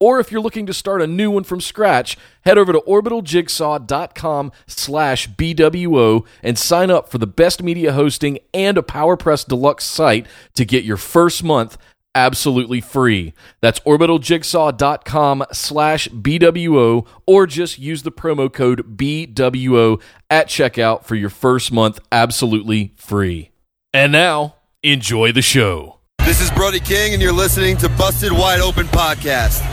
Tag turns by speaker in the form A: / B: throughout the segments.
A: or if you're looking to start a new one from scratch, head over to orbitaljigsaw.com slash BWO and sign up for the best media hosting and a PowerPress Deluxe site to get your first month absolutely free. That's orbitaljigsaw.com slash BWO or just use the promo code BWO at checkout for your first month absolutely free. And now, enjoy the show.
B: This is Brody King, and you're listening to Busted Wide Open Podcast.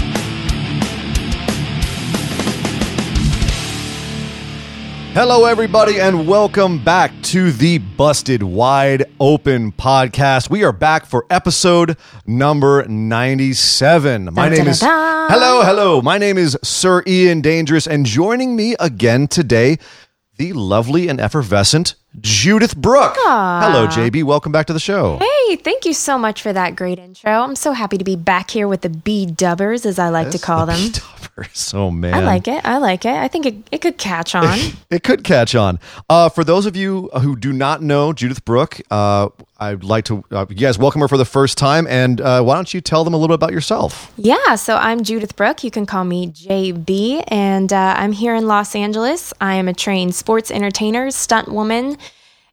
C: Hello, everybody, and welcome back to the Busted Wide Open podcast. We are back for episode number 97. My name is. Hello, hello. My name is Sir Ian Dangerous, and joining me again today, the lovely and effervescent Judith Brooke. Hello, JB. Welcome back to the show.
D: Hey, thank you so much for that great intro. I'm so happy to be back here with the B dubbers, as I like to call them.
C: So, man.
D: I like it. I like it. I think it, it could catch on.
C: it could catch on. Uh, for those of you who do not know Judith Brooke, uh, I'd like to, uh, you guys, welcome her for the first time. And uh, why don't you tell them a little bit about yourself?
D: yeah, so I'm Judith Brooke. You can call me JB, and uh, I'm here in Los Angeles. I am a trained sports entertainer, stunt woman,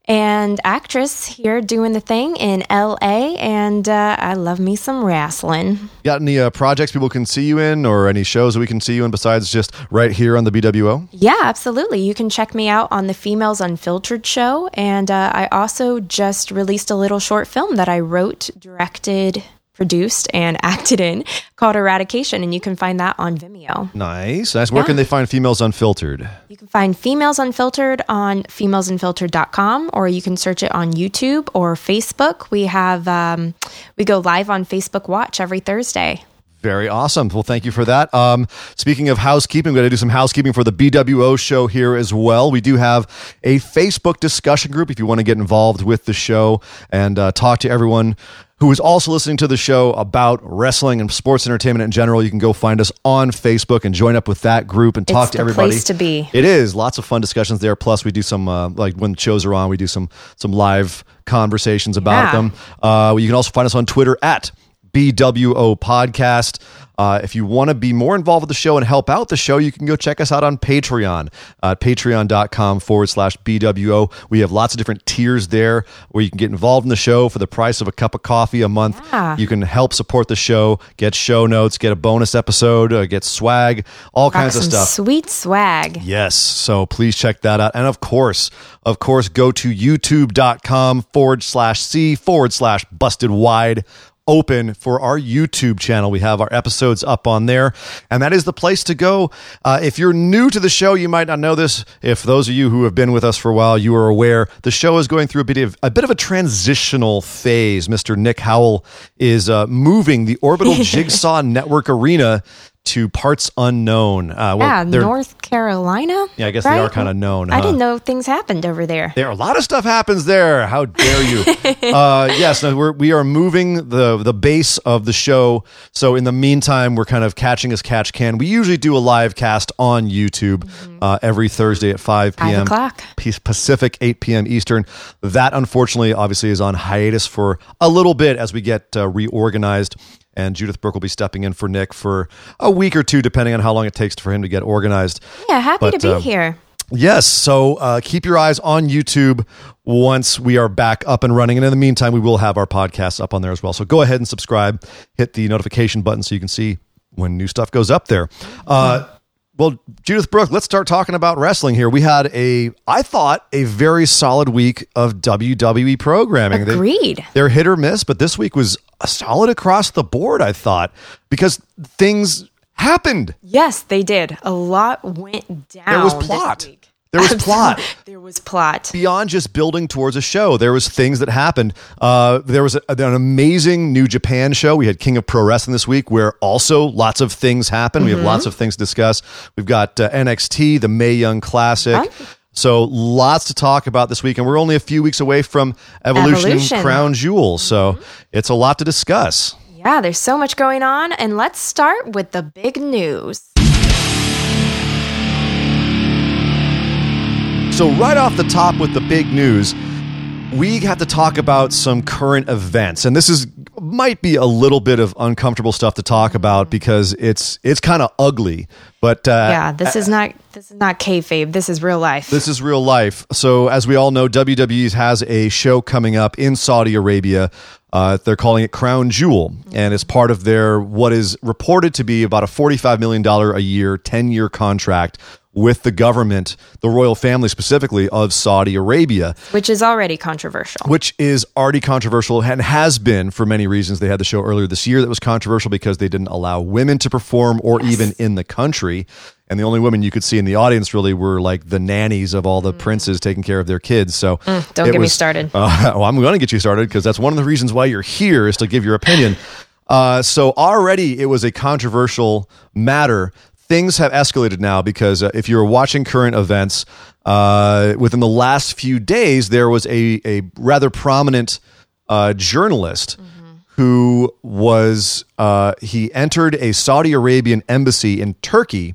D: and actress here doing the thing in LA. And uh, I love me some wrestling.
C: Got any uh, projects people can see you in or any shows that we can see you in besides just right here on the BWO?
D: Yeah, absolutely. You can check me out on the Females Unfiltered show. And uh, I also just released a little short film that I wrote, directed, produced, and acted in called Eradication. And you can find that on Vimeo.
C: Nice. Nice. Where can they find Females Unfiltered?
D: You can find Females Unfiltered on femalesunfiltered.com or you can search it on YouTube or Facebook. We have, um, we go live on Facebook Watch every Thursday.
C: Very awesome. Well, thank you for that. Um, speaking of housekeeping, we're going to do some housekeeping for the BWO show here as well. We do have a Facebook discussion group if you want to get involved with the show and uh, talk to everyone who is also listening to the show about wrestling and sports entertainment in general. You can go find us on Facebook and join up with that group and talk
D: It's
C: to everybody.
D: place to be.
C: It is lots of fun discussions there. Plus, we do some uh, like when shows are on, we do some some live conversations about
D: Yeah.
C: them. Uh, you can also find us on Twitter at BWO Podcast. Uh, if you want to be more involved with the show and help out the show, you can go check us out on Patreon at patreon.com forward slash BWO. We have lots of different tiers there where you can get involved in the show for the price of a cup of coffee a month.
D: Yeah.
C: You can help support the show, get show notes, get a bonus episode, uh, get swag, all
D: Got
C: kinds of stuff.
D: sweet swag.
C: Yes. So please check that out. And of course, of course, go to youtube.com forward slash C forward slash busted wide open for our YouTube channel. We have our episodes up on there, and that is the place to go. Uh, if you're new to the show, you might not know this. If those of you who have been with us for a while, you are aware the show is going through a bit of a bit of a transitional phase. Mr. Nick Howell is uh, moving the Orbital Jigsaw Network Arena to parts unknown. Uh, well,
D: Yeah, North Carolina.
C: Yeah, I guess they are kinda known,
D: I
C: huh?
D: didn't know things happened over there.
C: There, a lot of stuff happens there. How dare you? uh, yes, no, we're we are moving the the base of the show. So in the meantime, we're kind of catching as catch can. We usually do a live cast on YouTube uh, every Thursday at five
D: Mm-hmm.
C: P.m.
D: o'clock.
C: Pacific, eight p.m. Eastern. That unfortunately, obviously, is on hiatus for a little bit as we get uh, reorganized. And Judith Brooke will be stepping in for Nick for a week or two, depending on how long it takes for him to get organized.
D: Yeah, happy
C: But,
D: to be
C: um,
D: here.
C: Yes. So uh, keep your eyes on YouTube once we are back up and running. And in the meantime, we will have our podcasts up on there as well. So go ahead and subscribe, hit the notification button so you can see when new stuff goes up there. Uh, well, Judith Brooke, let's start talking about wrestling here. We had a, I thought, a very solid week of WWE programming. They-
D: Agreed.
C: they're hit or miss, but this week was solid across the board, I thought, because things happened.
D: Yes, they did. A lot went down.
C: There was plot. There was plot.
D: There was plot.
C: beyond just building towards a show there was things that happened uh, there was a, an amazing new japan show we had king of pro wrestling this week where also lots of things happen we have lots of things to discuss we've got uh, nxt the Mae Young classic
D: Huh?
C: so lots to talk about this week and we're only a few weeks away from evolution,
D: Evolution.
C: crown jewel so it's a lot to discuss
D: Yeah, there's so much going on. And let's start with the big news.
C: So, right off the top with the big news, we have to talk about some current events, and this is might be a little bit of uncomfortable stuff to talk about because it's it's kind of ugly. But uh,
D: Yeah, this is not this is not kayfabe. This is real life.
C: this is real life. So, as we all know, WWE has a show coming up in Saudi Arabia. Uh, they're calling it Crown Jewel, and it's part of their what is reported to be about a forty-five million dollar a year, ten-year contract with the government, the royal family specifically of Saudi Arabia
D: which is already controversial.
C: which is already controversial and has been for many reasons. They had the show earlier this year that was controversial because they didn't allow women to perform or even in the country. And the only women you could see in the audience really were like the nannies of all the princes taking care of their kids. So
D: Mm. don't get me started.
C: Uh, well, I'm going to get you started because that's one of the reasons why you're here is to give your opinion. Uh, so already it was a controversial matter. Things have escalated now because uh, if you're watching current events, uh, within the last few days, there was a, a rather prominent uh, journalist who was uh, he entered a Saudi Arabian embassy in Turkey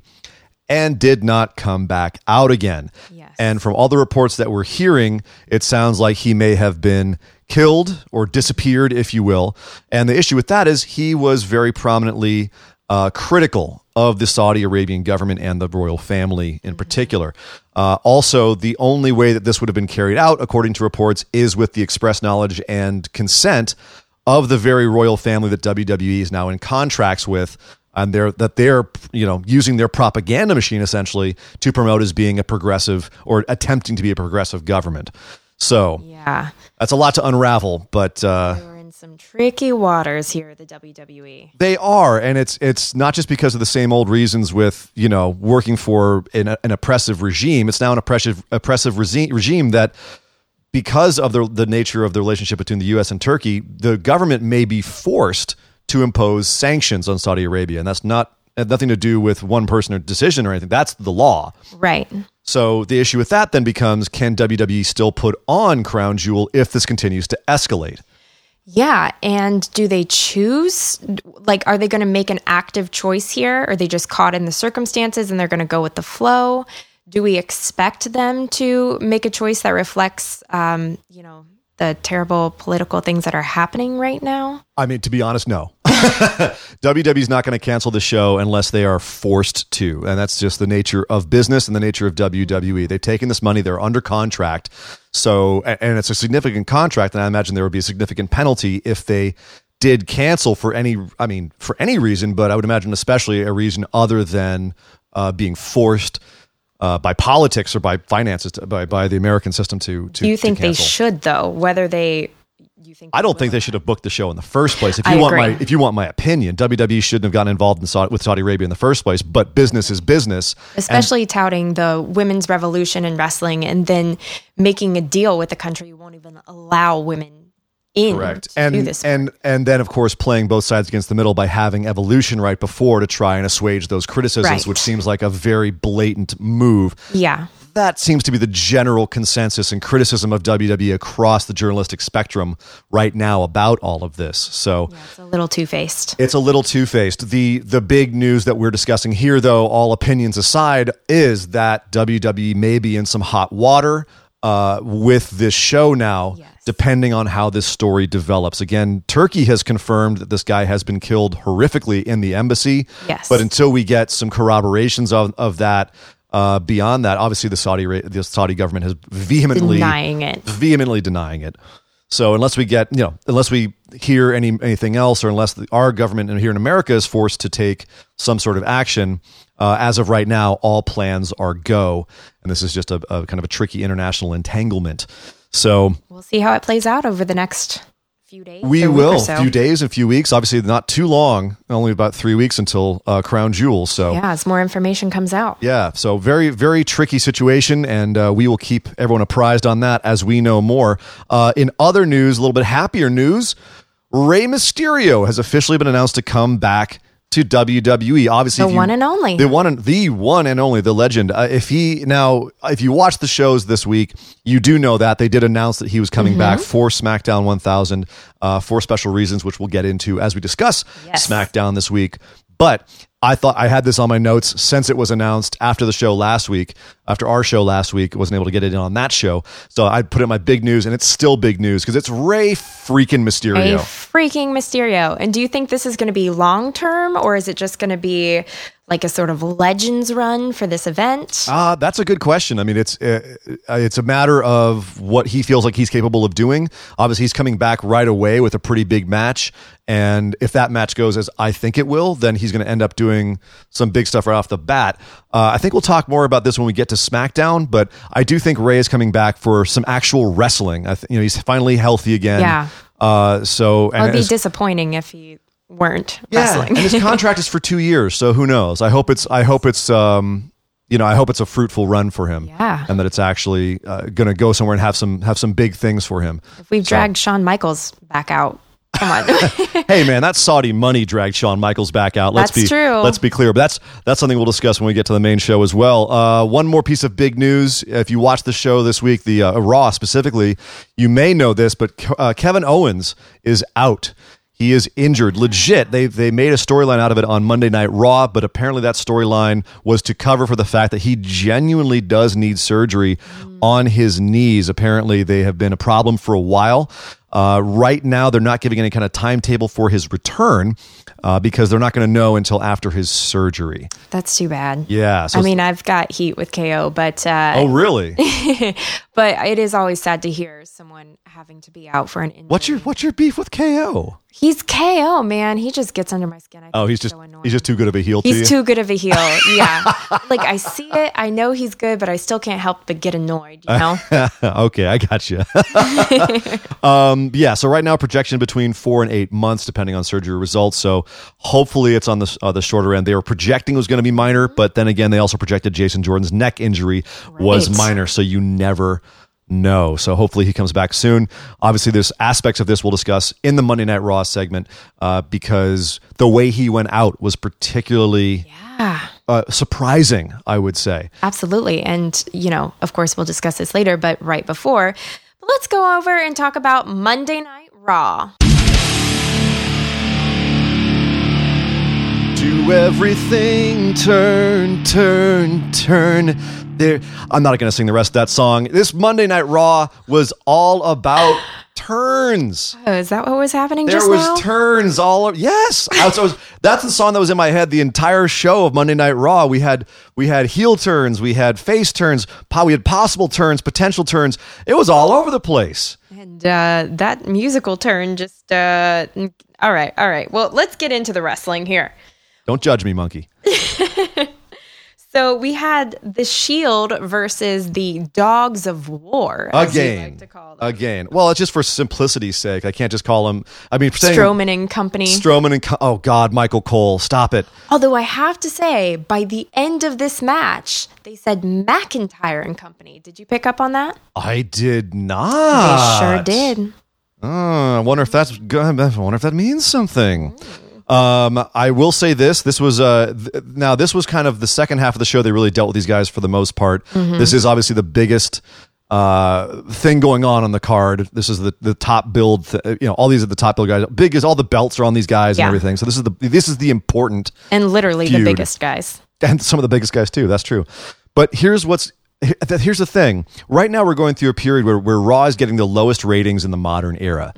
C: and did not come back out again.
D: Yes.
C: And from all the reports that we're hearing, it sounds like he may have been killed or disappeared, if you will. And the issue with that is he was very prominently uh, critical of the Saudi Arabian government and the royal family in particular. Uh, also, the only way that this would have been carried out, according to reports, is with the express knowledge and consent of the very royal family that WWE is now in contracts with, and they're that they're you know using their propaganda machine essentially to promote as being a progressive or attempting to be a progressive government. So
D: yeah.
C: that's a lot to unravel, but uh,
D: some tricky waters here at the. WWE.
C: they are, and it's it's not just because of the same old reasons with you know working for an, an oppressive regime. It's now an oppressive oppressive regi- regime that because of the the nature of the relationship between the U.S. and Turkey, the government may be forced to impose sanctions on Saudi Arabia, and that's not nothing to do with one person or decision or anything. That's the law.
D: Right.
C: So the issue with that then becomes: Can WWE still put on Crown Jewel if this continues to escalate?
D: Yeah. And do they choose? Like, are they going to make an active choice here? Are they just caught in the circumstances and they're going to go with the flow? Do we expect them to make a choice that reflects, um, you know, the terrible political things that are happening right now?
C: I mean, to be honest, no. WWE's not going to cancel the show unless they are forced to. And that's just the nature of business and the nature of WWE. They've taken this money, they're under contract. So, and it's a significant contract. And I imagine there would be a significant penalty if they did cancel for any, I mean, for any reason, but I would imagine especially a reason other than uh, being forced. Uh, by politics or by finances, to, by by the American system to to.
D: Do you think they should, though? Whether they, you think
C: I don't think they should have booked the show in the first place. If
D: I
C: you want
D: agree.
C: my if you want my opinion, WWE shouldn't have gotten involved in Saudi, with Saudi Arabia in the first place. But business is business.
D: especially touting the women's revolution in wrestling and then making a deal with the country who won't even allow women in
C: Correct. And and and then of course playing both sides against the middle by having evolution right before to try and assuage those criticisms,
D: Right.
C: which seems like a very blatant move.
D: yeah.
C: That seems to be the general consensus and criticism of WWE across the journalistic spectrum right now about all of this. So
D: Yeah, it's a little two faced.
C: It's a little two faced. The the big news that we're discussing here, though, all opinions aside, is that WWE may be in some hot water uh, with this show now,
D: Yes.
C: depending on how this story develops. Again, Turkey has confirmed that this guy has been killed horrifically in the embassy.
D: Yes.
C: But until we get some corroborations of, of that, uh, beyond that, obviously the Saudi the Saudi government has vehemently
D: Denying it.
C: vehemently denying it. So unless we get, you know, unless we hear any anything else, or unless the, our government here in America is forced to take some sort of action, uh, as of right now, all plans are go, and this is just a, a kind of a tricky international entanglement. So
D: We'll see how it plays out over the next few days.
C: We will. A
D: so.
C: few days, a few weeks. Obviously, not too long. Only about three weeks until uh, Crown Jewel. So
D: Yeah, as more information comes out.
C: Yeah, so very, very tricky situation, and uh, we will keep everyone apprised on that as we know more. Uh, in other news, a little bit happier news Rey Mysterio has officially been announced to come back to WWE. Obviously,
D: The
C: you-
D: one and only.
C: the one and the one and only, the legend. Uh, if he now, if you watch the shows this week, you do know that they did announce that he was coming back
D: Mm-hmm.
C: for SmackDown 1000 uh, for special reasons, which we'll get into as we discuss
D: Yes.
C: SmackDown this week. But I thought I had this on my notes since it was announced after the show last week, after our show last week. wasn't able to get it in on that show, so I put it in my big news, and it's still big news because it's Rey freaking Mysterio.
D: freaking Mysterio. And do you think this is going to be long term or is it just going to be like a sort of legends run for this event?
C: Uh, that's a good question. I mean, it's uh, it's a matter of what he feels like he's capable of doing. Obviously, he's coming back right away with a pretty big match, and if that match goes as I think it will, then he's going to end up doing some big stuff right off the bat. Uh, I think we'll talk more about this when we get to SmackDown, but I do think Rey is coming back for some actual wrestling. I th- you know, he's finally healthy again.
D: Yeah.
C: Uh, so and
D: It'd be disappointing if he weren't
C: yeah,
D: wrestling.
C: and his contract is for two years, so who knows? I hope it's. I hope it's. Um, you know, I hope it's a fruitful run for him.
D: Yeah.
C: and that it's actually uh, going to go somewhere and have some have some big things for him.
D: if we've dragged Shawn Michaels back out, come on.
C: hey, man, that Saudi money dragged Shawn Michaels back out. Let's
D: That's
C: be
D: true.
C: Let's be clear, but that's that's something we'll discuss when we get to the main show as well. Uh, one more piece of big news: if you watched the show this week, the uh, Raw specifically, you may know this, but uh, Kevin Owens is out. He is injured, legit. They they made a storyline out of it on Monday Night Raw, but apparently that storyline was to cover for the fact that he genuinely does need surgery on his knees. Apparently, they have been a problem for a while. Uh, right now, they're not giving any kind of timetable for his return uh, because they're not going to know until after his surgery.
D: That's too bad.
C: Yeah. So
D: I mean, I've got heat with KO, but uh,
C: oh, really?
D: but it is always sad to hear someone having to be out for an injury.
C: what's your what's your beef with KO?
D: He's KO, man. He just gets under my skin. I
C: Oh, he's just
D: so annoying.
C: he's just too good of a heel to.
D: He's too good of a heel. Yeah. like I see it. I know he's good, but I still can't help but get annoyed, you know?
C: okay, I got you. um, yeah, so right now projection between four and eight months, depending on surgery results. So hopefully it's on the uh, the shorter end. They were projecting it was going to be minor, but then again, they also projected Jason Jordan's neck injury was minor. So you never know. So hopefully he comes back soon. Obviously, there's aspects of this we'll discuss in the Monday Night Raw segment uh, because the way he went out was particularly
D: yeah.
C: uh, surprising. I would say.
D: Absolutely. And, you know, of course, we'll discuss this later, but right before, let's go over and talk about Monday Night Raw.
C: Do everything turn, turn, turn. There, I'm not going to sing the rest of that song. This Monday Night Raw was all about turns.
D: Oh, is that what was happening
C: There
D: just
C: was
D: now?
C: turns all. o- Yes, I was, I was- that's the song that was in my head the entire show of Monday Night Raw. We had we had heel turns, we had face turns, po- we had possible turns, potential turns. It was all over the place.
D: and uh, that musical turn just, uh, all right, all right. Well, let's get into the wrestling here.
C: Don't judge me, monkey.
D: So we had the Shield versus the Dogs of War.
C: Again,
D: like to call them.
C: again. Well, it's just for simplicity's sake. I can't just call them. I mean, saying-
D: Strowman and company.
C: Strowman and Co- oh god, Michael Cole, stop it.
D: Although I have to say, by the end of this match, they said McIntyre and company. Did you pick up on that?
C: I did not.
D: They sure did.
C: Oh, I wonder if that's. I wonder if that means something. Um, I will say this. This was uh, th- now this was kind of the second half of the show. They really dealt with these guys for the most part. This is obviously the biggest uh thing going on on the card. This is the the top build. Th- you know, all these are the top build guys. Big is all the belts are on these guys
D: Yeah.
C: and everything. So this is the this is the important
D: And literally
C: Feud.
D: the biggest guys.
C: and some of the biggest guys too. That's true. But here's what's here's the thing. Right now we're going through a period where, where Raw is getting the lowest ratings in the modern era.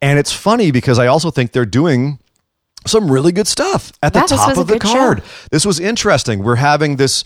C: And it's funny because I also think they're doing some really good stuff at the
D: this
C: top of the
D: good show.
C: card. This was interesting. We're having this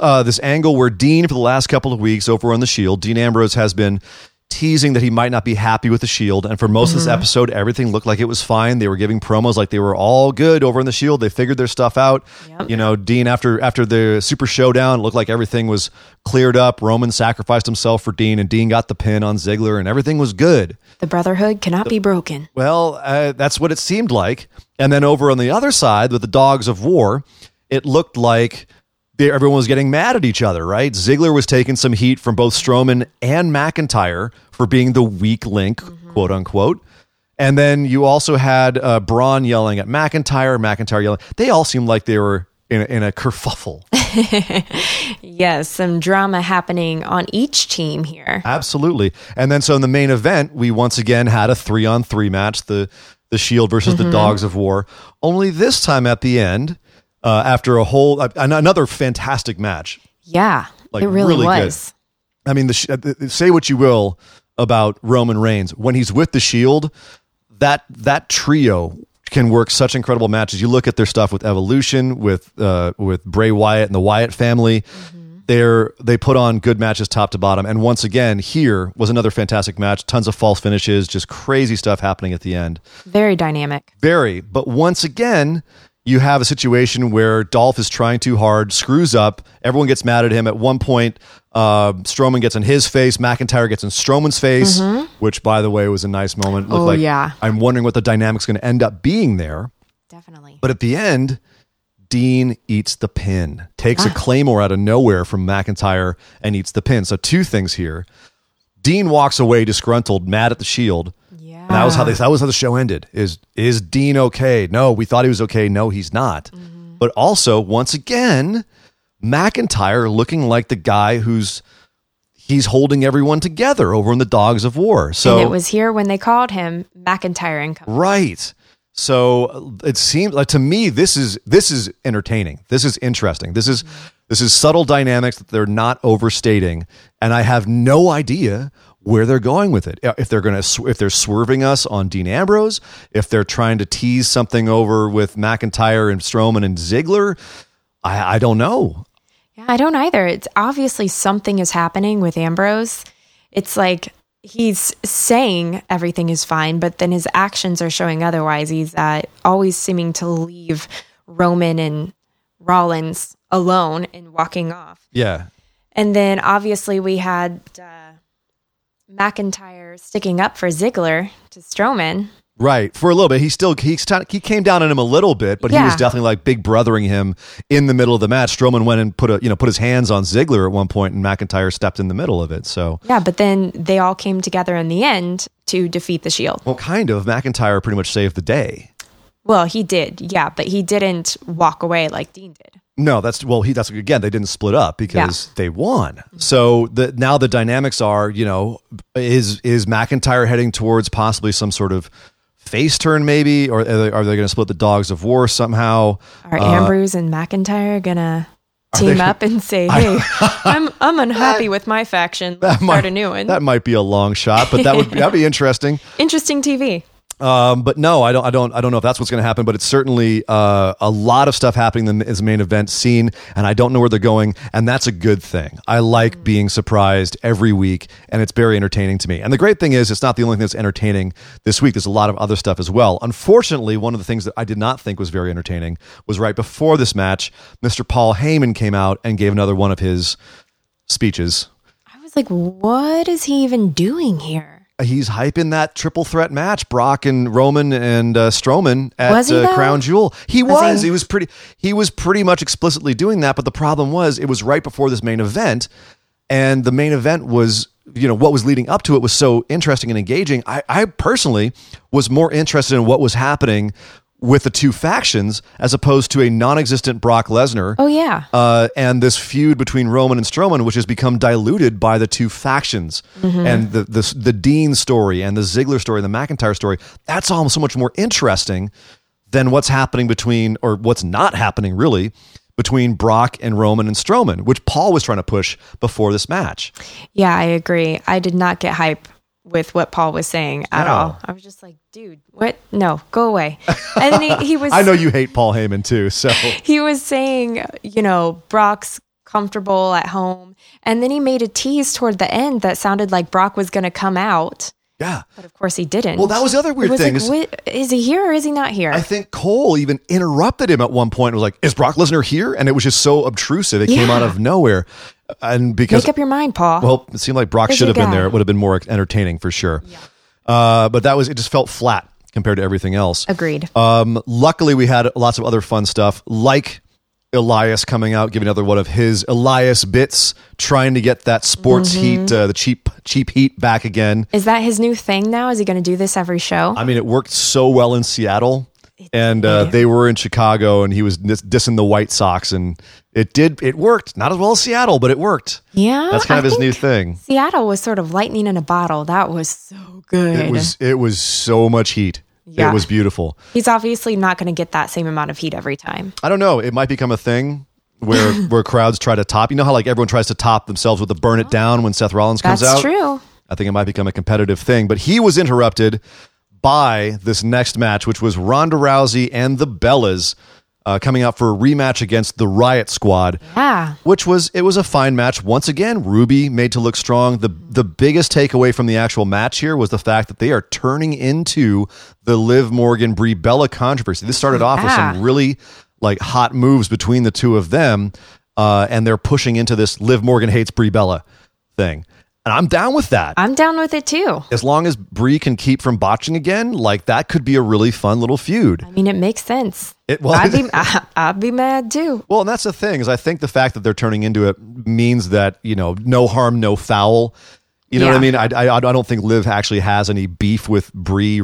C: uh, this angle where Dean for the last couple of weeks over on the Shield, Dean Ambrose has been teasing that he might not be happy with the Shield. And for most of this episode, everything looked like it was fine. They were giving promos like they were all good over in the Shield. They figured their stuff out.
D: Yep.
C: You know, Dean after after the Super Showdown, it looked like everything was cleared up. Roman sacrificed himself for Dean, and Dean got the pin on Ziggler, and everything was good.
D: The Brotherhood cannot be broken.
C: Well, uh, that's what it seemed like. And then over on the other side with the Dogs of War, it looked like they, everyone was getting mad at each other, right? Ziggler was taking some heat from both Strowman and McIntyre for being the weak link, quote unquote. And then you also had uh, Braun yelling at McIntyre, McIntyre yelling. They all seemed like they were in a, in a kerfuffle.
D: Yes, some drama happening on each team here.
C: Absolutely. And then so in the main event, we once again had a three on three match, the the Shield versus the Dogs of War. Only this time at the end, uh, after a whole uh, another fantastic match.
D: Yeah,
C: Like,
D: it really,
C: really good.
D: was.
C: I mean, the, uh, say what you will about Roman Reigns when he's with the Shield, that that trio can work such incredible matches. You look at their stuff with Evolution, with uh, with Bray Wyatt and the Wyatt family. They're they put on good matches top to bottom, and once again, here was another fantastic match. Tons of false finishes, just crazy stuff happening at the end.
D: Very dynamic.
C: Very. But once again, you have a situation where Dolph is trying too hard, screws up. Everyone gets mad at him. At one point, uh, Strowman gets in his face. McIntyre gets in Strowman's face, which, by the way, was a nice moment. Looked
D: Oh,
C: like
D: yeah.
C: I'm wondering what the dynamic's going to end up being there.
D: Definitely.
C: But at the end, Dean eats the pin, takes
D: Ah.
C: a claymore out of nowhere from McIntyre and eats the pin. So two things here. Dean walks away disgruntled, mad at the Shield.
D: Yeah.
C: And that was how they that was how the show ended. Is is Dean okay? No, we thought he was okay. No, he's not. But also, once again, McIntyre looking like the guy who's he's holding everyone together over in the Dogs of War. So
D: and it was here when they called him McIntyre and Company.
C: Right. So uh, it seems like to me this is this is entertaining. This is interesting. This is this is subtle dynamics that they're not overstating, and I have no idea where they're going with it. If they're going to if they're swerving us on Dean Ambrose, if they're trying to tease something over with McIntyre and Strowman and Ziggler, I, I don't know.
D: Yeah, I don't either. It's obviously something is happening with Ambrose. It's like he's saying everything is fine, but then his actions are showing otherwise. He's uh, always seeming to leave Roman and Rollins alone and walking off.
C: Yeah.
D: And then obviously we had uh, McIntyre sticking up for Ziggler to Strowman.
C: Right. For a little bit. He still he, he came down on him a little bit, but he was definitely like big brothering him in the middle of the match. Strowman went and put a you know put his hands on Ziggler at one point and McIntyre stepped in the middle of it. So
D: Yeah, but then they all came together in the end to defeat the Shield.
C: well kind of McIntyre pretty much saved the day.
D: Well, he did, yeah, but he didn't walk away like Dean did.
C: No, that's well. He that's again. They didn't split up because they won. So the now the dynamics are, you know, is is McIntyre heading towards possibly some sort of face turn, maybe, or are they, are they going to split the dogs of war somehow?
D: Are Ambrose and McIntyre gonna team
C: Uh, they-
D: up and say, "Hey, I'm I'm unhappy with my faction. Let's
C: might-
D: start a new one."
C: That might be a long shot, but that would that'd be interesting.
D: Interesting TV.
C: Um, but no, I don't, I don't, I don't know if that's what's going to happen. But it's certainly uh, a lot of stuff happening in the main event scene, and I don't know where they're going, and that's a good thing. I like being surprised every week, and it's very entertaining to me. And the great thing is, it's not the only thing that's entertaining this week. There's a lot of other stuff as well. Unfortunately, one of the things that I did not think was very entertaining was right before this match, Mr. Paul Heyman came out and gave another one of his speeches.
D: I was like, "What is he even doing here?"
C: He's hyping that triple threat match, Brock and Roman and uh, Strowman at uh. Crown Jewel. He was.
D: Was
C: he?
D: he?
C: was pretty. He was pretty much explicitly doing that. But the problem was, it was right before this main event, and the main event was. You know what was leading up to it was so interesting and engaging. I, I personally was more interested in what was happening with the two factions as opposed to a non-existent Brock Lesnar
D: Oh yeah,
C: uh, and this feud between Roman and Strowman, which has become diluted by the two factions, and the, the the Dean story and the Ziggler story and the McIntyre story. That's all so much more interesting than what's happening between, or what's not happening really, between Brock and Roman and Strowman, which Paul was trying to push before this match.
D: yeah, I agree. I did not get hype with what Paul was saying at
C: No.
D: all. I was just like, "Dude, what? No, go away." And then he, he was.
C: I know you hate Paul Heyman too, so
D: he was saying, you know, Brock's comfortable at home. And then he made a tease toward the end that sounded like Brock was going to come out.
C: Yeah.
D: But of course he didn't.
C: Well, that was the other weird
D: was
C: thing.
D: like,
C: is
D: is he here or is he not here?
C: I think Cole even interrupted him at one point. and Was like, "Is Brock Lesnar here?" And it was just so obtrusive. It came out of nowhere. And because
D: Make up your mind, Paul.
C: well, it seemed like Brock
D: There's
C: should have been there. It would have been more entertaining for sure. Uh, but that was it. Just felt flat compared to everything else.
D: Agreed.
C: Um, luckily, we had lots of other fun stuff, like Elias coming out, giving another one of his Elias bits, trying to get that sports
D: Mm-hmm.
C: heat, uh, the cheap cheap heat back again.
D: is that his new thing now? Is he going to do this every show?
C: I mean, it worked so well in Seattle, and uh, they were in Chicago, and he was dis- dissing the White Sox, and it did. It worked. Not as well as Seattle, but it worked.
D: yeah.
C: That's kind
D: I
C: of his new thing.
D: Seattle was sort of lightning in a bottle. That was so good.
C: It was it was so much heat.
D: Yeah.
C: It was beautiful.
D: He's obviously not going to get that same amount of heat every time.
C: I don't know. It might become a thing where where crowds try to top. You know how like everyone tries to top themselves with the burn it down when Seth Rollins comes out?
D: That's
C: out.
D: true.
C: I think it might become a competitive thing. But he was interrupted by this next match, which was Ronda Rousey and the Bellas uh, coming out for a rematch against the Riot Squad.
D: Yeah.
C: Which was it was a fine match. Once again, Ruby made to look strong. The the biggest takeaway from the actual match here was the fact that they are turning into the Liv Morgan Brie Bella controversy. This started off with some really like hot moves between the two of them, uh, and they're pushing into this Liv Morgan hates Brie Bella thing. And I'm down with that.
D: I'm down with it too.
C: as long as Brie can keep from botching again, like that could be a really fun little feud.
D: I mean, it makes sense.
C: It- well,
D: I'd be, I'd be mad too.
C: Well, and that's the thing is I think the fact that they're turning into it means that you know no harm, no foul. You know what I mean? I, I I don't think Liv actually has any beef with Brie,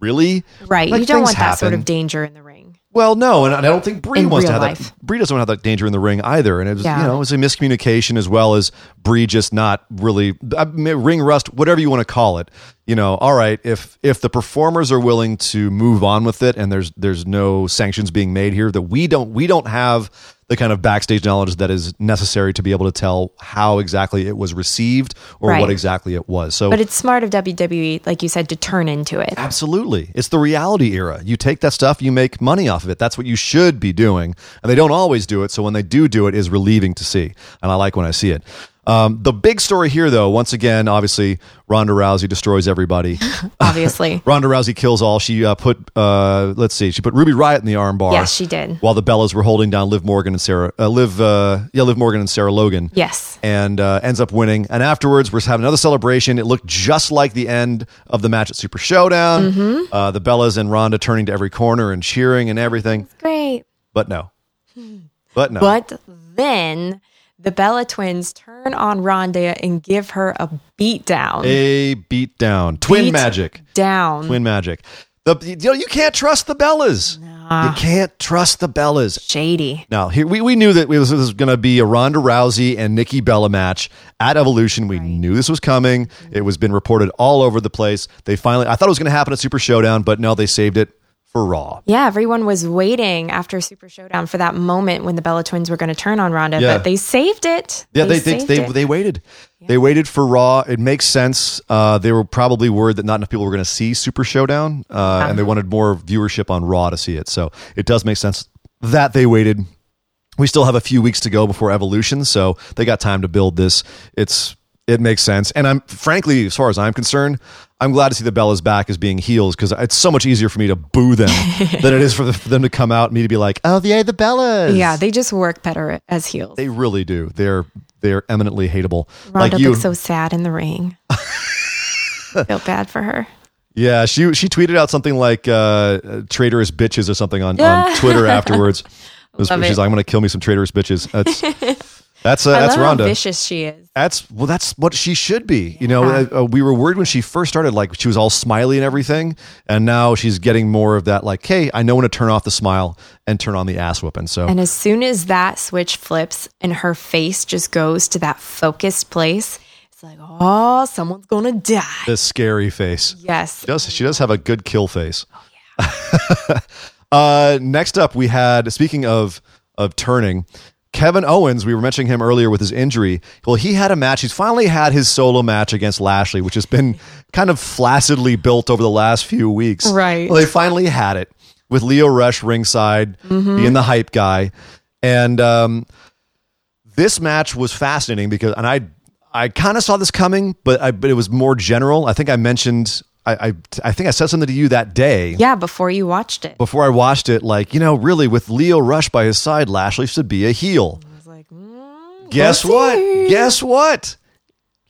C: really.
D: Right.
C: Like,
D: you don't want that sort of danger in the ring.
C: Well, no, and I don't think Brie
D: In
C: wants to have
D: life.
C: that. Brie doesn't want to have that danger in the ring either, and it was
D: Yeah.
C: you know it was a miscommunication as well as Brie just not really I mean, ring rust, whatever you want to call it. You know, all right, if if the performers are willing to move on with it, and there's there's no sanctions being made here, that we don't we don't have the kind of backstage knowledge that is necessary to be able to tell how exactly it was received or
D: Right.
C: what exactly it was. So
D: But it's smart of WWE, like you said, to turn into it.
C: Absolutely. It's the reality era. You take that stuff, you make money off of it. That's what you should be doing. And they don't always do it. So when they do do it is relieving to see. And I like when I see it. Um, the big story here, though, once again, obviously, Ronda Rousey destroys everybody.
D: Obviously.
C: Ronda Rousey kills all. She uh, put, uh, let's see, she put Ruby Riot in the armbar.
D: Yes, she did.
C: While the Bellas were holding down Liv Morgan and Sarah, uh, Liv, uh, yeah, Liv Morgan and Sarah Logan
D: yes.
C: and uh, ends up winning. And afterwards, we're having another celebration. It looked just like the end of the match at Super Showdown.
D: Mm-hmm.
C: Uh, the Bellas and Ronda turning to every corner and cheering and everything.
D: Great.
C: But no. But no.
D: But then the Bella twins turn on Ronda and give her a beat down.
C: a beat down. Twin
D: Beat
C: magic.
D: Down.
C: Twin magic. The, you, know, you can't trust the Bellas. You can't trust the Bellas.
D: Shady.
C: Now, here we, we knew that this was going to be a Ronda Rousey and Nikki Bella match at Evolution. We knew this was coming. It was been reported all over the place. They finally, I thought it was going to happen at Super Showdown, but no, they saved it for Raw.
D: Yeah, everyone was waiting after Super Showdown for that moment when the Bella twins were going to turn on Ronda,
C: Yeah.
D: but they saved it.
C: Yeah, they they
D: saved
C: they, they waited. They waited for Raw. It makes sense. Uh, they were probably worried that not enough people were going to see Super Showdown, uh, and they wanted more viewership on Raw to see it. So it does make sense that they waited. We still have a few weeks to go before Evolution, so they got time to build this. It's it makes sense, and I'm frankly, as far as I'm concerned, I'm glad to see the Bellas back as being heels because it's so much easier for me to boo them than it is for, the, for them to come out and me to be like, "Oh, yay, the Bellas!"
D: yeah, they just work better as heels.
C: They really do. They're they're eminently hateable.
D: Ronda
C: like you,
D: looks so sad in the ring. Feel bad for her.
C: yeah. She she tweeted out something like uh, "traitorous bitches" or something on, on Twitter afterwards. Was- she's
D: it.
C: like, "I'm going to kill me some traitorous bitches." That's that's uh, that's Ronda.
D: how vicious she is.
C: That's well, that's what she should be. You know, uh, uh, we were worried when she first started, like she was all smiley and everything, and now she's getting more of that, like, "Hey, I know when to turn off the smile and turn on the ass whooping." So
D: And as soon as that switch flips and her face just goes to that focused place, it's like, oh, someone's gonna die.
C: The scary face.
D: Yes.
C: She does she does have a good kill face. Oh uh, next up, we had speaking of of turning. Kevin Owens, we were mentioning him earlier with his injury. Well, he had a match. He's finally had his solo match against Lashley, which has been kind of flaccidly built over the last few weeks.
D: Right.
C: Well, they finally had it with Lio Rush ringside, being the hype guy. And um, this match was fascinating because, and I, I kind of saw this coming, but I, but it was more general. I think I mentioned, I, I, I think I said something to you that day
D: Yeah, before you watched it.
C: before I watched it. Like, you know, really with Lio Rush by his side, Lashley should be a heel.
D: I was like, mm,
C: Guess what?
D: see.
C: Guess what?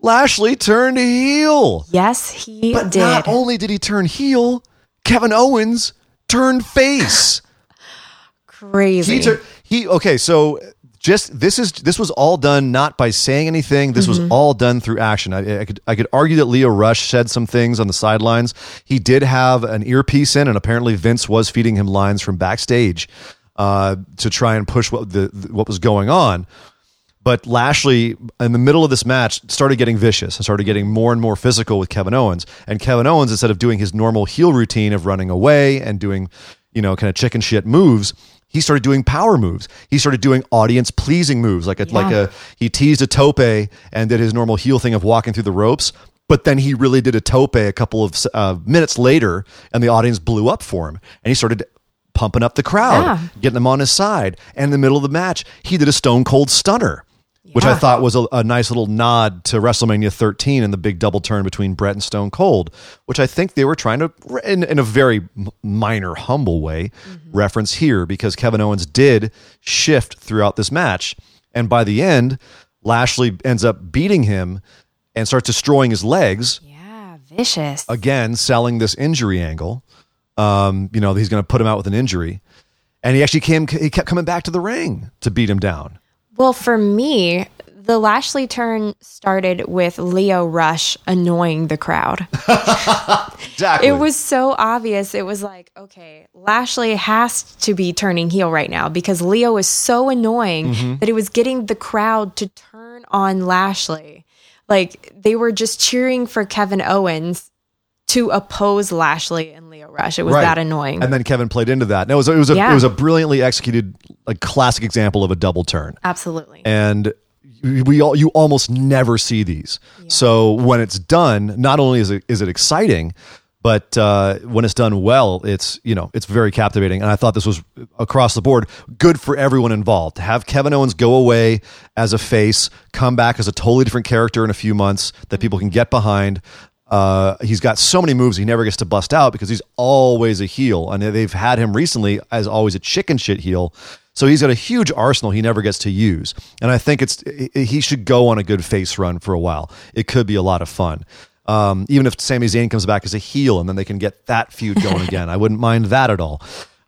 C: Lashley turned heel.
D: Yes, he
C: But
D: did.
C: not only did he turn heel, Kevin Owens turned face.
D: Crazy.
C: he tur- he okay, so just this is this was all done not by saying anything. This was all done through action. I, I could I could argue that Lio Rush said some things on the sidelines. He did have an earpiece in, and apparently Vince was feeding him lines from backstage uh, to try and push what the what was going on. But Lashley, in the middle of this match, started getting vicious and started getting more and more physical with Kevin Owens. And Kevin Owens, instead of doing his normal heel routine of running away and doing, you know, kind of chicken shit moves, he started doing power moves. He started doing audience pleasing moves, like a like a he teased a tope and did his normal heel thing of walking through the ropes. But then he really did a tope a couple of uh, minutes later, and the audience blew up for him, and he started pumping up the crowd,
D: Yeah.
C: getting them on his side. And in the middle of the match, he did a Stone Cold Stunner, which I thought was a, a nice little nod to WrestleMania 13 and the big double turn between Bret and Stone Cold, which I think they were trying to, in, in a very minor, humble way, reference here because Kevin Owens did shift throughout this match. And by the end, Lashley ends up beating him and starts destroying his legs
D: yeah, vicious.
C: again selling this injury angle. Um, you know, he's going to put him out with an injury. And he actually came, he kept coming back to the ring to beat him down.
D: Well, for me, the Lashley turn started with Lio Rush annoying the crowd.
C: Exactly.
D: It was so obvious. It was like, okay, Lashley has to be turning heel right now because Lio is so annoying
C: Mm-hmm.
D: that it was getting the crowd to turn on Lashley. Like they were just cheering for Kevin Owens to oppose Lashley and Rush. It was
C: Right.
D: that annoying.
C: And then Kevin played into that. And it was, it was a,
D: Yeah.
C: it was a brilliantly executed, like classic example of a double turn.
D: Absolutely.
C: and we all you almost never see these. So when it's done, not only is it is it exciting, but uh, when it's done well, it's you know it's very captivating. And I thought this was across the board good for everyone involved to have Kevin Owens go away as a face, come back as a totally different character in a few months that people can get behind. Uh, he's got so many moves he never gets to bust out because he's always a heel, and they've had him recently as always a chicken shit heel. So he's got a huge arsenal he never gets to use, and I think it's he should go on a good face run for a while. It could be a lot of fun. Um, even if Sami Zayn comes back as a heel, and then they can get that feud going again, I wouldn't mind that at all.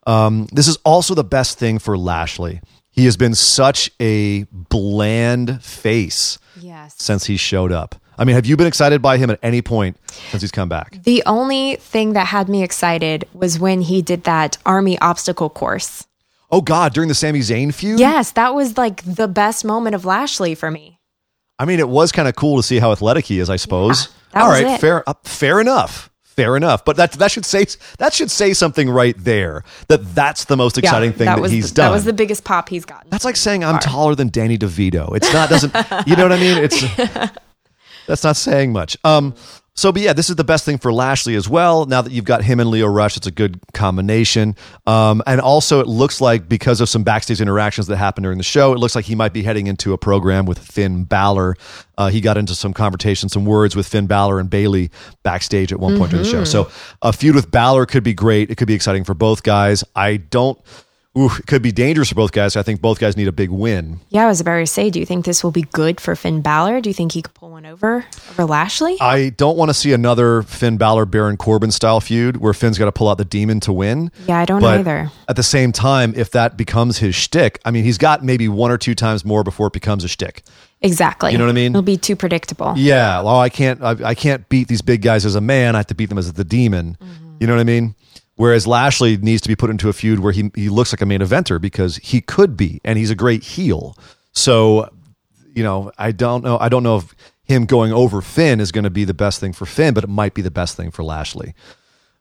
C: Um, this is also the best thing for Lashley. He has been such a bland face
D: yes.
C: since he showed up. I mean, have you been excited by him at any point since he's come back?
D: The only thing that had me excited was when he did that army obstacle course.
C: Oh God, during the Sami Zayn feud?
D: Yes, that was like the best moment of Lashley for me.
C: I mean, it was kind of cool to see how athletic he is, I suppose.
D: that
C: All right,
D: it.
C: fair uh, fair enough. Fair enough. But that that should say that should say something right there. That that's the most exciting thing that,
D: was
C: he's
D: the,
C: done.
D: That was the biggest pop he's gotten.
C: That's like saying I'm taller than Danny DeVito. It's not doesn't you know what I mean? It's that's not saying much. Um so but yeah, this is the best thing for Lashley as well. Now that you've got him and Lio Rush, it's a good combination. Um and also it looks like because of some backstage interactions that happened during the show, it looks like he might be heading into a program with Finn Balor. Uh, he got into some conversation, some words with Finn Balor and Bayley backstage at one point during the show. So a feud with Balor could be great. It could be exciting for both guys. I don't Ooh, it could be dangerous for both guys. I think both guys need a big win.
D: yeah, I was about to say, do you think this will be good for Finn Balor? Do you think he could pull one over over Lashley?
C: I don't want to see another Finn Balor Baron Corbin style feud where Finn's got to pull out the demon to win.
D: Yeah, I don't
C: But
D: either.
C: At the same time, if that becomes his shtick, I mean, he's got maybe one or two times more before it becomes a shtick.
D: exactly.
C: You know what I mean?
D: It'll be too predictable.
C: Yeah, well, I can't, I, I can't beat these big guys as a man. I have to beat them as the demon. Mm-hmm. You know what I mean? Whereas Lashley needs to be put into a feud where he he looks like a main eventer because he could be, and he's a great heel. So, you know, I don't know. I don't know if him going over Finn is going to be the best thing for Finn, but it might be the best thing for Lashley.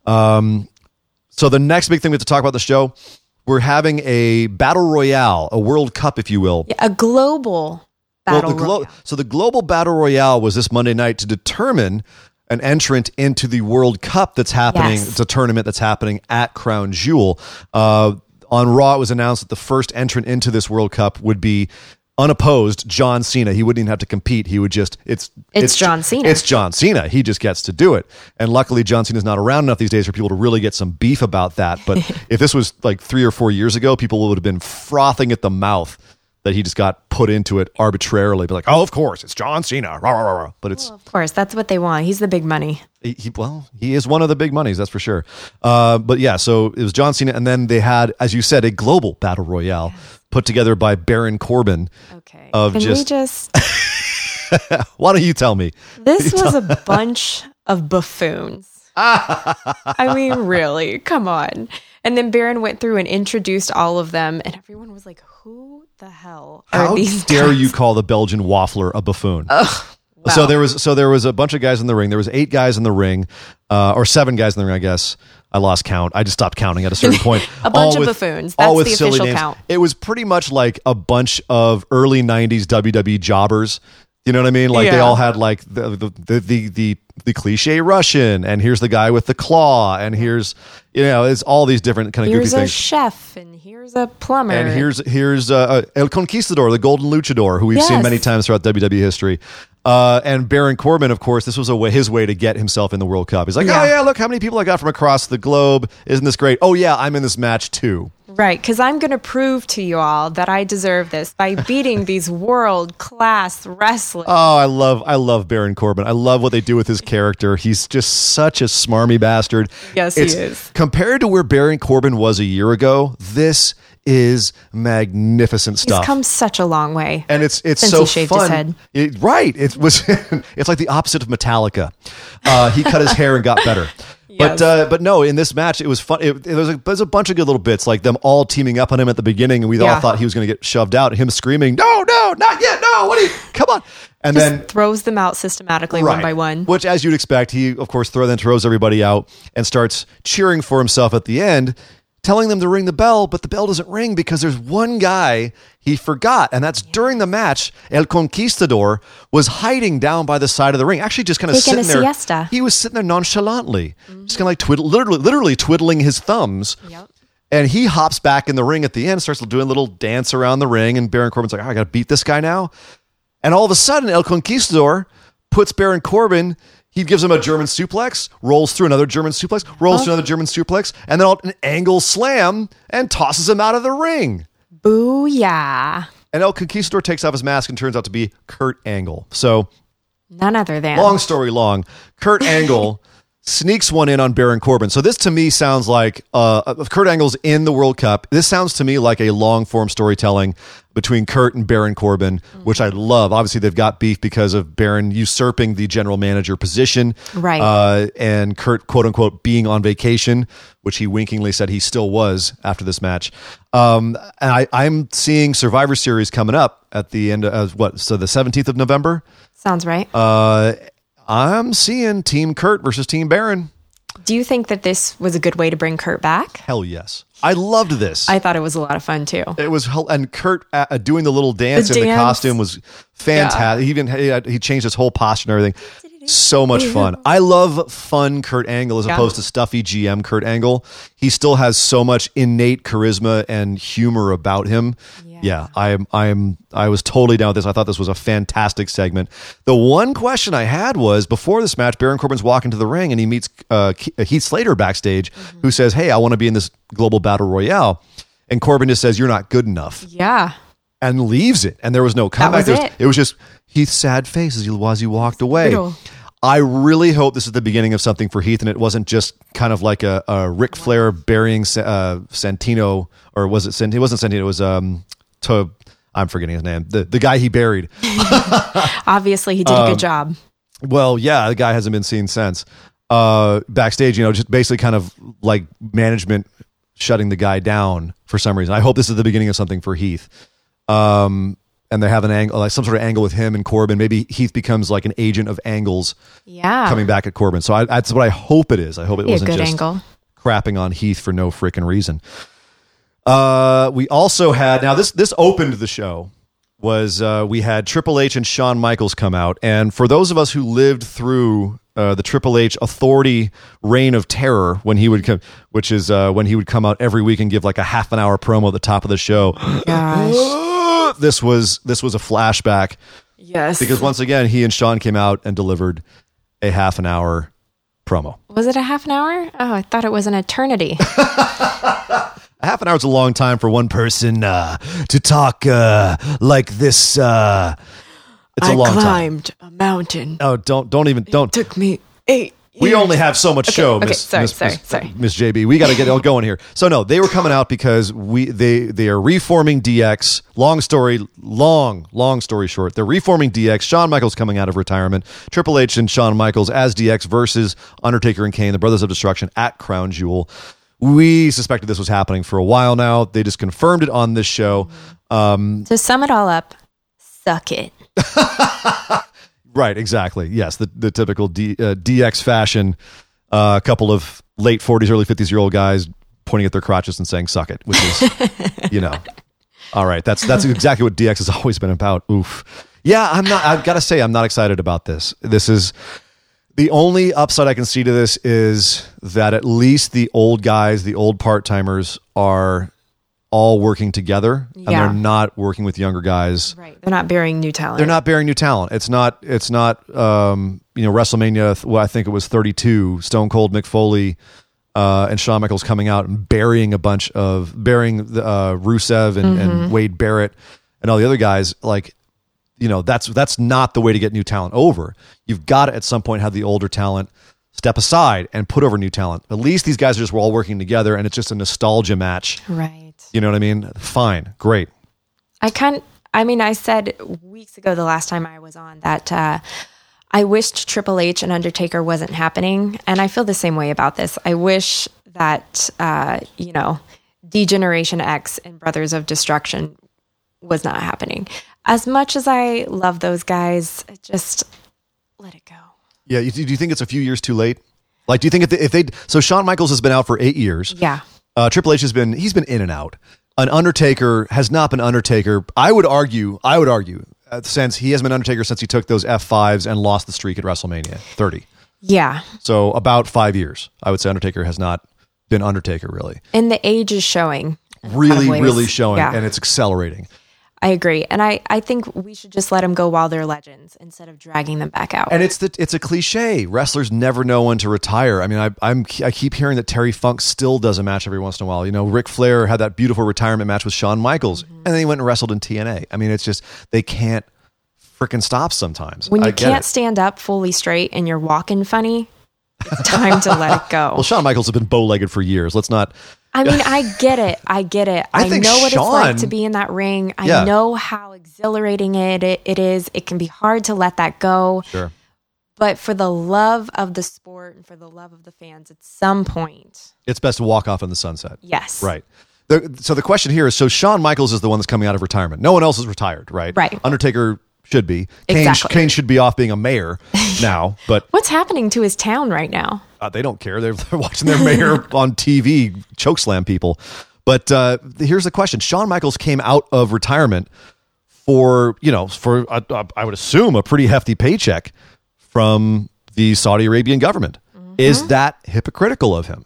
C: Um, so the next big thing we have to talk about the show, we're having a battle royale, a World Cup, if you will,
D: Yeah, a global battle
C: well, the glo-
D: royale.
C: so the global battle royale was this Monday night to determine an entrant into the World Cup that's happening.
D: Yes.
C: It's a tournament that's happening at Crown Jewel. Uh, on Raw, it was announced that the first entrant into this World Cup would be unopposed John Cena. He wouldn't even have to compete. He would just it's
D: It's John Cena.
C: It's John Cena. He just gets to do it. And luckily John Cena's not around enough these days for people to really get some beef about that. But if this was like 3 or 4 years ago, people would have been frothing at the mouth that he just got put into it arbitrarily. Be like, "Oh, of course, it's John Cena." Rah, rah, rah. But it's
D: Of course, that's what they want. He's the big money.
C: he, he- well, he is one of the big monies, that's for sure. Uh, but yeah, so it was John Cena, and then they had, as you said, a global battle royale put together by Baron Corbin.
D: Okay.
C: Of
D: Can
C: just-
D: we just
C: Why don't you tell me?
D: This was a bunch of buffoons. I mean, really, come on. And then Baron went through and introduced all of them, and everyone was like, "Who the hell are
C: How
D: these?"
C: dare
D: guys?"
C: you call the Belgian waffler a buffoon? So there was so there was a bunch of guys in the ring. There was eight guys in the ring, uh, or seven guys in the ring, I guess. I lost count. I just stopped counting at a certain point.
D: A bunch
C: All
D: of
C: with-
D: buffoons.
C: all
D: That's
C: with
D: the
C: silly
D: official
C: names.
D: count.
C: It was pretty much like a bunch of early '90s WWE jobbers. You know what I mean? Like they all had like the the, the the the the cliche Russian, and here's the guy with the claw, and here's you know it's all these different kind of
D: Here's
C: goofy
D: a
C: things.
D: chef, and here's a plumber.
C: And here's here's uh, uh, El Conquistador, the Golden Luchador, who we've seen many times throughout WWE history. Uh, and Baron Corbin, of course, this was a way, his way to get himself in the World Cup. He's like,
D: Yeah.
C: oh yeah, look how many people I got from across the globe. Isn't this great? Oh yeah, I'm in this match too.
D: right, because I'm going to prove to you all that I deserve this by beating these world class wrestlers.
C: Oh, I love I love Baron Corbin. I love what they do with his character. He's just such a smarmy bastard.
D: Yes, he is.
C: Compared to where Baron Corbin was a year ago, this is magnificent
D: He's
C: stuff.
D: come such a long way.
C: and it's it's so
D: he shaved his
C: fun.
D: head.
C: It- right. It was. it's like the opposite of Metallica. Uh, he cut his hair and got better. But uh, but no, in this match it was fun. It, it was a, there's a bunch of good little bits like them all teaming up on him at the beginning, and we all thought he was going to get shoved out. Him screaming, "No, no, not yet! No, what are you? Come on!" And
D: Just
C: then
D: throws them out systematically one by one.
C: which, as you'd expect, he of course throw then throws everybody out and starts cheering for himself at the end, telling them to ring the bell, but the bell doesn't ring because there's one guy he forgot, and that's during the match. El Conquistador was hiding down by the side of the ring, actually just kind of
D: Taking a
C: sitting there.
D: siesta.
C: He was sitting there nonchalantly, mm-hmm. just kind of like twiddle, literally, literally twiddling his thumbs.
D: Yep.
C: And he hops back in the ring at the end, starts doing a little dance around the ring, and Baron Corbin's like, oh, I got to beat this guy now. And all of a sudden, El Conquistador puts Baron Corbin. He gives him a German suplex, rolls through another German suplex, rolls through oh. another German suplex, and then an angle slam and tosses him out of the ring.
D: Booyah.
C: And El Conquistador takes off his mask and turns out to be Kurt Angle. So,
D: None other than.
C: long story long, Kurt Angle sneaks one in on Baron Corbin. So this to me sounds like uh, Kurt Angle's in the World Cup. This sounds to me like a long form storytelling between Kurt and Baron Corbin, which I love. Obviously, they've got beef because of Baron usurping the general manager position,
D: Right.
C: Uh, and Kurt quote unquote being on vacation, which he winkingly said he still was after this match. Um, and I, I'm seeing Survivor Series coming up at the end of what? So the 17th of November.
D: Sounds right.
C: Uh, I'm seeing Team Kurt versus Team Baron.
D: Do you think that this was a good way to bring Kurt back?
C: Hell yes, I loved this.
D: I thought it was a lot of fun too.
C: it was and Kurt uh, uh, doing the little dance
D: The
C: in the costume was fantastic. He even he, he changed his whole posture and everything. So much fun. I love fun Kurt Angle as
D: Yeah.
C: opposed to stuffy GM Kurt Angle. He still has so much innate charisma and humor about him. Yeah,
D: Yeah.
C: I am. I was totally down with this. I thought this was a fantastic segment. The one question I had was before this match, Baron Corbin's walking to the ring and he meets uh, Ke- Heath Slater backstage,
D: Mm-hmm.
C: who says, "Hey, I want to be in this global battle royale." And Corbin just says, "You're not good enough."
D: Yeah.
C: And leaves it. And there was no comeback.
D: That was
C: There
D: it.
C: was just Heath's sad face as he, as he walked away.
D: brutal.
C: I really hope this is the beginning of something for Heath and it wasn't just kind of like a, a Ric Flair burying uh, Santino, or was it Santino? It wasn't Santino. It was, um, to, I'm forgetting his name. The, the guy he buried.
D: Obviously, he did
C: Um,
D: a good job.
C: Well, yeah, the guy hasn't been seen since. Uh, backstage, you know, just basically kind of like management shutting the guy down for some reason. I hope this is the beginning of something for Heath. Um, and they have an angle, like some sort of angle with him and Corbin. Maybe Heath becomes like an agent of angles
D: Yeah.
C: coming back at Corbin. So I, that's what I hope it is. I hope it wasn't
D: good
C: just
D: angle.
C: crapping on Heath for no freaking reason. Uh, we also had now this this opened the show was uh, we had Triple H and Shawn Michaels come out, and for those of us who lived through uh, the Triple H Authority reign of terror when he would come, which is uh, when he would come out every week and give like a half an hour promo at the top of the show.
D: Gosh.
C: this was this was a flashback
D: Yes.
C: because once again he and Shawn came out and delivered a half an hour promo.
D: was it a half an hour? Oh, I thought it was an eternity.
C: A half an hour is a long time for one person uh, to talk uh, like this. Uh, it's a long time.
D: a mountain.
C: Oh, don't don't even don't.
D: Took me eight.
C: We only have so much show,
D: okay,
C: Miss,
D: sorry,
C: Miss,
D: sorry,
C: Miss-
D: sorry.
C: Miss JB. We got to get it going here. So no, they were coming out because we they they are reforming DX. Long story, long long story short, they're reforming DX. Shawn Michaels coming out of retirement. Triple H and Shawn Michaels as DX versus Undertaker and Kane, the Brothers of Destruction at Crown Jewel. We suspected this was happening for a while now. They just confirmed it on this show.
D: To sum it all up, suck it.
C: Right, exactly. Yes, the the typical D, uh, DX fashion. Uh, a couple of late forties, early fifties year old guys pointing at their crotches and saying "suck it," which is, you know, all right. That's that's exactly what DX has always been about. Oof. Yeah, I'm not. I've got to say, I'm not excited about this. This is the only upside I can see to this is that at least the old guys, the old part timers, are all working together, and they're not working with younger guys
D: Right. They're not bearing new talent.
C: they're not bearing new talent. It's not. It's not. Um, you know, WrestleMania. Well, I think it was 32. Stone Cold, Mick Foley, uh, and Shawn Michaels coming out and burying a bunch of burying the, uh, Rusev and, and Wade Barrett and all the other guys. Like, you know, that's that's not the way to get new talent over. You've got to at some point have the older talent step aside and put over new talent. At least these guys are just all working together, and it's just a nostalgia match.
D: Right.
C: You know what I mean? Fine, great.
D: I kind I mean, I said weeks ago the last time I was on that uh, I wished Triple H and Undertaker wasn't happening, and I feel the same way about this. I wish that uh, you know, D-Generation X and Brothers of Destruction was not happening. As much as I love those guys, just let it go.
C: Yeah, do you think it's a few years too late? Like, do you think if they, if they so Shawn Michaels has been out for eight years.
D: Yeah.
C: Uh, Triple H has been he's been in and out. An Undertaker has not been Undertaker. I would argue. I would argue uh, since he has been Undertaker since he took those F fives and lost the streak at WrestleMania 30.
D: Yeah.
C: So about five years, I would say Undertaker has not been Undertaker really.
D: And the age is showing. in a lot of
C: Really, really showing,
D: Yeah.
C: and it's accelerating.
D: I agree. And I, I think we should just let them go while they're legends instead of dragging them back out.
C: And it's the it's a cliche. Wrestlers never know when to retire. I mean, I, I'm I keep hearing that Terry Funk still does a match every once in a while. You know, Ric Flair had that beautiful retirement match with Shawn Michaels,
D: Mm-hmm.
C: and then he went and wrestled in TNA. I mean, it's just they can't freaking stop sometimes.
D: when you can't
C: it.
D: stand up fully straight and you're walking funny, it's time to let it go.
C: Well, Shawn Michaels has been bow legged for years. Let's not.
D: I mean, I get it. I get it.
C: I
D: I, know what it's like to be in that ring. I
C: Yeah.
D: know how exhilarating it, it it is. It can be hard to let that go.
C: Sure.
D: But for the love of the sport and for the love of the fans, at some point,
C: It's best to walk off in the sunset.
D: yes.
C: Right. The, so the question here is: so Shawn Michaels is the one that's coming out of retirement. No one else is retired, right?
D: Right.
C: Undertaker should be. Kane,
D: Exactly.
C: Kane should be off being a mayor now, but
D: What's happening to his town right now?
C: uh, they don't care. They're, they're watching their mayor on TV chokeslam people. But uh, here's the question: Shawn Michaels came out of retirement for you know for I would assume a pretty hefty paycheck from the Saudi Arabian government. Is that hypocritical of him?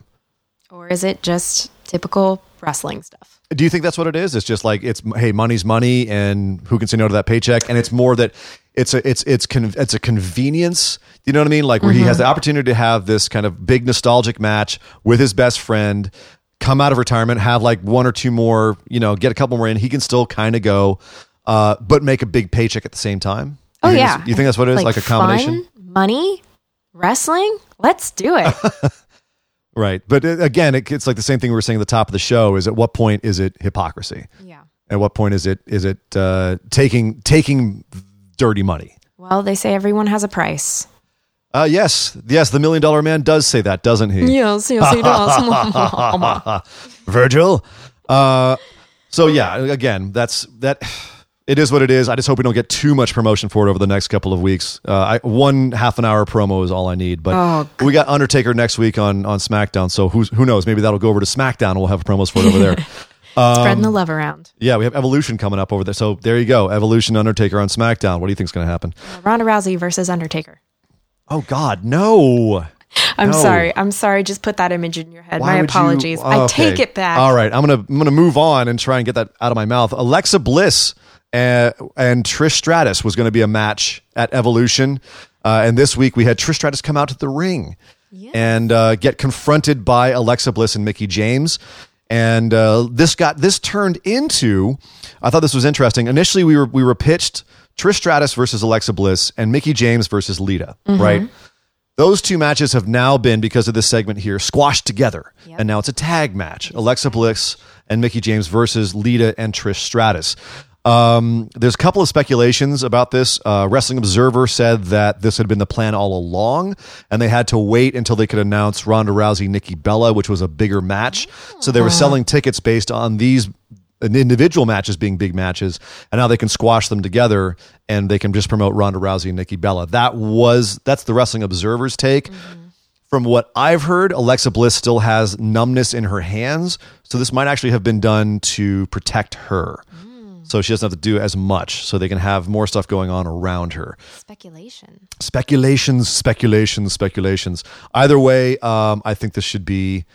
D: Or is it just typical wrestling stuff?
C: Do you think that's what it is? It's just like it's hey, money's money, and who can say no to that paycheck? And it's more that it's a it's it's con, it's a convenience. You know what I mean? Like where he has the opportunity to have this kind of big nostalgic match with his best friend, come out of retirement, have like one or two more, you know, get a couple more in. He can still kind of go, uh, but make a big paycheck at the same time.
D: Oh yeah.
C: you think that's what it is? Like, a combination,
D: fun, money, wrestling. Let's do it.
C: right? But uh, again, it, it's like the same thing we were saying at the top of the show: is at what point is it hypocrisy?
D: yeah.
C: At what point is it is it uh, taking taking dirty money?
D: Well, they say everyone has a price.
C: Uh, yes, yes, the million dollar man does say that, doesn't he?
D: Yes, yes, he does.
C: Virgil. Uh, so yeah, again, that's that. It is what it is. I just hope we don't get too much promotion for it over the next couple of weeks. Uh, I, one half an hour promo is all I need. But
D: Oh,
C: we got Undertaker next week on on SmackDown, so who's who knows? Maybe that'll go over to SmackDown. and We'll have promos for it over there.
D: Spreading the love around.
C: yeah, we have Evolution coming up over there. So there you go, Evolution Undertaker on SmackDown. What do you think's going to happen?
D: Ronda Rousey versus Undertaker.
C: Oh God, no.
D: I'm
C: No.
D: sorry. I'm sorry. Just put that image in your head.
C: Why
D: my
C: would you-
D: apologies. I take it back.
C: All right, I'm gonna I'm gonna move on and try and get that out of my mouth. Alexa Bliss and, and Trish Stratus was going to be a match at Evolution. Uh, and this week we had Trish Stratus come out to the ring and uh, get confronted by Alexa Bliss and Mickie James. And uh, this got this turned into. I thought this was interesting. Initially, we were we were pitched Trish Stratus versus Alexa Bliss and Mickie James versus Lita, right? Those two matches have now been, because of this segment here, squashed together. And now it's a tag match Alexa Bliss and Mickie James versus Lita and Trish Stratus. Um, there's a couple of speculations about this. Uh, Wrestling Observer said that this had been the plan all along, and they had to wait until they could announce Ronda Rousey, Nikki Bella, which was a bigger match. So they were selling tickets based on these individual matches being big matches, and now they can squash them together and they can just promote Ronda Rousey and Nikki Bella. That was that's the Wrestling Observer's take. From what I've heard, Alexa Bliss still has numbness in her hands, so this might actually have been done to protect her. So she doesn't have to do as much, so they can have more stuff going on around her
D: Speculation.
C: speculations, speculations, speculations. Either way, um, I think this should be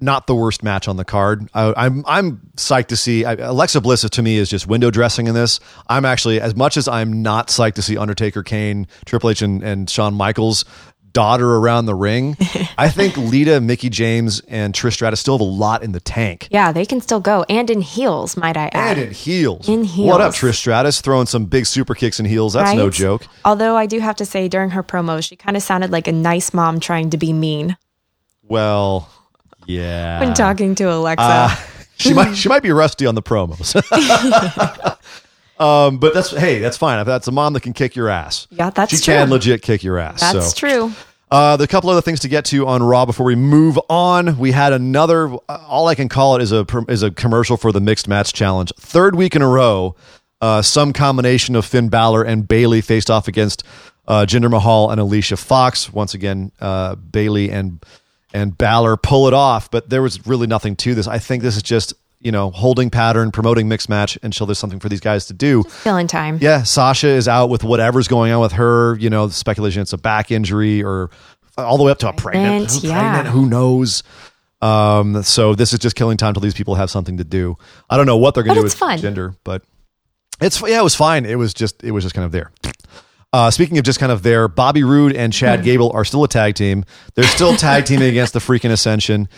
C: not the worst match on the card. I, I'm I'm psyched to see I, Alexa Bliss to me is just window dressing in this. I'm actually as much as I'm not psyched to see Undertaker, Kane, Triple H, and, and Shawn Michaels daughter around the ring. I think Lita, Mickie James, and Trish Stratus still have a lot in the tank.
D: Yeah, they can still go. And in heels, might I add.
C: And in heels.
D: In heels.
C: What up. Trish Stratus? Throwing some big super kicks in heels. That's no joke.
D: Although I do have to say, during her promo, she kind of sounded like a nice mom trying to be mean
C: Well, yeah.
D: when talking to Alexa.
C: Uh, she might she might be rusty on the promos. um, but that's hey, that's fine. If that's a mom that can kick your ass,
D: Yeah, that's true.
C: she can legit kick your ass.
D: That's
C: so.
D: true.
C: Uh, the couple other things to get to on Raw before we move on. We had another. uh, All I can call it is a is a commercial for the mixed match challenge. Third week in a row, uh, some combination of Finn Balor and Bayley faced off against uh, Jinder Mahal and Alicia Fox. Once again, uh, Bayley and and Balor pull it off, but there was really nothing to this. I think this is just you know holding pattern, promoting mixed match until there's something for these guys to do.
D: Filling time.
C: Yeah, Sasha is out with whatever's going on with her. You know, speculation it's a back injury or all the way up to a pregnant.
D: Pregnant,
C: Who,
D: yeah.
C: pregnant, who knows? Um, so this is just killing time till these people have something to do. I don't know what they're going to do
D: it's
C: with
D: fun.
C: gender, but it's yeah, it was fine. It was just it was just kind of there. Uh, speaking of just kind of there, Bobby Roode and
D: Hmm.
C: Chad Gable are still a tag team. They're still tag teaming against the freaking Ascension.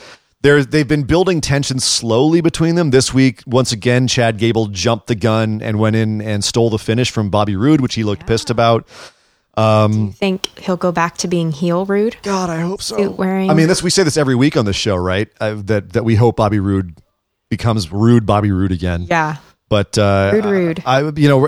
C: They're, they've been building tension slowly between them. This week, once again, Chad Gable jumped the gun and went in and stole the finish from Bobby Roode, which he looked pissed about.
D: Um think he'll go back to being heel rude?
C: God, I hope so.
D: Suit wearing.
C: I mean, this we say this every week on the show, right? Uh, that that we hope Bobby Roode becomes rude Bobby Roode again.
D: Yeah.
C: But uh,
D: Rude, rude.
C: I, you know,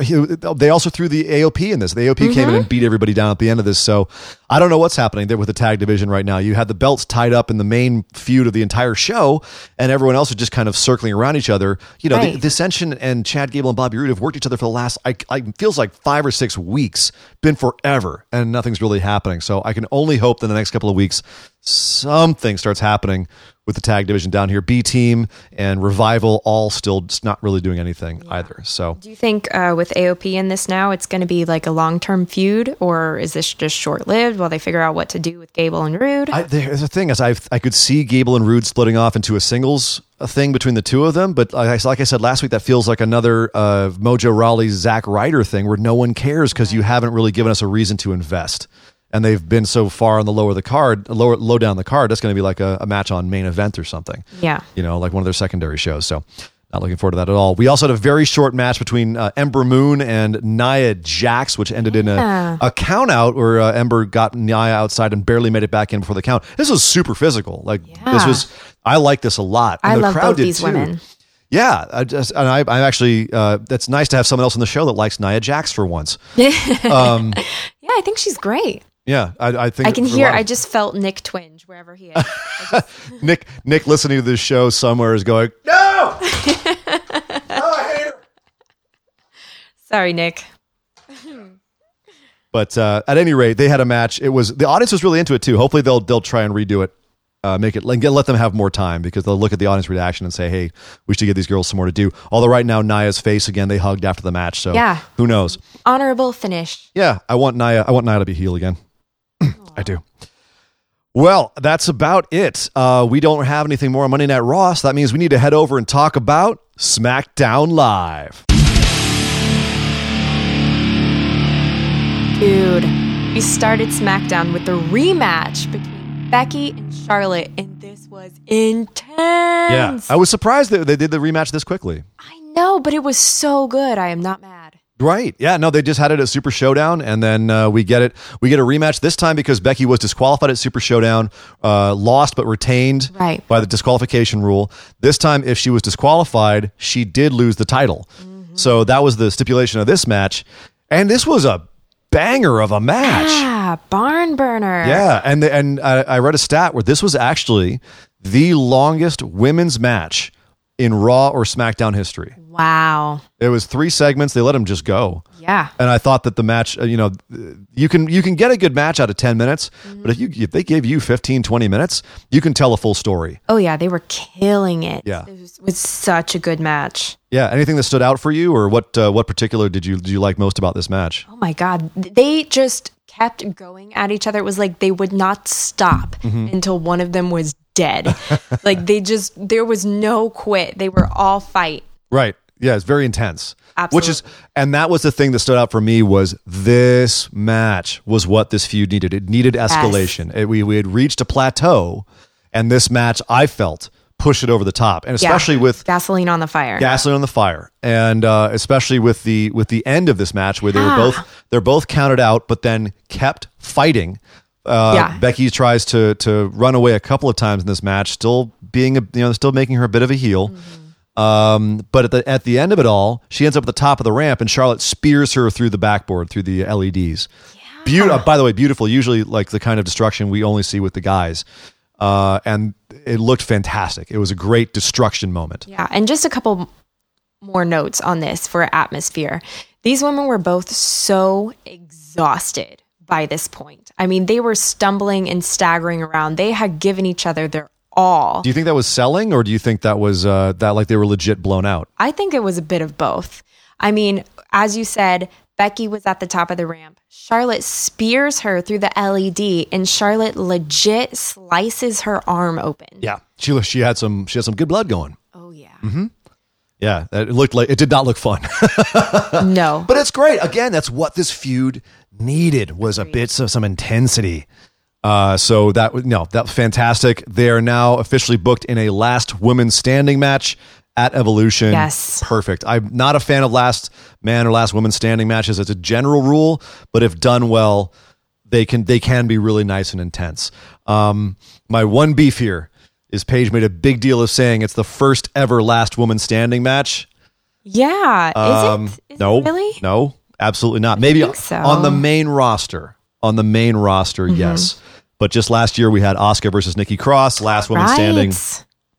C: they also threw the AOP in this. The AOP came
D: Mm-hmm.
C: in and beat everybody down at the end of this. So I don't know what's happening there with the tag division right now. You had the belts tied up in the main feud of the entire show, and everyone else is just kind of circling around each other. You know, the,
D: Right.
C: the Ascension and Chad Gable and Bobby Roode have worked each other for the last, I, I feels like five or six weeks, been forever, and nothing's really happening. So I can only hope that in the next couple of weeks something starts happening with the tag division down here. B Team and Revival all still just not really doing anything either. So
D: Do you think uh, with AOP in this now, it's going to be like a long term feud, or is this just short lived while they figure out what to do with Gable and Roode?
C: I, there's the thing is I I could see Gable and Roode splitting off into a singles thing between the two of them, but like I, like I said last week, that feels like another uh, Mojo Rawley Zack Ryder thing where no one cares because you haven't really given us a reason to invest. And they've been so far on the lower the card, lower low down the card. That's going to be like a, a match on main event or something.
D: Yeah.
C: you know, like one of their secondary shows. So not looking forward to that at all. We also had a very short match between uh, Ember Moon and Nia Jax, which ended in
D: Yeah.
C: a, a count out where uh, Ember got Nia outside and barely made it back in before the count. This was super physical. Like this was, I like this a lot. And
D: I
C: the
D: love
C: crowd
D: both
C: did
D: these
C: too.
D: women.
C: Yeah, I just and I, I'm actually. Uh, it's nice to have someone else on the show that likes Nia Jax for once.
D: Yeah, I think she's great.
C: Yeah, I, I think
D: I can hear,
C: of-
D: I just felt Nick twinge wherever he is. Just-
C: Nick Nick listening to this show somewhere is going no. oh, I hate her.
D: sorry, Nick.
C: But uh, at any rate, they had a match. It was the audience was really into it too. Hopefully, they'll they'll try and redo it, uh, make it like, let them have more time because they'll look at the audience reaction and say, "Hey, we should give these girls some more to do." Although right now, Nia's face again, they hugged after the match, so
D: Yeah.
C: who knows?
D: Honorable finish.
C: Yeah, I want Nia. I want Nia to be heel again. I do. Well, that's about it. Uh, we don't have anything more on Monday Night Raw, so that means we need to head over and talk about SmackDown Live.
D: Dude, we started SmackDown with the rematch between Becky and Charlotte, and this was intense.
C: Yeah, I was surprised that they did the rematch this quickly.
D: I know, but it was so good. I am not mad.
C: Right. Yeah. No, they just had it at Super Showdown, and then uh, we get it. We get a rematch this time because Becky was disqualified at Super Showdown, uh, lost but retained
D: Right.
C: by the disqualification rule. This time, if she was disqualified, she did lose the title. So that was the stipulation of this match, and this was a banger of a match.
D: Ah, barn burner.
C: Yeah, and the, and I, I read a stat where this was actually the longest women's match in Raw or SmackDown history.
D: Wow.
C: It was three segments. They let them just go.
D: Yeah.
C: And I thought that the match, uh, you know, you can you can get a good match out of 10 minutes,
D: Mm-hmm.
C: but if you if they give you 15 20 minutes, you can tell a full story.
D: Oh yeah, they were killing it.
C: Yeah.
D: It was, was such a good match.
C: Yeah, anything that stood out for you or what uh, what particular did you did you like most about this match?
D: Oh my god, they just kept going at each other. It was like they would not stop
C: Mm-hmm.
D: until one of them was dead. like they just there was no quit. They were all fight.
C: Right. Yeah, it's very intense. Which is and that was the thing that stood out for me was this match was what this feud needed. It needed escalation. It- we we had reached a plateau and this match I felt pushed it over the top. And
D: Yeah.
C: especially with
D: gasoline on the fire.
C: gasoline on the fire, and uh, especially with the with the end of this match where they were both they're both counted out, but then kept fighting. Uh,
D: Yeah.
C: Becky tries to to run away a couple of times in this match, still being a, you know still making her a bit of a heel.
D: Mm-hmm.
C: Um, but at the at the end of it all, she ends up at the top of the ramp, and Charlotte spears her through the backboard through the LEDs. Beau- uh, by the way, beautiful. Usually, like the kind of destruction we only see with the guys, uh, and it looked fantastic. It was a great destruction moment.
D: Yeah, and just a couple more notes on this for atmosphere. These women were both so exhausted by this point. I mean, they were stumbling and staggering around. They had given each other their all.
C: Do you think that was selling, or do you think that was uh, that like they were legit blown out?
D: I think it was a bit of both. I mean, as you said, Becky was at the top of the ramp. Charlotte spears her through the LED, and Charlotte legit slices her arm open.
C: Yeah, she she had some she had some good blood going.
D: Oh, yeah.
C: Mm-hmm. Yeah, it looked like it did not look fun,
D: No.
C: but it's great. Again, that's what this feud needed was a bit of some intensity. Uh, so that was no, that was fantastic. They are now officially booked in a last woman standing match at Evolution.
D: Yes.
C: perfect. I'm not a fan of last man or last woman standing matches as a general rule, but if done well, they can they can be really nice and intense. Um, my one beef here is Paige made a big deal of saying it's the first ever last woman standing match.
D: Yeah. Is
C: Um,
D: it? Is
C: no,
D: it really?
C: no, absolutely not. Maybe
D: so. Mm-hmm.
C: on the main roster. On the main roster, yes. But just last year we had Asuka versus Nikki Cross, last woman
D: Right.
C: standing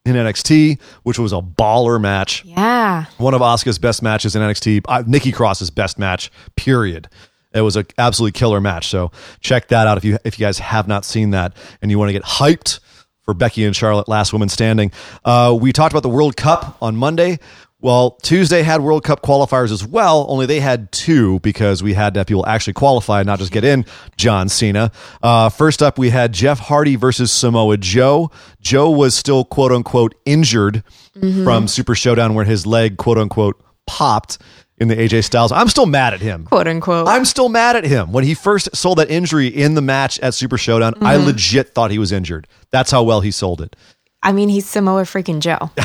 C: in NXT, which was a baller match.
D: Yeah.
C: One of Asuka's best matches in NXT. Uh, Nikki Cross's best match. Period. It was an absolutely killer match. So check that out if you if you guys have not seen that and you want to get hyped for Becky and Charlotte, last woman standing. Uh, we talked about the World Cup on Monday. Well, Tuesday had World Cup qualifiers as well, only they had two because we had to have people actually qualify, and not just get in. John Cena. Uh, first up, we had Jeff Hardy versus Samoa Joe. Joe was still quote unquote injured from Super Showdown, where his leg quote unquote popped in the AJ Styles. I'm still mad at him.
D: Quote unquote.
C: I'm still mad at him. When he first sold that injury in the match at Super Showdown, I
D: Mm-hmm.
C: legit thought he was injured. That's how well he sold it.
D: I mean, he's Samoa freaking Joe.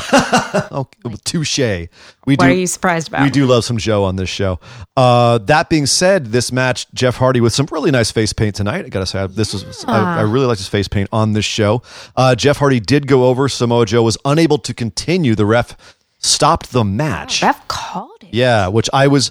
C: Oh, touche. We
D: What
C: do.
D: are you surprised about?
C: We do love some Joe on this show. Uh, that being said, this match, Jeff Hardy with some really nice face paint tonight. I gotta say, this is I, I really liked his face paint on this show. Uh, Jeff Hardy did go over. Samoa Joe was unable to continue. The ref stopped the match.
D: Ref called it.
C: Yeah, which I was.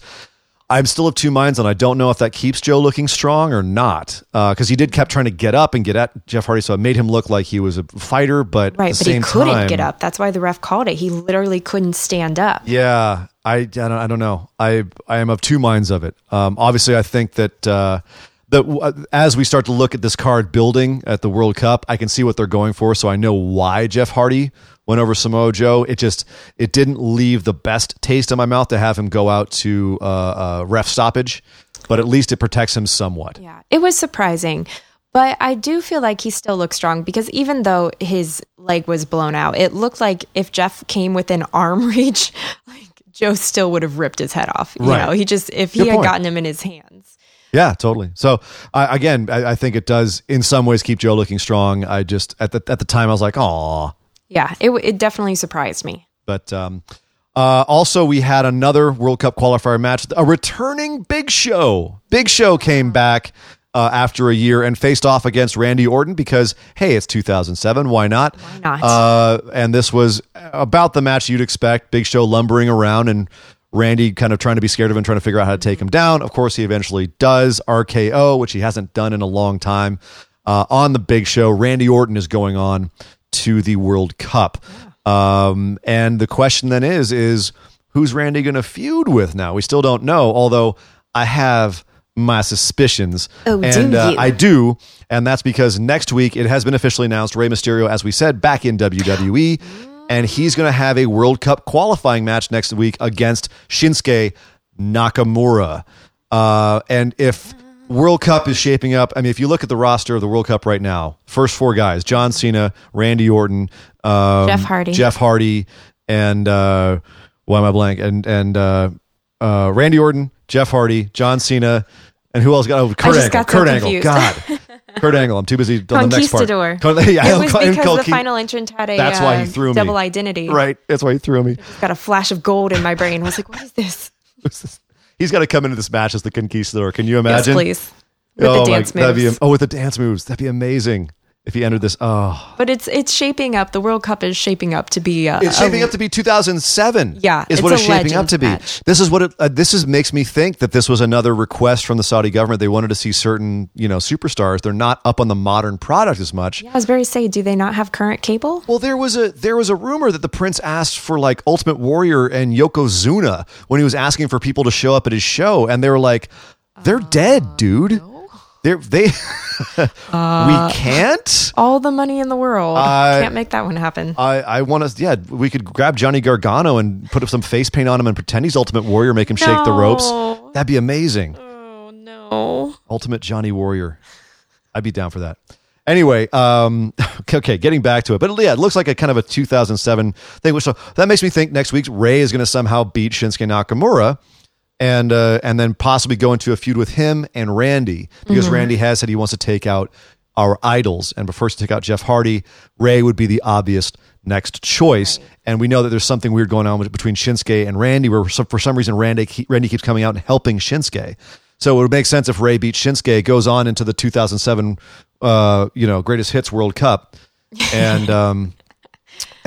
C: I'm still of two minds, and I don't know if that keeps Joe looking strong or not. Because he did kept trying to get up and get at Jeff Hardy, so it made him look like he was a fighter. But
D: Right,
C: at the
D: but he couldn't
C: time-
D: get up. That's why the ref called it. He literally couldn't stand up.
C: Yeah, I, I don't, I don't know. I I am of two minds of it. Um, obviously, I think that uh, that w- as we start to look at this card building at the World Cup, I can see what they're going for. So I know why Jeff Hardy went over Samoa Joe. It just it didn't leave the best taste in my mouth to have him go out to uh, uh, ref stoppage, but at least it protects him somewhat.
D: Yeah, it was surprising. But I do feel like he still looks strong because even though his leg was blown out, it looked like if Jeff came within arm reach, like Joe still would have ripped his head off. You
C: Right.
D: know, he just if he
C: Good
D: had
C: point.
D: gotten him in his hands.
C: Yeah, totally. So I again, I, I think it does in some ways keep Joe looking strong. I just at the at the time I was like, "Aw."
D: Yeah, it, it definitely surprised me.
C: But um, uh, also, we had another World Cup qualifier match. A returning Big Show. Big Show came back uh, after a year and faced off against Randy Orton because, hey, it's 2007. Why not?
D: Why not?
C: Uh, and this was about the match you'd expect. Big Show lumbering around and Randy kind of trying to be scared of him, trying to figure out how to take him down. Of course, he eventually does RKO, which he hasn't done in a long time. Uh, on the Big Show, Randy Orton is going on to the World Cup. Um, and the question then is, is who's Randy going to feud with now? We still don't know, although I have my suspicions.
D: Oh, do
C: and uh,
D: you?
C: I do. And that's because next week it has been officially announced Rey Mysterio, as we said, back in WWE. And he's going to have a World Cup qualifying match next week against Shinsuke Nakamura. Uh, and if World Cup is shaping up, I mean, if you look at the roster of the World Cup right now, first four guys John Cena, Randy Orton, um,
D: Jeff Hardy.
C: Jeff Hardy, and uh, why am I blank? And, and uh, uh, Randy Orton, Jeff Hardy, John Cena, and who else got? Oh, Kurt Angle. Kurt Angle. God. Kurt Angle. I'm too busy on the next part.
D: Conquistador.
C: Yeah,
D: it was because the final entrant had a
C: That's why he
D: uh,
C: threw me.
D: double identity.
C: Right. That's why he threw me.
D: Got a flash of gold in my brain. I was like, what is this?
C: He's got to come into this match as the conquistador. Can you
D: Yes,
C: imagine?
D: please. With
C: oh,
D: the dance
C: my, that'd be-
D: moves.
C: oh, with the dance moves. That'd be amazing if he entered this. Oh,
D: But it's it's shaping up. The World Cup is shaping up to be. Uh,
C: it's shaping up to be 2007.
D: Yeah,
C: is
D: it's
C: what it's shaping up to be.
D: match.
C: This is what it. Uh, this is makes me think that this was another request from the Saudi government. They wanted to see certain, you know, superstars. They're not up on the modern product as much.
D: I was very say, do they not have current cable?
C: Well, there was a there was a rumor that the prince asked for like Ultimate Warrior and Yokozuna when he was asking for people to show up at his show, and they were like, "They're dead, dude. They're they. we can't."
D: All the money in the world.
C: I-
D: Can't make that one happen.
C: I, I want to, yeah, we could grab Johnny Gargano and put some face paint on him and pretend he's Ultimate Warrior, make him shake the ropes. That'd be amazing.
D: oh no.
C: Ultimate Johnny Warrior. I'd be down for that. Anyway, um, okay, okay, getting back to it, but yeah, it looks like a kind of a 2007 thing. Which so that makes me think next week Rey is going to somehow beat Shinsuke Nakamura, and uh, and then possibly go into a feud with him and Randy because Randy has said he wants to take out our idols, and first to take out Jeff Hardy, Rey would be the obvious next choice. And we know that there's something weird going on between Shinsuke and Randy, where for some, reason Randy Randy keeps coming out and helping Shinsuke. So it would make sense if Rey beats Shinsuke, goes on into the 2007, uh, you know, greatest hits World Cup, and um,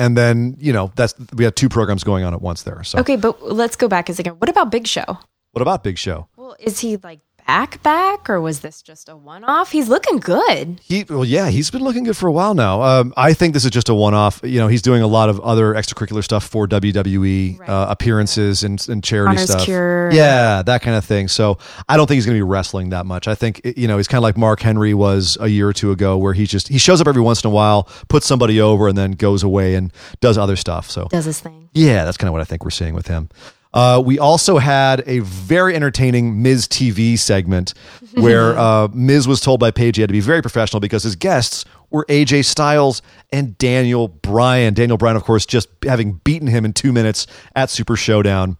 C: and then you know that's we have two programs going on at once there. So
D: Okay, but let's go back a second. What about Big Show?
C: what about Big Show?
D: Well, is he like back back or was this just a one off? He's looking good.
C: He well, yeah, he's been looking good for a while now. Um, I think this is just a one-off. You know, he's doing a lot of other extracurricular stuff for WWE
D: Right.
C: uh, appearances and, and charity
D: Honor's
C: stuff.
D: Cure.
C: Yeah, that kind of thing. So I don't think he's going to be wrestling that much. I think you know he's kind of like Mark Henry was a year or two ago, where he just he shows up every once in a while, puts somebody over, and then goes away and does other stuff. So
D: Does his thing.
C: yeah, that's kind of what I think we're seeing with him. Uh, we also had a very entertaining Miz TV segment where uh, Miz was told by Paige he had to be very professional because his guests were AJ Styles and Daniel Bryan. Daniel Bryan, of course, just having beaten him in two minutes at Super Showdown.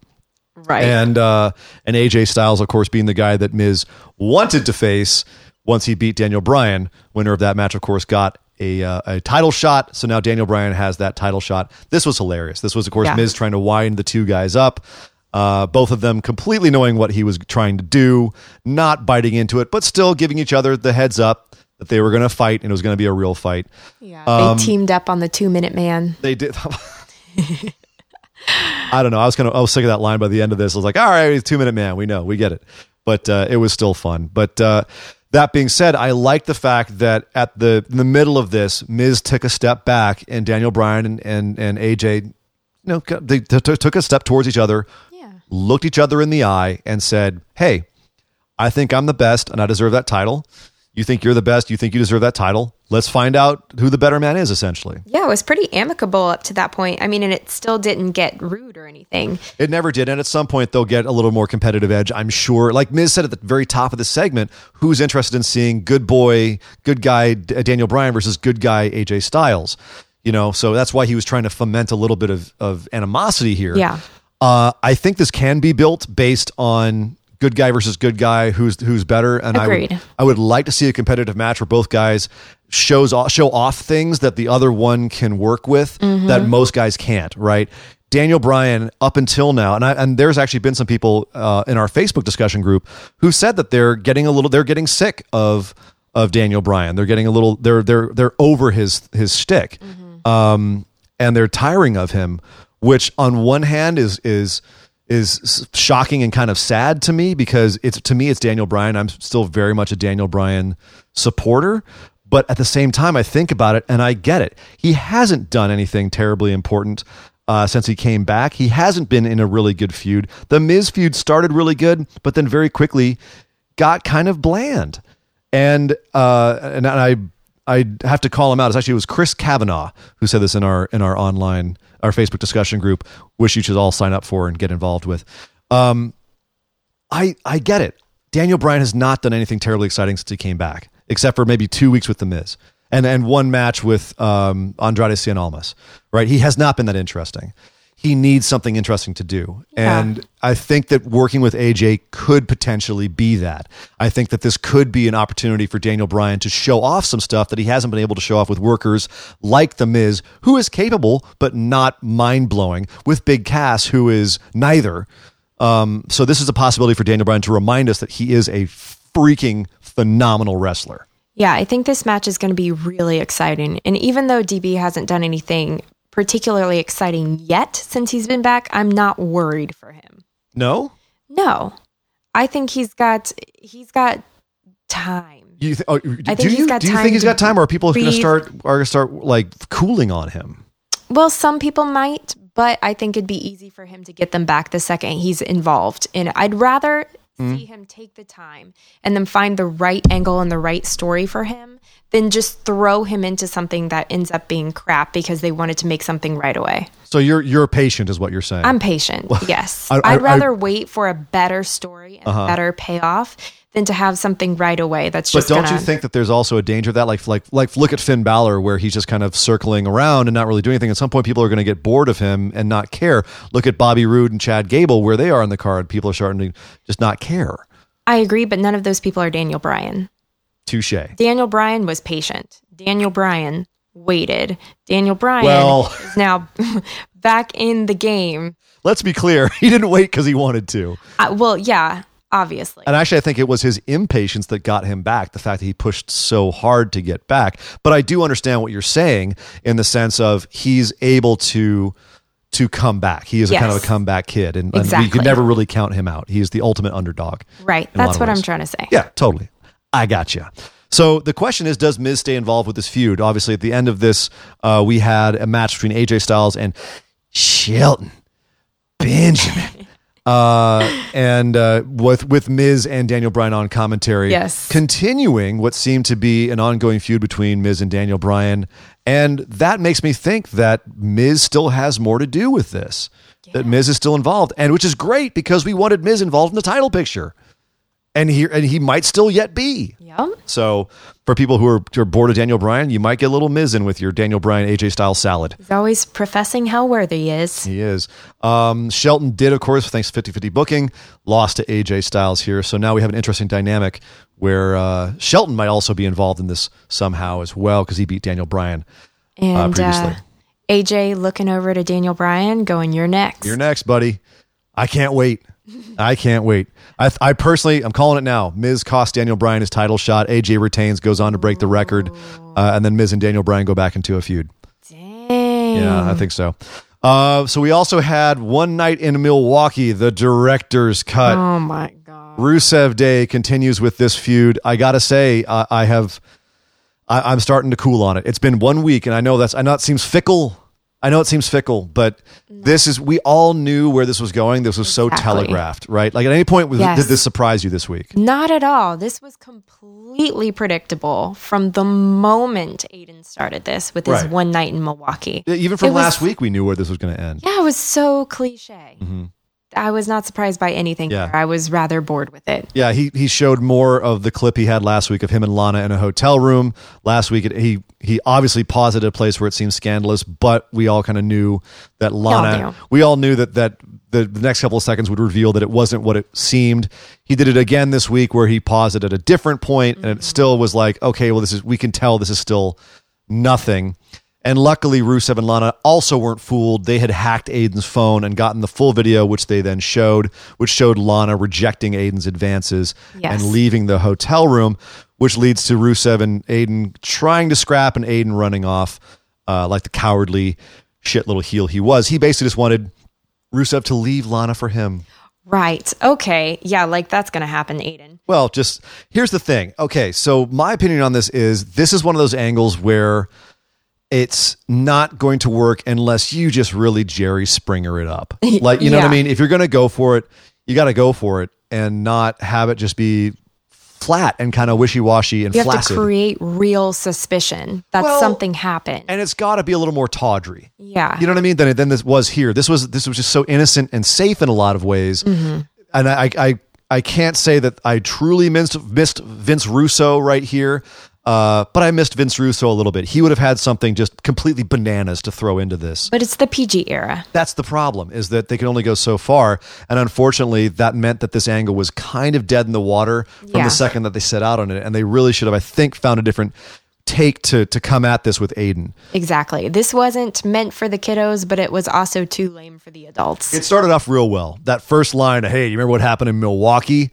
D: Right.
C: And uh, and AJ Styles, of course, being the guy that Miz wanted to face once he beat Daniel Bryan. Winner of that match, of course, got a uh, a title shot. So now Daniel Bryan has that title shot. This was hilarious. This was, of course,
D: Yeah.
C: Miz trying to wind the two guys up. Uh, both of them completely knowing what he was trying to do, not biting into it, but still giving each other the heads up that they were going to fight and it was going to be a real fight.
D: yeah.
C: um,
D: they teamed up on the two minute man.
C: They did. I don't know. I was kind of I was sick of that line by the end of this. I was like, all right, two minute man. We know, we get it. But uh, it was still fun. But uh, that being said, I like the fact that at the in the middle of this, Miz took a step back, and Daniel Bryan and and, and AJ, you know, they t- t- took a step towards each other,
D: Yeah.
C: looked each other in the eye, and said, "Hey, I think I'm the best, and I deserve that title. You think you're the best. You think you deserve that title. Let's find out who the better man is." Essentially.
D: Yeah, it was pretty amicable up to that point. I mean, and it still didn't get rude or anything.
C: It never did. And at some point, they'll get a little more competitive edge, I'm sure. Like Miz said at the very top of the segment, who's interested in seeing good boy, good guy uh, Daniel Bryan versus good guy AJ Styles? You know, so that's why he was trying to foment a little bit of, of animosity here.
D: Yeah.
C: Uh, I think this can be built based on good guy versus good guy, who's who's better. And I would, I would like to see a competitive match where both guys shows off, show off things that the other one can work with that most guys can't. Right. Daniel Bryan, up until now, and I, and there's actually been some people uh, in our Facebook discussion group who said that they're getting a little, they're getting sick of of Daniel Bryan. They're getting a little, they're they're they're over his his shtick, um, and they're tiring of him. Which on one hand is is is shocking and kind of sad to me because it's to me it's Daniel Bryan. I'm still very much a Daniel Bryan supporter, but at the same time I think about it and I get it. He hasn't done anything terribly important uh, since he came back. He hasn't been in a really good feud. The Miz feud started really good, but then very quickly got kind of bland. And uh, and I I have to call him out. It's actually it was Chris Kavanaugh who said this in our in our online our Facebook discussion group, which you should all sign up for and get involved with. Um, I I get it. Daniel Bryan has not done anything terribly exciting since he came back, except for maybe two weeks with the Miz and and one match with um, Andrade Cien Almas. Right, he has not been that interesting. He needs something interesting to do, and I think that working with AJ could potentially be that. I think that this could be an opportunity for Daniel Bryan to show off some stuff that he hasn't been able to show off with workers like The Miz, who is capable but not mind blowing, with Big Cass, who is neither. Um, so this is a possibility for Daniel Bryan to remind us that he is a freaking phenomenal wrestler.
D: Yeah, I think this match is going to be really exciting. And even though DB hasn't done anything particularly exciting yet since he's been back, I'm not worried for him.
C: No,
D: No. I think he's got he's got time.
C: you th- oh, do
D: think
C: you
D: he's got
C: do you
D: time
C: think he's got time, or are people going to start are going to start like cooling on him?
D: Well, some people might, but I think it'd be easy for him to get them back the second he's involved. And I'd rather
C: Mm-hmm.
D: see him take the time and then find the right angle and the right story for him than just throw him into something that ends up being crap because they wanted to make something right away.
C: So you're you're patient, is what you're saying.
D: I'm patient. yes.
C: I-
D: I,
C: I-
D: would rather wait for a better story and
C: Uh-huh.
D: a better payoff than to have something right away that's just.
C: but don't
D: gonna,
C: you think that there's also a danger of that, like like like look at Finn Balor, where he's just kind of circling around and not really doing anything. At some point, people are going to get bored of him and not care. Look at Bobby Roode and Chad Gable, where they are on the card. People are starting to just not care.
D: I agree, but none of those people are Daniel Bryan.
C: Touche.
D: Daniel Bryan was patient. Daniel Bryan waited. Daniel Bryan
C: Well-
D: is now back in the game.
C: Let's be clear. He didn't wait because he wanted to.
D: Uh, well, yeah, obviously.
C: And actually, I think it was his impatience that got him back, the fact that he pushed so hard to get back. But I do understand what you're saying in the sense of he's able to to come back. He is a kind of a comeback kid, and, and we
D: Exactly.
C: could never really count him out. He is the ultimate underdog.
D: right.
C: in a lot
D: That's what I'm trying to say.
C: Yeah, totally. I got you. So the question is, does Miz stay involved with this feud? Obviously, at the end of this, uh, we had a match between AJ Styles and Shelton Benjamin. Uh, and uh, with with Miz and Daniel Bryan on commentary,
D: Yes.
C: continuing what seemed to be an ongoing feud between Miz and Daniel Bryan, and that makes me think that Miz still has more to do with this. That Miz is still involved, and which is great because we wanted Miz involved in the title picture, and he and he might still yet be.
D: Yep.
C: So for people who are, who are bored of Daniel Bryan, you might get a little Miz in with your Daniel Bryan AJ style salad.
D: He's always professing how worthy he is.
C: He is. Um, Shelton did, of course, thanks to 50 50 booking, lost to AJ Styles here. So now we have an interesting dynamic where uh, Shelton might also be involved in this somehow as well because he beat Daniel Bryan.
D: And
C: previously.
D: uh, AJ looking over to Daniel Bryan, going, "You're next."
C: You're next, buddy. I can't wait. I can't wait. I, I personally, I'm calling it now. Miz cost Daniel Bryan his title shot. AJ retains, goes on to break the record, uh, and then Miz and Daniel Bryan go back into a feud.
D: Dang.
C: Yeah, I think so. Uh, so we also had one night in Milwaukee, the director's cut.
D: Oh my god.
C: Rusev Day continues with this feud. I gotta say, I, I have, I, I'm starting to cool on it. It's been one week, and I know that's, I know it seems fickle. I know it seems fickle, but this is, we all knew where this was going. This was so telegraphed, right? Like at any point,
D: Yes.
C: did this surprise you this week?
D: Not at all. This was completely predictable from the moment Aiden started this with his
C: Right.
D: one night in Milwaukee.
C: Even from
D: It was-
C: last week, we knew where this was going to end.
D: Yeah, it was so cliche.
C: Mm-hmm.
D: I was not surprised by anything.
C: Yeah.
D: there. I was rather bored with it.
C: Yeah, he he showed more of the clip he had last week of him and Lana in a hotel room. Last week, it, he he obviously paused at a place where it seemed scandalous, but we all kind of knew that Lana.
D: knew.
C: We all knew that that the, the next couple of seconds would reveal that it wasn't what it seemed. He did it again this week where he paused at a different point, and it mm-hmm. still was like, okay, well, this is we can tell this is still nothing. And luckily, Rusev and Lana also weren't fooled. They had hacked Aiden's phone and gotten the full video, which they then showed, which showed Lana rejecting Aiden's advances
D: Yes.
C: and leaving the hotel room, which leads to Rusev and Aiden trying to scrap and Aiden running off uh, like the cowardly shit little heel he was. He basically just wanted Rusev to leave Lana for him.
D: Right. Okay. Yeah, like that's going to happen, Aiden.
C: Well, just here's the thing. Okay, so my opinion on this is this is one of those angles where it's not going to work unless you just really Jerry Springer it up. Like, you know what I mean? If you're going to go for it, you got to go for it and not have it just be flat and kind of wishy-washy and
D: You have to create real suspicion that
C: Well,
D: something happened.
C: and it's got to be a little more tawdry.
D: yeah.
C: You know what I mean? Than it than this was here. This was this was just so innocent and safe in a lot of ways.
D: Mm-hmm.
C: And I, I I can't say that I truly missed missed Vince Russo right here. Uh, but I missed Vince Russo a little bit. He would have had something just completely bananas to throw into this.
D: but it's the PG era.
C: That's the problem is that they can only go so far. And unfortunately, that meant that this angle was kind of dead in the water from
D: Yeah.
C: the second that they set out on it. And they really should have, I think, found a different take to to come at this with Aiden.
D: Exactly. This wasn't meant for the kiddos, but it was also too lame for the adults.
C: It started off real well. That first line, hey, you remember what happened in Milwaukee?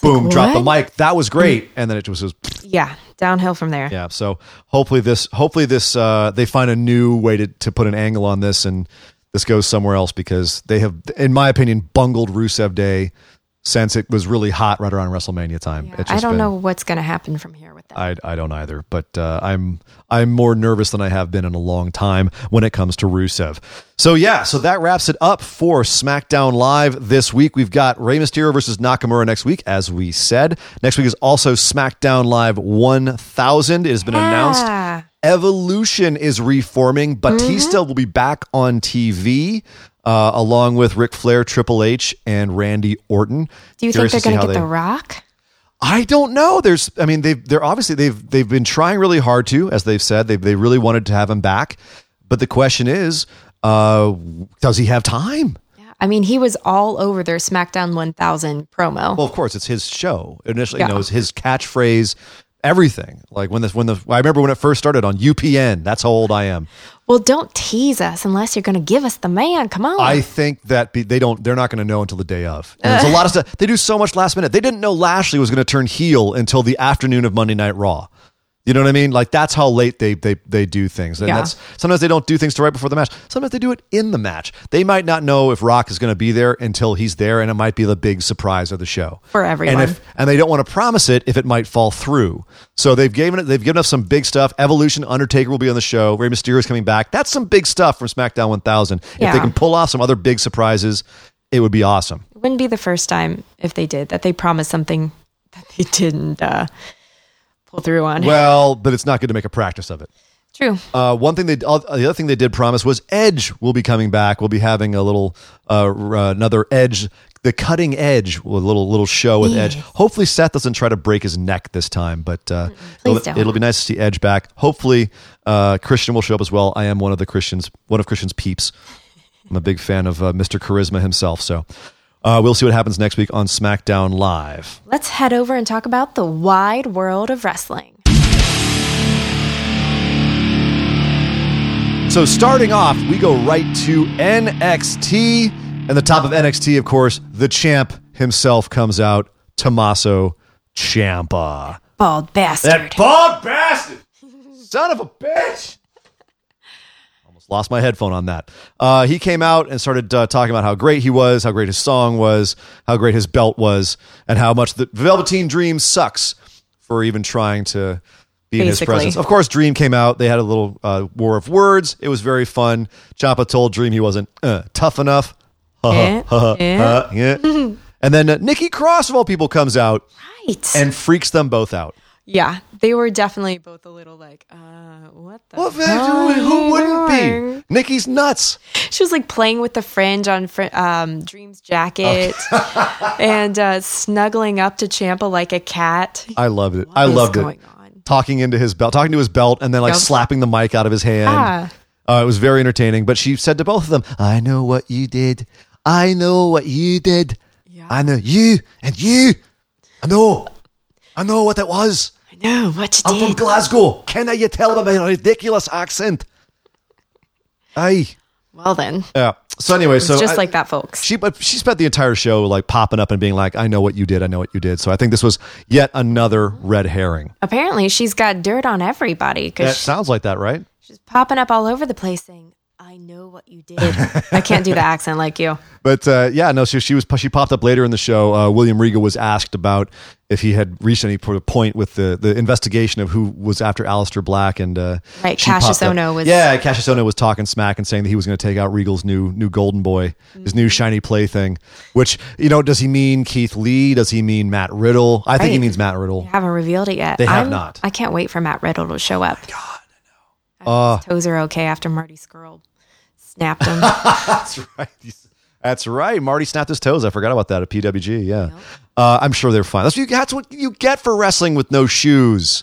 C: Boom,
D: like,
C: drop the mic. That was great. And then it just was
D: yeah, downhill from there.
C: yeah. So hopefully this hopefully this uh they find a new way to, to put an angle on this and this goes somewhere else because they have in my opinion bungled Rusev Day since it was really hot right around WrestleMania time. It's
D: I don't
C: been-
D: know what's going to happen from here with that.
C: I, I don't either, but uh, I'm I'm more nervous than I have been in a long time when it comes to Rusev. So yeah, so that wraps it up for SmackDown Live this week. We've got Rey Mysterio versus Nakamura next week, as we said. Next week is also SmackDown Live 1000. It has been announced. Evolution is reforming. Batista will be back on TV. Uh, along with Ric Flair, Triple H, and Randy Orton.
D: Do you
C: Curious
D: think they're going to get
C: they-
D: The Rock?
C: I don't know. There's, I mean, they've, they're obviously they've they've been trying really hard to, as they've said, they they really wanted to have him back, but the question is, uh, does he have time?
D: Yeah. I mean, he was all over their SmackDown 1000 promo.
C: Well, of course, it's his show. Initially, you
D: Yeah.
C: know, it's his catchphrase, everything. Like when this, when the, I remember when it first started on UPN. That's how old I am.
D: well, don't tease us unless you're going to give us the man. Come on.
C: I think that be, they don't. They're not going to know until the day of. And there's a lot of stuff. They do so much last minute. They didn't know Lashley was going to turn heel until the afternoon of Monday Night Raw. You know what I mean? Like that's how late they they they do things. And
D: Yeah.
C: that's sometimes they don't do things to right before the match. Sometimes they do it in the match. They might not know if Rock is going to be there until he's there, and it might be the big surprise of the show
D: For everyone.
C: And if and they don't want to promise it if it might fall through. So they've given it. They've given us some big stuff. Evolution, Undertaker will be on the show. Rey Mysterio is coming back. That's some big stuff from SmackDown 1000. If they can pull off some other big surprises, it would be awesome.
D: it wouldn't be the first time if they did that they promised something that they didn't uh, pull through on.
C: Well, but it's not good to make a practice of it.
D: True.
C: Uh, one thing they, uh, the other thing they did promise was Edge will be coming back. We'll be having a little, uh, r- another Edge, the cutting edge, a little little show with Edge. Hopefully, Seth doesn't try to break his neck this time, but uh,
D: Please
C: it'll,
D: don't.
C: it'll be nice to see Edge back. Hopefully, uh, Christian will show up as well. I am one of the Christians, one of Christian's peeps. I'm a big fan of uh, Mr. Charisma himself. So uh, we'll see what happens next week on SmackDown Live.
D: Let's head over and talk about the wide world of wrestling.
C: So starting off, we go right to NXT. And the top of NXT, of course, the champ himself comes out, Tommaso Ciampa.
D: Bald bastard.
C: That bald bastard! Son of a bitch! Lost my headphone on that. Uh, he came out and started uh, talking about how great he was, how great his song was, how great his belt was, and how much the Velveteen Dream sucks for even trying to be in his presence. Of course, Dream came out. They had a little uh, war of words. It was very fun. Ciampa told Dream he wasn't uh, tough enough.
D: Eh, eh.
C: Yeah. and then uh, Nikki Cross, of all people, comes out
D: Right.
C: and freaks them both out.
D: Yeah, they were definitely both a little like, uh, what the?
C: Well,
D: hell
C: who wouldn't
D: doing?
C: be? Nikki's nuts.
D: She was like playing with the fringe on fr- um, Dream's jacket and uh, snuggling up to Ciampa like a cat.
C: I loved it. I
D: What is
C: loved it.
D: on?
C: Talking into his belt, talking to his belt, and then like
D: Yep.
C: slapping the mic out of his hand.
D: Yeah.
C: Uh, it was very entertaining. But she said to both of them, "I know what you did. I know what you did.
D: Yeah.
C: I know you and you. I know. I know what that was.
D: Know what you
C: I'm from. Glasgow. Can I you tell by my ridiculous accent? Aye.
D: Well, then,
C: Yeah. So anyway, so
D: just
C: I-
D: like that, folks.
C: she but she spent the entire show like popping up and being like, "I know what you did. I know what you did." So I think this was yet another red herring.
D: Apparently, she's got dirt on everybody
C: That
D: because
C: sounds like that, right?
D: she's popping up all over the place saying, I know what you did. I can't do the accent like you.
C: But uh, yeah, no. So she was she popped up later in the show. Uh, William Regal was asked about if he had reached any point with the the investigation of who was after Aleister Black and uh,
D: Right,
C: Kassius
D: Ohno was-
C: yeah. Kassius Ohno was talking smack and saying that he was going to take out Regal's new new golden boy, his
D: Mm-hmm.
C: new shiny plaything. Which you know, does he mean Keith Lee? Does he mean Matt Riddle? I think he means Matt Riddle.
D: They haven't revealed it yet.
C: They have not.
D: I can't wait for Matt Riddle to show up.
C: God,
D: Uh, toes are okay after Marty Scurll snapped him.
C: That's right. That's right. Marty snapped his toes. I forgot about that at PWG. Yeah. Uh, I'm sure they're fine. That's what, you, that's what you get for wrestling with no shoes.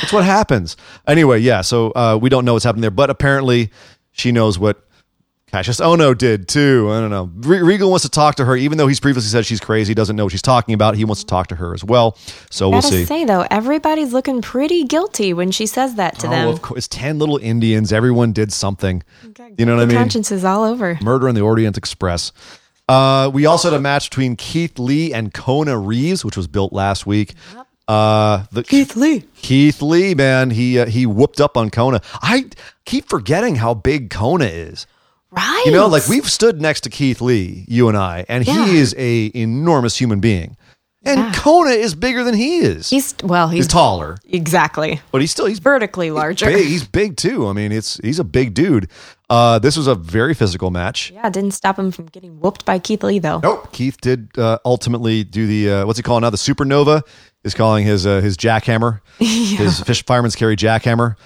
C: that's what happens. Anyway, yeah. So uh, we don't know what's happening there, but apparently she knows what Kassius Ohno did too. I don't know. Re- Regal wants to talk to her, even though he's previously said she's crazy, doesn't know what she's talking about. He wants to talk to her as well. So we'll
D: Gotta
C: see.
D: say though, everybody's looking pretty guilty when she says that to
C: Oh,
D: them.
C: of course. 10 little Indians. Everyone did something. You know what I mean?
D: Conscience is all over.
C: Murder in the Orient Express. Uh, we also had a match between Keith Lee and Kona Reeves, which was built last week. Uh, the
D: Keith Lee.
C: Keith Lee, man, he uh, he whooped up on Kona. I keep forgetting how big Kona is.
D: Right.
C: You know, like we've stood next to Keith Lee, you and I, and
D: Yeah.
C: he is a enormous human being. And
D: Yeah.
C: Kona is bigger than he is.
D: he's well, he's,
C: he's taller,
D: exactly
C: but he's still he's
D: vertically larger.
C: big. He's big too. I mean, it's he's a big dude. Uh, this was a very physical match.
D: Yeah, didn't stop him from getting whooped by Keith Lee though.
C: Nope. Keith did uh, ultimately do the uh, what's he calling now? The supernova is calling his uh, his jackhammer, his fish fireman's carry jackhammer.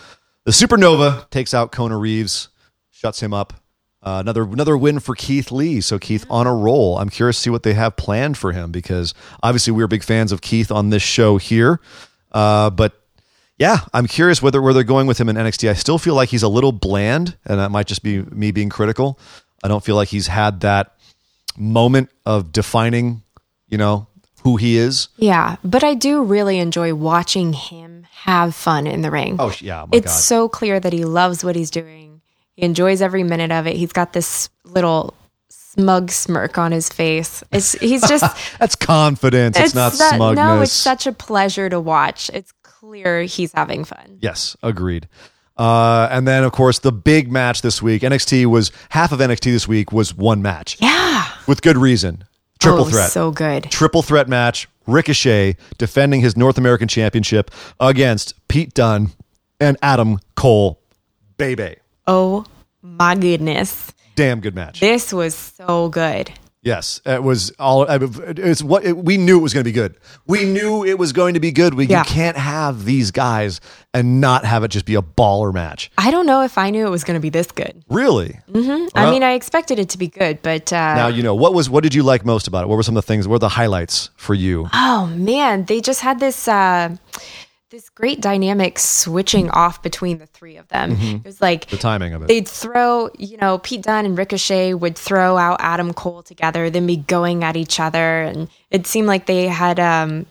C: The supernova takes out Kona Reeves, shuts him up. Uh, another another win for Keith Lee. So Keith on a roll. I'm curious to see what they have planned for him because obviously we're big fans of Keith on this show here. Uh, but yeah, I'm curious whether where they're going with him in NXT. I still feel like he's a little bland, and that might just be me being critical. I don't feel like he's had that moment of defining, you know, who he is.
D: Yeah, but I do really enjoy watching him have fun in the ring.
C: Oh yeah, my
D: it's
C: God.
D: so clear that he loves what he's doing. He enjoys every minute of it. He's got this little smug smirk on his face. It's he's just
C: That's confidence. It's, not
D: that-
C: smugness.
D: No, it's such a pleasure to watch. It's clear he's having fun.
C: Yes, agreed. Uh, and then, of course, the big match this week. NXT was half of NXT this week was one match
D: Yeah.
C: with good reason. Triple
D: oh,
C: threat.
D: So good.
C: triple threat match. Ricochet defending his North American Championship against Pete Dunne and Adam Cole. Baby.
D: Oh my goodness.
C: Damn good match.
D: This was so good.
C: Yes, it was all. It's what it, we knew it was going to be good. We knew it was going to be good. We,
D: Yeah.
C: You can't have these guys and not have it just be a baller match.
D: I don't know if I knew it was going to be this good.
C: Really?
D: I mean, I expected it to be good, but uh,
C: Now you know what was. What did you like most about it? What were some of the things? What were the highlights for you?
D: Oh man, they just had this uh this great dynamic switching off between the three of them. It was like
C: Mm-hmm. The timing of it.
D: they'd throw, you know, Pete Dunne and Ricochet would throw out Adam Cole together, then be going at each other, and it seemed like they had um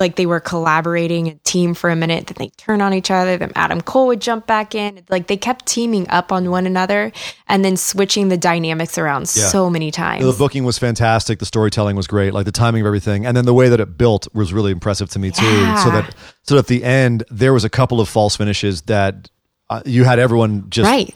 D: like they were collaborating a team for a minute. Then they turn on each other. Then Adam Cole would jump back in. Like they kept teaming up on one another and then switching the dynamics around
C: Yeah.
D: so many times.
C: The booking was fantastic. The storytelling was great. Like the timing of everything, and then the way that it built was really impressive to me too.
D: Yeah.
C: So that so that at the end there was a couple of false finishes that uh, you had everyone just
D: right.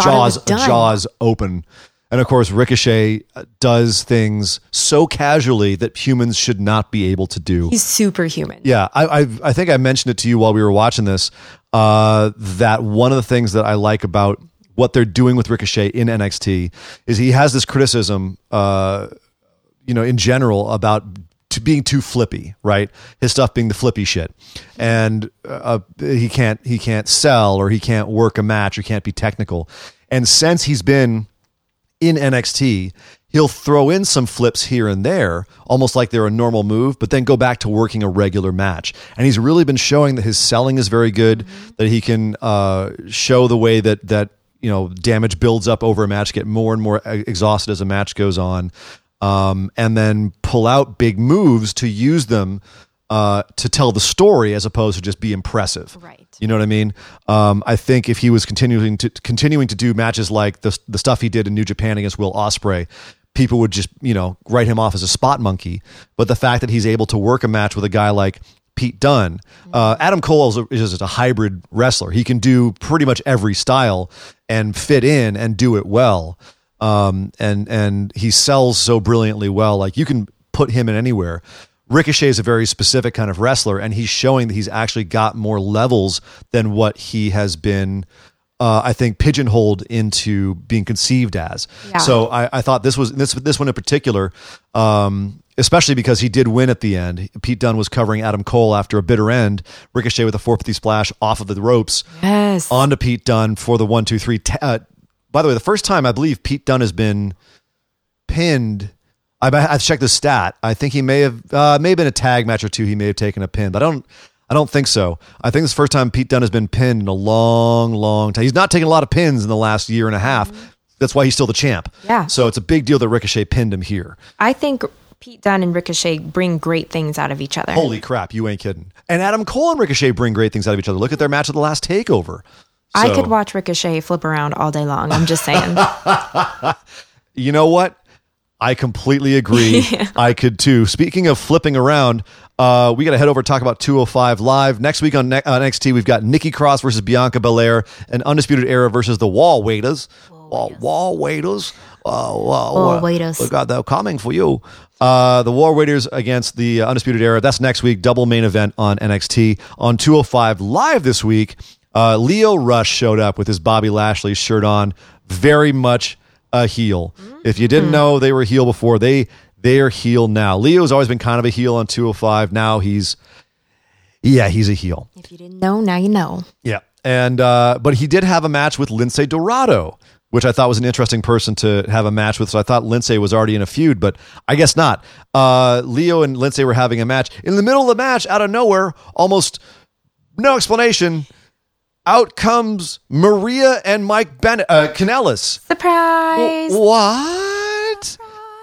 C: Jaws jaws open. And of course, Ricochet uh, does things so casually that humans should not be able to do.
D: He's superhuman.
C: Yeah, I, I I think I mentioned it to you while we were watching this. Uh, that one of the things that I like about what they're doing with Ricochet in NXT is he has this criticism, uh, you know, in general about to being too flippy, right? His stuff being the flippy shit, and uh, he can't he can't sell or he can't work a match or can't be technical. And since he's been in NXT, he'll throw in some flips here and there, almost like they're a normal move, but then go back to working a regular match. And he's really been showing that his selling is very good, that he can uh, show the way that that you know damage builds up over a match, get more and more exhausted as a match goes on, um, and then pull out big moves to use them. Uh, to tell the story as opposed to just be impressive,
D: Right.
C: You know what I mean? Um, I think if he was continuing to continuing to do matches like the the stuff he did in New Japan against Will Ospreay, people would just you know write him off as a spot monkey. But the fact that he's able to work a match with a guy like Pete Dunne, uh, Adam Cole is, a, is just a hybrid wrestler. He can do pretty much every style and fit in and do it well. Um, and and he sells so brilliantly well. Like you can put him in anywhere. Ricochet is a very specific kind of wrestler, and he's showing that he's actually got more levels than what he has been. Uh, I think pigeonholed into being conceived as.
D: Yeah.
C: So I, I thought this was this this one in particular, um, especially because he did win at the end. Pete Dunne was covering Adam Cole after a bitter end. Ricochet with a 450 splash off of the ropes
D: Yes.
C: onto Pete Dunne for the one two three. Ta- uh, by the way, the first time I believe Pete Dunne has been pinned. I, I've checked the stat. I think he may have uh, may have been a tag match or two. He may have taken a pin, but I don't. I don't think so. I think this is the first time Pete Dunne has been pinned in a long, long time. He's not taken a lot of pins in the last year and a half. That's why he's still the champ.
D: Yeah.
C: So it's a big deal that Ricochet pinned him here.
D: I think Pete Dunne and Ricochet bring great things out of each other.
C: Holy crap, you ain't kidding. And Adam Cole and Ricochet bring great things out of each other. Look at their match at the last takeover.
D: I could watch Ricochet flip around all day long. I'm just saying.
C: You know what? I completely agree. I could too. Speaking of flipping around, uh, we got to head over and talk about 205 Live. Next week on, ne- on NXT, we've got Nikki Cross versus Bianca Belair and Undisputed Era versus the Wall Waiters. Wall, wall Waiters. Uh, well,
D: Wall
C: uh,
D: Waiters.
C: We got that coming for you. Uh, the War Waiters against the uh, Undisputed Era. That's next week. Double main event on NXT. On 205 Live this week, uh, Lio Rush showed up with his Bobby Lashley shirt on. Very much a heel. If you didn't know they were a heel before, they they are heel now. Lio's always been kind of a heel on 205. Now he's yeah, he's a heel.
D: if you didn't know, now you know.
C: Yeah. And uh, but he did have a match with Lince Dorado, which I thought was an interesting person to have a match with. So I thought Lince was already in a feud, but I guess not. Uh, Lio and Lince were having a match. In the middle of the match, out of nowhere, almost no explanation, out comes Maria and Mike Bennett, uh, Kanellis.
D: Surprise!
C: What?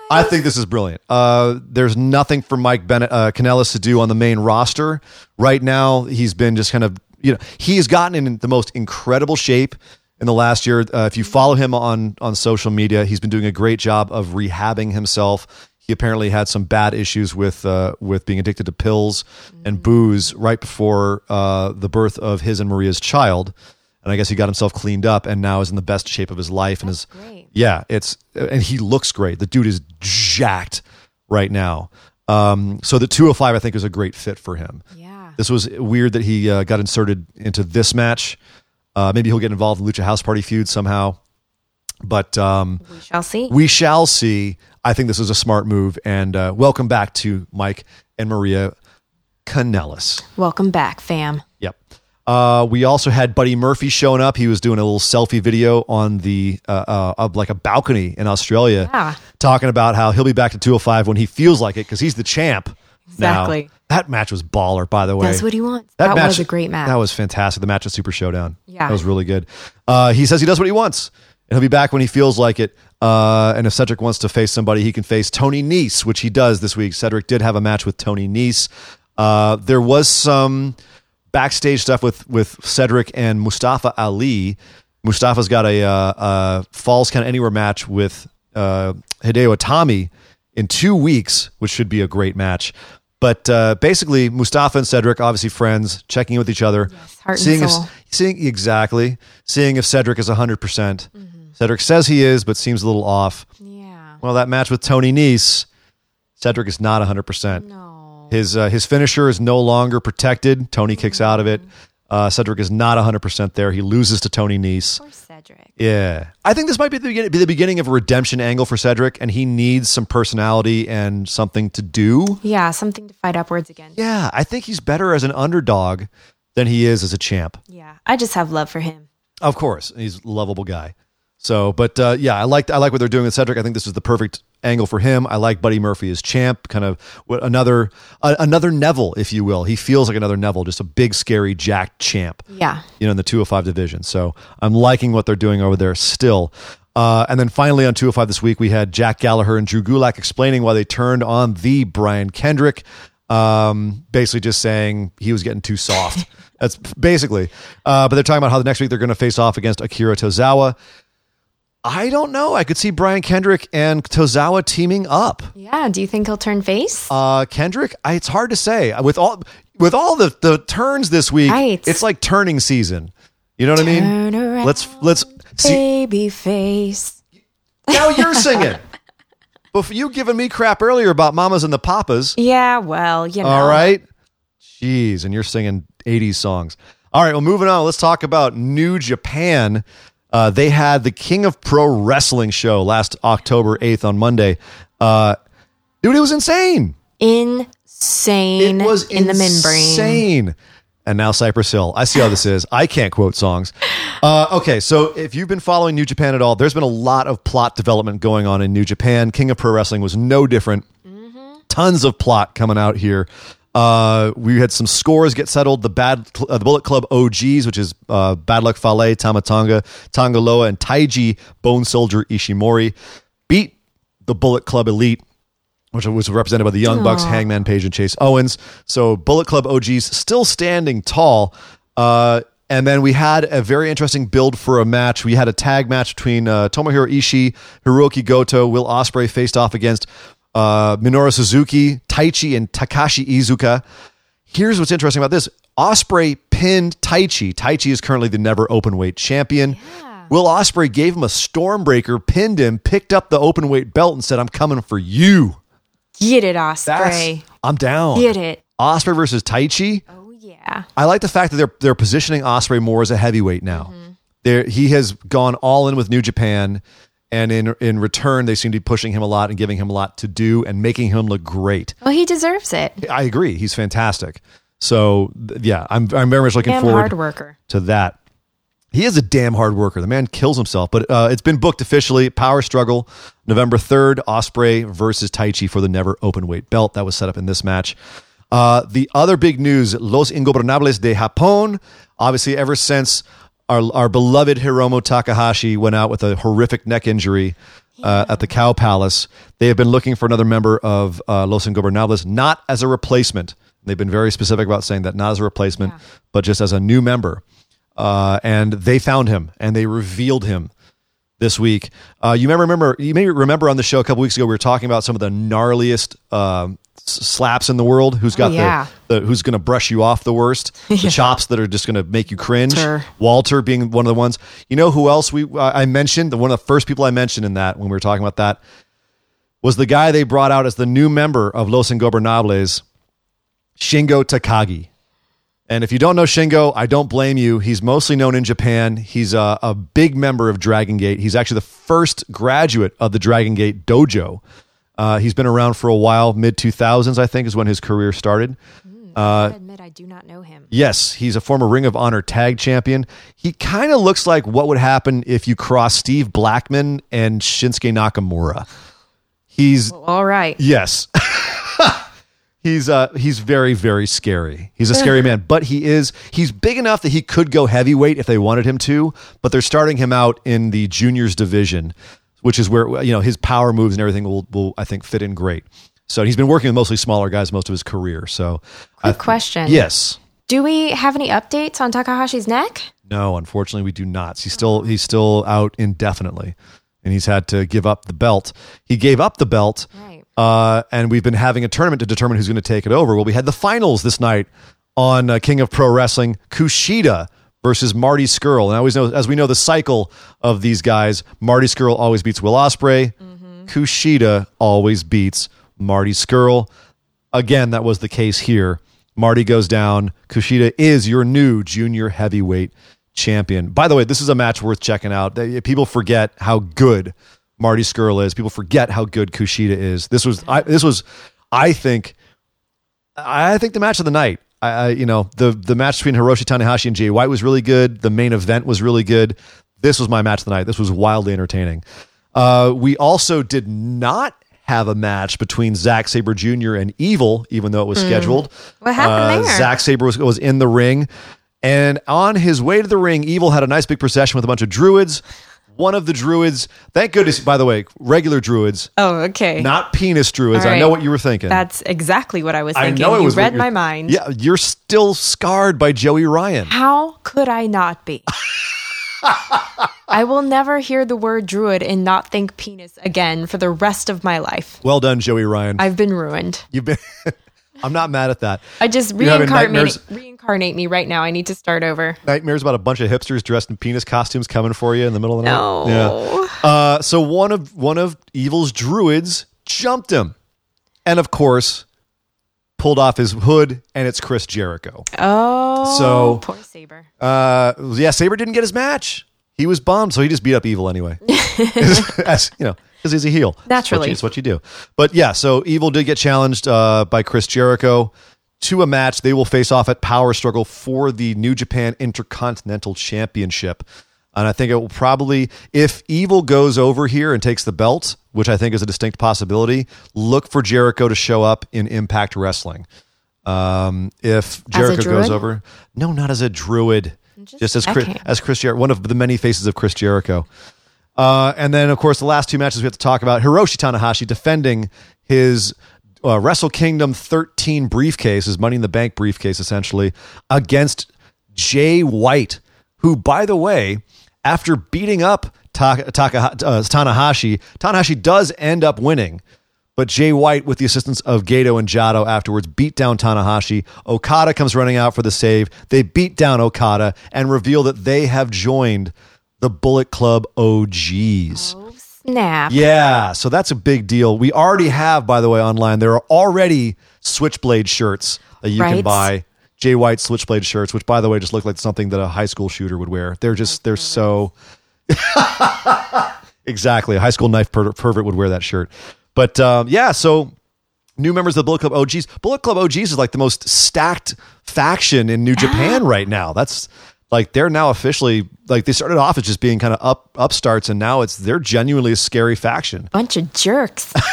C: I think this is brilliant. Uh, there's nothing for Mike Bennett, uh, Kanellis to do on the main roster right now. He's been just kind of, you know, he's gotten in the most incredible shape in the last year. Uh, if you follow him on on social media, he's been doing a great job of rehabbing himself. He apparently had some bad issues with uh, with being addicted to pills and booze right before uh, the birth of his and Maria's child. And I guess he got himself cleaned up and now is in the best shape of his life and is
D: great.
C: yeah, it's and he looks great. The dude is jacked right now. Um, so the 205 I think is a great fit for him.
D: Yeah.
C: This was weird that he uh, got inserted into this match. Uh, maybe he'll get involved in Lucha House Party feud somehow. But um,
D: We shall see.
C: we shall see. I think this is a smart move. And uh, welcome back to Mike and Maria Kanellis.
D: Welcome back, fam.
C: Yep. Uh, we also had Buddy Murphy showing up. He was doing a little selfie video on the uh, uh, of like a balcony in Australia,
D: Yeah.
C: talking about how he'll be back to 205 when he feels like it because he's the champ. now.
D: Exactly.
C: That match was baller, by the way.
D: That's what he wants. That, match was a great match.
C: That was fantastic. The match at Super Showdown.
D: Yeah.
C: That was really good. Uh, he says he does what he wants. And he'll be back when he feels like it. Uh, and if Cedric wants to face somebody, he can face Tony Nese, which he does this week. Cedric did have a match with Tony Nese. Uh, there was some backstage stuff with with Cedric and Mustafa Ali. Mustafa's got a, uh, uh falls count anywhere match with uh, Hideo Itami in two weeks, which should be a great match. But uh, basically, Mustafa and Cedric, obviously friends, checking in with each other,
D: heart and
C: seeing
D: soul.
C: if seeing exactly seeing if Cedric is hundred percent. Cedric says he is, but seems a little off.
D: yeah.
C: Well, that match with Tony Nese, Cedric is not hundred percent.
D: No.
C: His uh, his finisher is no longer protected. Tony kicks out of it. Uh, Cedric is not 100% there. He loses to Tony Nese.
D: Poor Cedric.
C: Yeah. I think this might be the, beginning, be the beginning of a redemption angle for Cedric, and he needs some personality and something to do.
D: Yeah, something to fight upwards again.
C: Yeah, I think he's better as an underdog than he is as a champ.
D: Yeah, I just have love for him.
C: Of course, he's a lovable guy. So, but uh, yeah, I like I like what they're doing with Cedric. I think this is the perfect angle for him. I like Buddy Murphy as champ, kind of another uh, another Neville, if you will. He feels like another Neville, just a big, scary, jacked champ.
D: Yeah.
C: you know, in the 205 division. So I'm liking what they're doing over there still. Uh, and then finally on 205 this week, we had Jack Gallagher and Drew Gulak explaining why they turned on the Brian Kendrick, um, basically just saying he was getting too soft. That's basically. Uh, but they're talking about how the next week they're going to face off against Akira Tozawa. I don't know. I could see Brian Kendrick and Tozawa teaming up.
D: Yeah. Do you think he'll turn face?
C: Uh, Kendrick, I, it's hard to say. With all with all the, the turns this week,
D: Right.
C: it's like turning season. You know what I mean?
D: Around,
C: Let's let's see.
D: baby face.
C: Now you're singing. But you giving me crap earlier about mamas and the papas.
D: Yeah. Well, you know.
C: All right. Jeez, and you're singing 80s songs. All right, well, moving on. Let's talk about New Japan. Uh, they had the King of Pro Wrestling show last October 8th on Monday. Uh, dude, it was insane.
D: Insane.
C: It was
D: in the membrane.
C: insane. And now Cypress Hill. I see how this is. I can't quote songs. Uh, okay, so if you've been following New Japan at all, there's been a lot of plot development going on in New Japan. King of Pro Wrestling was no different. Tons of plot coming out here. Uh, we had some scores get settled. The bad, uh, the Bullet Club OGs, which is uh, Bad Luck Fale, Tama Tonga, Tangaloa, and Taiji Bone Soldier Ishimori, beat the Bullet Club Elite which was represented by the Young Bucks, Hangman Page, and Chase Owens. So Bullet Club OGs still standing tall. Uh, and then we had a very interesting build for a match. We had a tag match between uh, Tomohiro Ishii, Hiroki Goto, Will Ospreay faced off against uh, Minoru Suzuki, Taichi, and Takashi Iizuka. Here's what's interesting about this: Ospreay pinned Taichi. Taichi is currently the never open weight champion. Will Ospreay gave him a stormbreaker, pinned him, picked up the open weight belt, and said, "I'm coming for you."
D: Get it,
C: That's
D: Ospreay.
C: I'm down.
D: Get it.
C: Ospreay versus Taichi.
D: Oh yeah.
C: I like the fact that they're they're positioning Ospreay more as a heavyweight now.
D: Mm-hmm.
C: There he has gone all in with New Japan, and in in return they seem to be pushing him a lot and giving him a lot to do and making him look great.
D: Well, he deserves it.
C: I agree. He's fantastic. So th- yeah, I'm I'm very much looking
D: Damn
C: forward
D: hard worker.
C: to that. He is a damn hard worker. The man kills himself, but uh, it's been booked officially. Power Struggle, November 3rd, Ospreay versus Taichi for the never open weight belt. That was set up in this match. Uh, the other big news Los Ingobernables de Japón. Obviously, ever since our, our beloved Hiromu Takahashi went out with a horrific neck injury uh, at the Cow Palace, they have been looking for another member of uh, Los Ingobernables, not as a replacement. They've been very specific about saying that not as a replacement, but just as a new member uh, and they found him and they revealed him this week. Uh, you may remember, you may remember on the show a couple weeks ago we were talking about some of the gnarliest um, slaps in the world. Who's got
D: yeah.
C: the, the who's going to brush you off the worst? The chops that are just going to make you cringe.
D: Walter.
C: Walter being one of the ones. You know who else we uh, I mentioned? The one of the first people I mentioned in that when we were talking about that was the guy they brought out as the new member of Los Ingobernables, Shingo Takagi. And if you don't know Shingo, I don't blame you. He's mostly known in Japan. He's a, a big member of Dragon Gate. He's actually the first graduate of the Dragon Gate dojo. Uh, he's been around for a while. Mid 2000s, I think, is when his career started.
D: I admit I do not know him.
C: Yes, he's a former Ring of Honor tag champion. He kind of looks like what would happen if you cross Steve Blackman and Shinsuke Nakamura. He's
D: All right.
C: Yes. he's uh he's very very scary. He's a scary man, but he is he's big enough that he could go heavyweight if they wanted him to, but they're starting him out in the juniors division, which is where you know his power moves and everything will will I think fit in great. So he's been working with mostly smaller guys most of his career. So I
D: Quick question.
C: Yes.
D: Do we have any updates on Takahashi's neck?
C: No, unfortunately, we do not. He's still he's still out indefinitely, and he's had to give up the belt. He gave up the belt,
D: Right.
C: uh, and we've been having a tournament to determine who's going to take it over. Well, we had the finals this night on uh, King of Pro Wrestling: Kushida versus Marty Scurll. And I always know, as we know, the cycle of these guys: Marty Scurll always beats Will Ospreay. Mm-hmm. Kushida always beats Marty Scurll. Again, that was the case here. Marty goes down. Kushida is your new junior heavyweight champion. By the way, this is a match worth checking out. People forget how good Marty Scurll is. People forget how good Kushida is. This was I, this was I think I think the match of the night. I, I you know the the match between Hiroshi Tanahashi and Jay White was really good. The main event was really good. This was my match of the night. This was wildly entertaining. Uh, we also did not have a match between Zack Sabre Jr. and Evil, even though it was scheduled.
D: What happened
C: Uh,
D: there?
C: Zack Sabre was, was in the ring, and on his way to the ring, Evil had a nice big procession with a bunch of druids. One of the druids, thank goodness, by the way, regular druids,
D: Oh, okay.
C: not penis druids.
D: All
C: I know what you were thinking.
D: That's exactly what I was thinking.
C: I know it
D: you
C: was
D: read my mind.
C: Yeah, you're still scarred by Joey Ryan.
D: How could I not be? I will never hear the word druid and not think penis again for the rest of my life.
C: Well done, Joey Ryan.
D: I've been ruined.
C: You've been. I'm not mad at that.
D: I just reincarnate, reincarnate me right now. I need to start over.
C: Nightmares about a bunch of hipsters dressed in penis costumes coming for you in the middle of the
D: No.
C: night. Yeah. Uh, so one of one of Evil's druids jumped him, and of course, pulled off his hood, and it's Chris Jericho.
D: Oh,
C: So-
D: poor Sabre.
C: Uh, yeah, Sabre didn't get his match. He was bummed, so he just beat up Evil anyway. As, you know, because he's a heel.
D: Naturally.
C: it's what, you, it's what you do. But yeah, so Evil did get challenged uh, by Chris Jericho to a match. They will face off at Power Struggle for the New Japan Intercontinental Championship. And I think it will probably, if Evil goes over here and takes the belt, which I think is a distinct possibility, look for Jericho to show up in Impact Wrestling. Um, if Jericho goes over, no, not as a druid, just, as Chris, as Chris Jericho, one of the many faces of Chris Jericho. Uh, and then, of course, the last two matches we have to talk about Hiroshi Tanahashi defending his uh, Wrestle Kingdom 13 briefcase, his Money in the Bank briefcase, essentially, against Jay White, who, by the way, after beating up uh, Tanahashi, Tanahashi does end up winning. But Jay White, with the assistance of Gedo and Jado afterwards, beat down Tanahashi. Okada comes running out for the save. They beat down Okada and reveal that they have joined the Bullet Club OGs.
D: Snap.
C: Yeah, so that's a big deal. We already have, by the way, online, there are already Switchblade shirts that you can buy. Jay White Switchblade shirts, which, by the way, just look like something that a high school shooter would wear. They're just, they're so. exactly. A high school knife per- pervert would wear that shirt. But um, yeah, so new members of the Bullet Club OGs. Bullet Club OGs is like the most stacked faction in New Japan right now. That's like they're now officially like they started off as just being kind of up upstarts, and now it's they're genuinely a scary faction.
D: Bunch of jerks.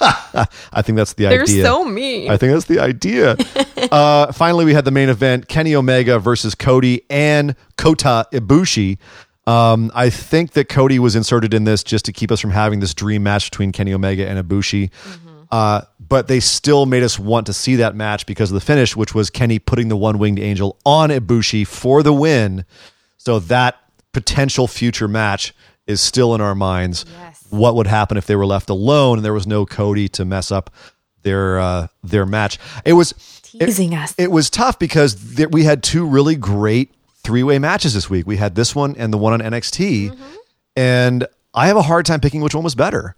C: I think that's the idea.
D: They're so mean.
C: I think that's the idea. uh, finally, we had the main event: Kenny Omega versus Cody and Kota Ibushi. Um, I think that Cody was inserted in this just to keep us from having this dream match between Kenny Omega and Ibushi. Uh, but they still made us want to see that match because of the finish, which was Kenny putting the one winged angel on Ibushi for the win. So that potential future match is still in our minds.
D: Yes.
C: What would happen if they were left alone and there was no Cody to mess up their uh, their match? It was
D: Teasing
C: it,
D: us.
C: It was tough because there, we had two really great three way matches this week. We had this one and the one on NXT,
D: Mm-hmm.
C: and I have a hard time picking which one was better.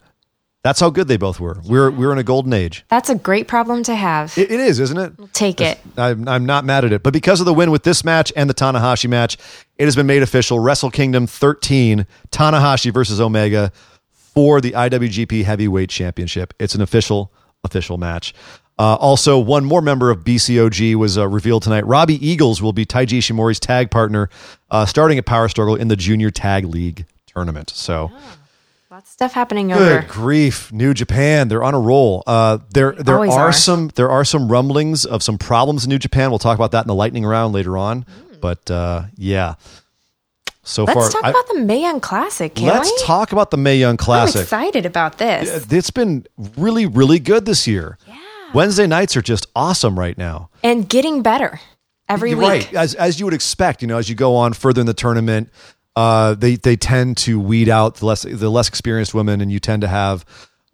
C: That's how good they both were. We're we're in a golden age.
D: That's a great problem to have.
C: It, it is, isn't it?
D: Take it.
C: I'm, I'm not mad at it. But because of the win with this match and the Tanahashi match, it has been made official. Wrestle Kingdom 13, Tanahashi versus Omega for the IWGP Heavyweight Championship. It's an official, official match. Uh, also, one more member of BCOG was uh, revealed tonight. Robbie Eagles will be Taiji Ishimori's tag partner starting starting at Power Struggle in the Junior Tag League tournament. So.
D: Lots of stuff happening over.
C: Good grief, New Japan, they're on a roll. Uh, there, there
D: always
C: are,
D: are.
C: some, there are some rumblings of some problems in New Japan. We'll talk about that in the lightning round later on. But uh, yeah, so far.
D: Let's
C: far,
D: talk
C: I-
D: about the Mae Young Classic, can
C: let's
D: we?
C: talk about the Mae Young Classic.
D: I'm excited about this.
C: It's been really, really good this year.
D: Yeah.
C: Wednesday nights are just awesome right now.
D: And getting better every
C: You're
D: week.
C: Right, as as you would expect, you know, as you go on further in the tournament, uh, they they tend to weed out the less the less experienced women, and you tend to have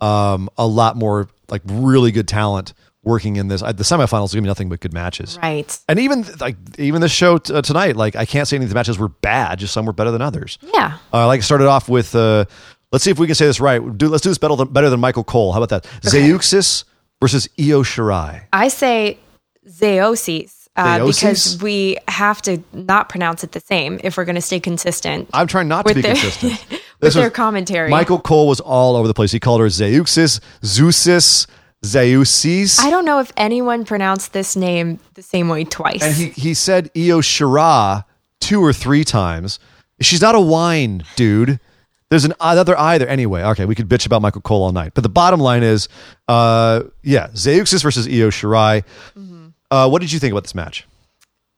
C: um, a lot more like really good talent working in this. Uh, The semifinals are gonna be nothing but good matches,
D: Right.
C: and even like even this show t- uh, tonight, like I can't say any of the matches were bad, just some were better than others.
D: Yeah.
C: Uh, like I started off with, uh, let's see if we can say this right. Do let's do this better than better than Michael Cole. How about that? Zeuxis versus Io Shirai.
D: I say Zeosis. Uh, because we have to not pronounce it the same if we're going to stay consistent
C: I'm trying not to be
D: their,
C: consistent.
D: with
C: This
D: their
C: was-
D: commentary.
C: Michael Cole was all over the place. He called her Zeuxis, Zeusis, Zeusis.
D: I don't know if anyone pronounced this name the same way twice.
C: and he, he said Io Shirai two or three times. She's not a wine, dude. There's an other I there. Anyway, okay, we could bitch about Michael Cole all night. But the bottom line is, uh, yeah, Zeuxis versus Io Shirai.
D: Mm-hmm.
C: Uh, what did you think about this match?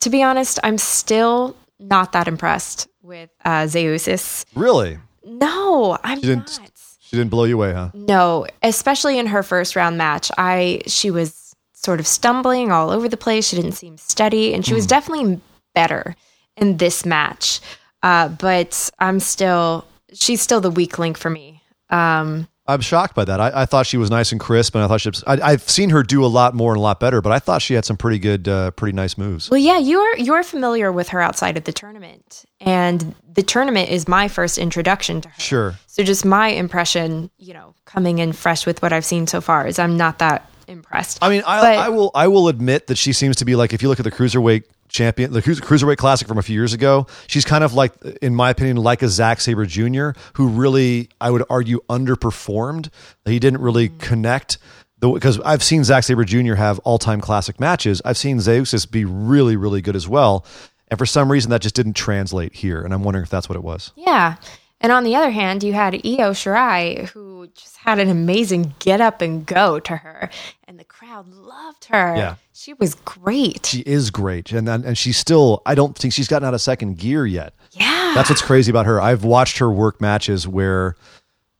D: to be honest, I'm still not that impressed with uh, Zeosis.
C: Really?
D: No, I'm
C: didn't-
D: not.
C: She didn't blow you away, huh?
D: No, especially in her first round match. I she was sort of stumbling all over the place. She didn't seem steady, and she
C: Hmm.
D: was definitely better in this match. Uh, but I'm still she's still the weak link for me. Um,
C: I'm shocked by that. I, I thought she was nice and crisp, and I thought she. Was, I, I've seen her do a lot more and a lot better, but I thought she had some pretty good, uh, pretty nice moves.
D: well, yeah, you're you're familiar with her outside of the tournament, and the tournament is my first introduction to her.
C: Sure.
D: So just my impression, you know, coming in fresh with what I've seen so far is I'm not that impressed.
C: I mean, I,
D: But-
C: I will. I will admit that she seems to be like if you look at the cruiserweight champion, the cruis- cruiserweight classic from a few years ago. She's kind of like, in my opinion, like a Zack Sabre Jr., who really, I would argue, underperformed. He didn't really mm. connect. Because I've seen Zack Sabre Jr. have all time classic matches. I've seen Zeuxis be really, really good as well. And for some reason, that just didn't translate here. And I'm wondering if that's what it was.
D: Yeah. And on the other hand, you had Io Shirai, who just had an amazing get up and go to her, and the crowd loved her.
C: Yeah.
D: She was great.
C: She is great. And, and, and she's still, I don't think she's gotten out of second gear yet.
D: yeah.
C: That's what's crazy about her. I've watched her work matches where,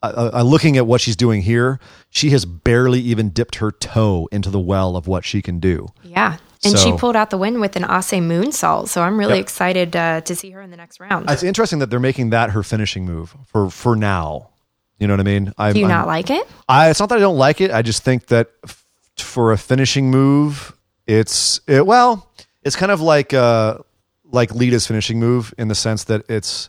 C: uh, uh, looking at what she's doing here, she has barely even dipped her toe into the well of what she can do.
D: yeah. And she pulled out the win with an Asai moonsault. So I'm really
C: Yep.
D: excited uh, to see her in the next round.
C: It's interesting that they're making that her finishing move for for now. You know what I mean? I,
D: Do you
C: I'm-
D: not like it?
C: I, it's not that I don't like it. I just think that f- for a finishing move, it's it, well, it's kind of like uh like Lita's finishing move in the sense that it's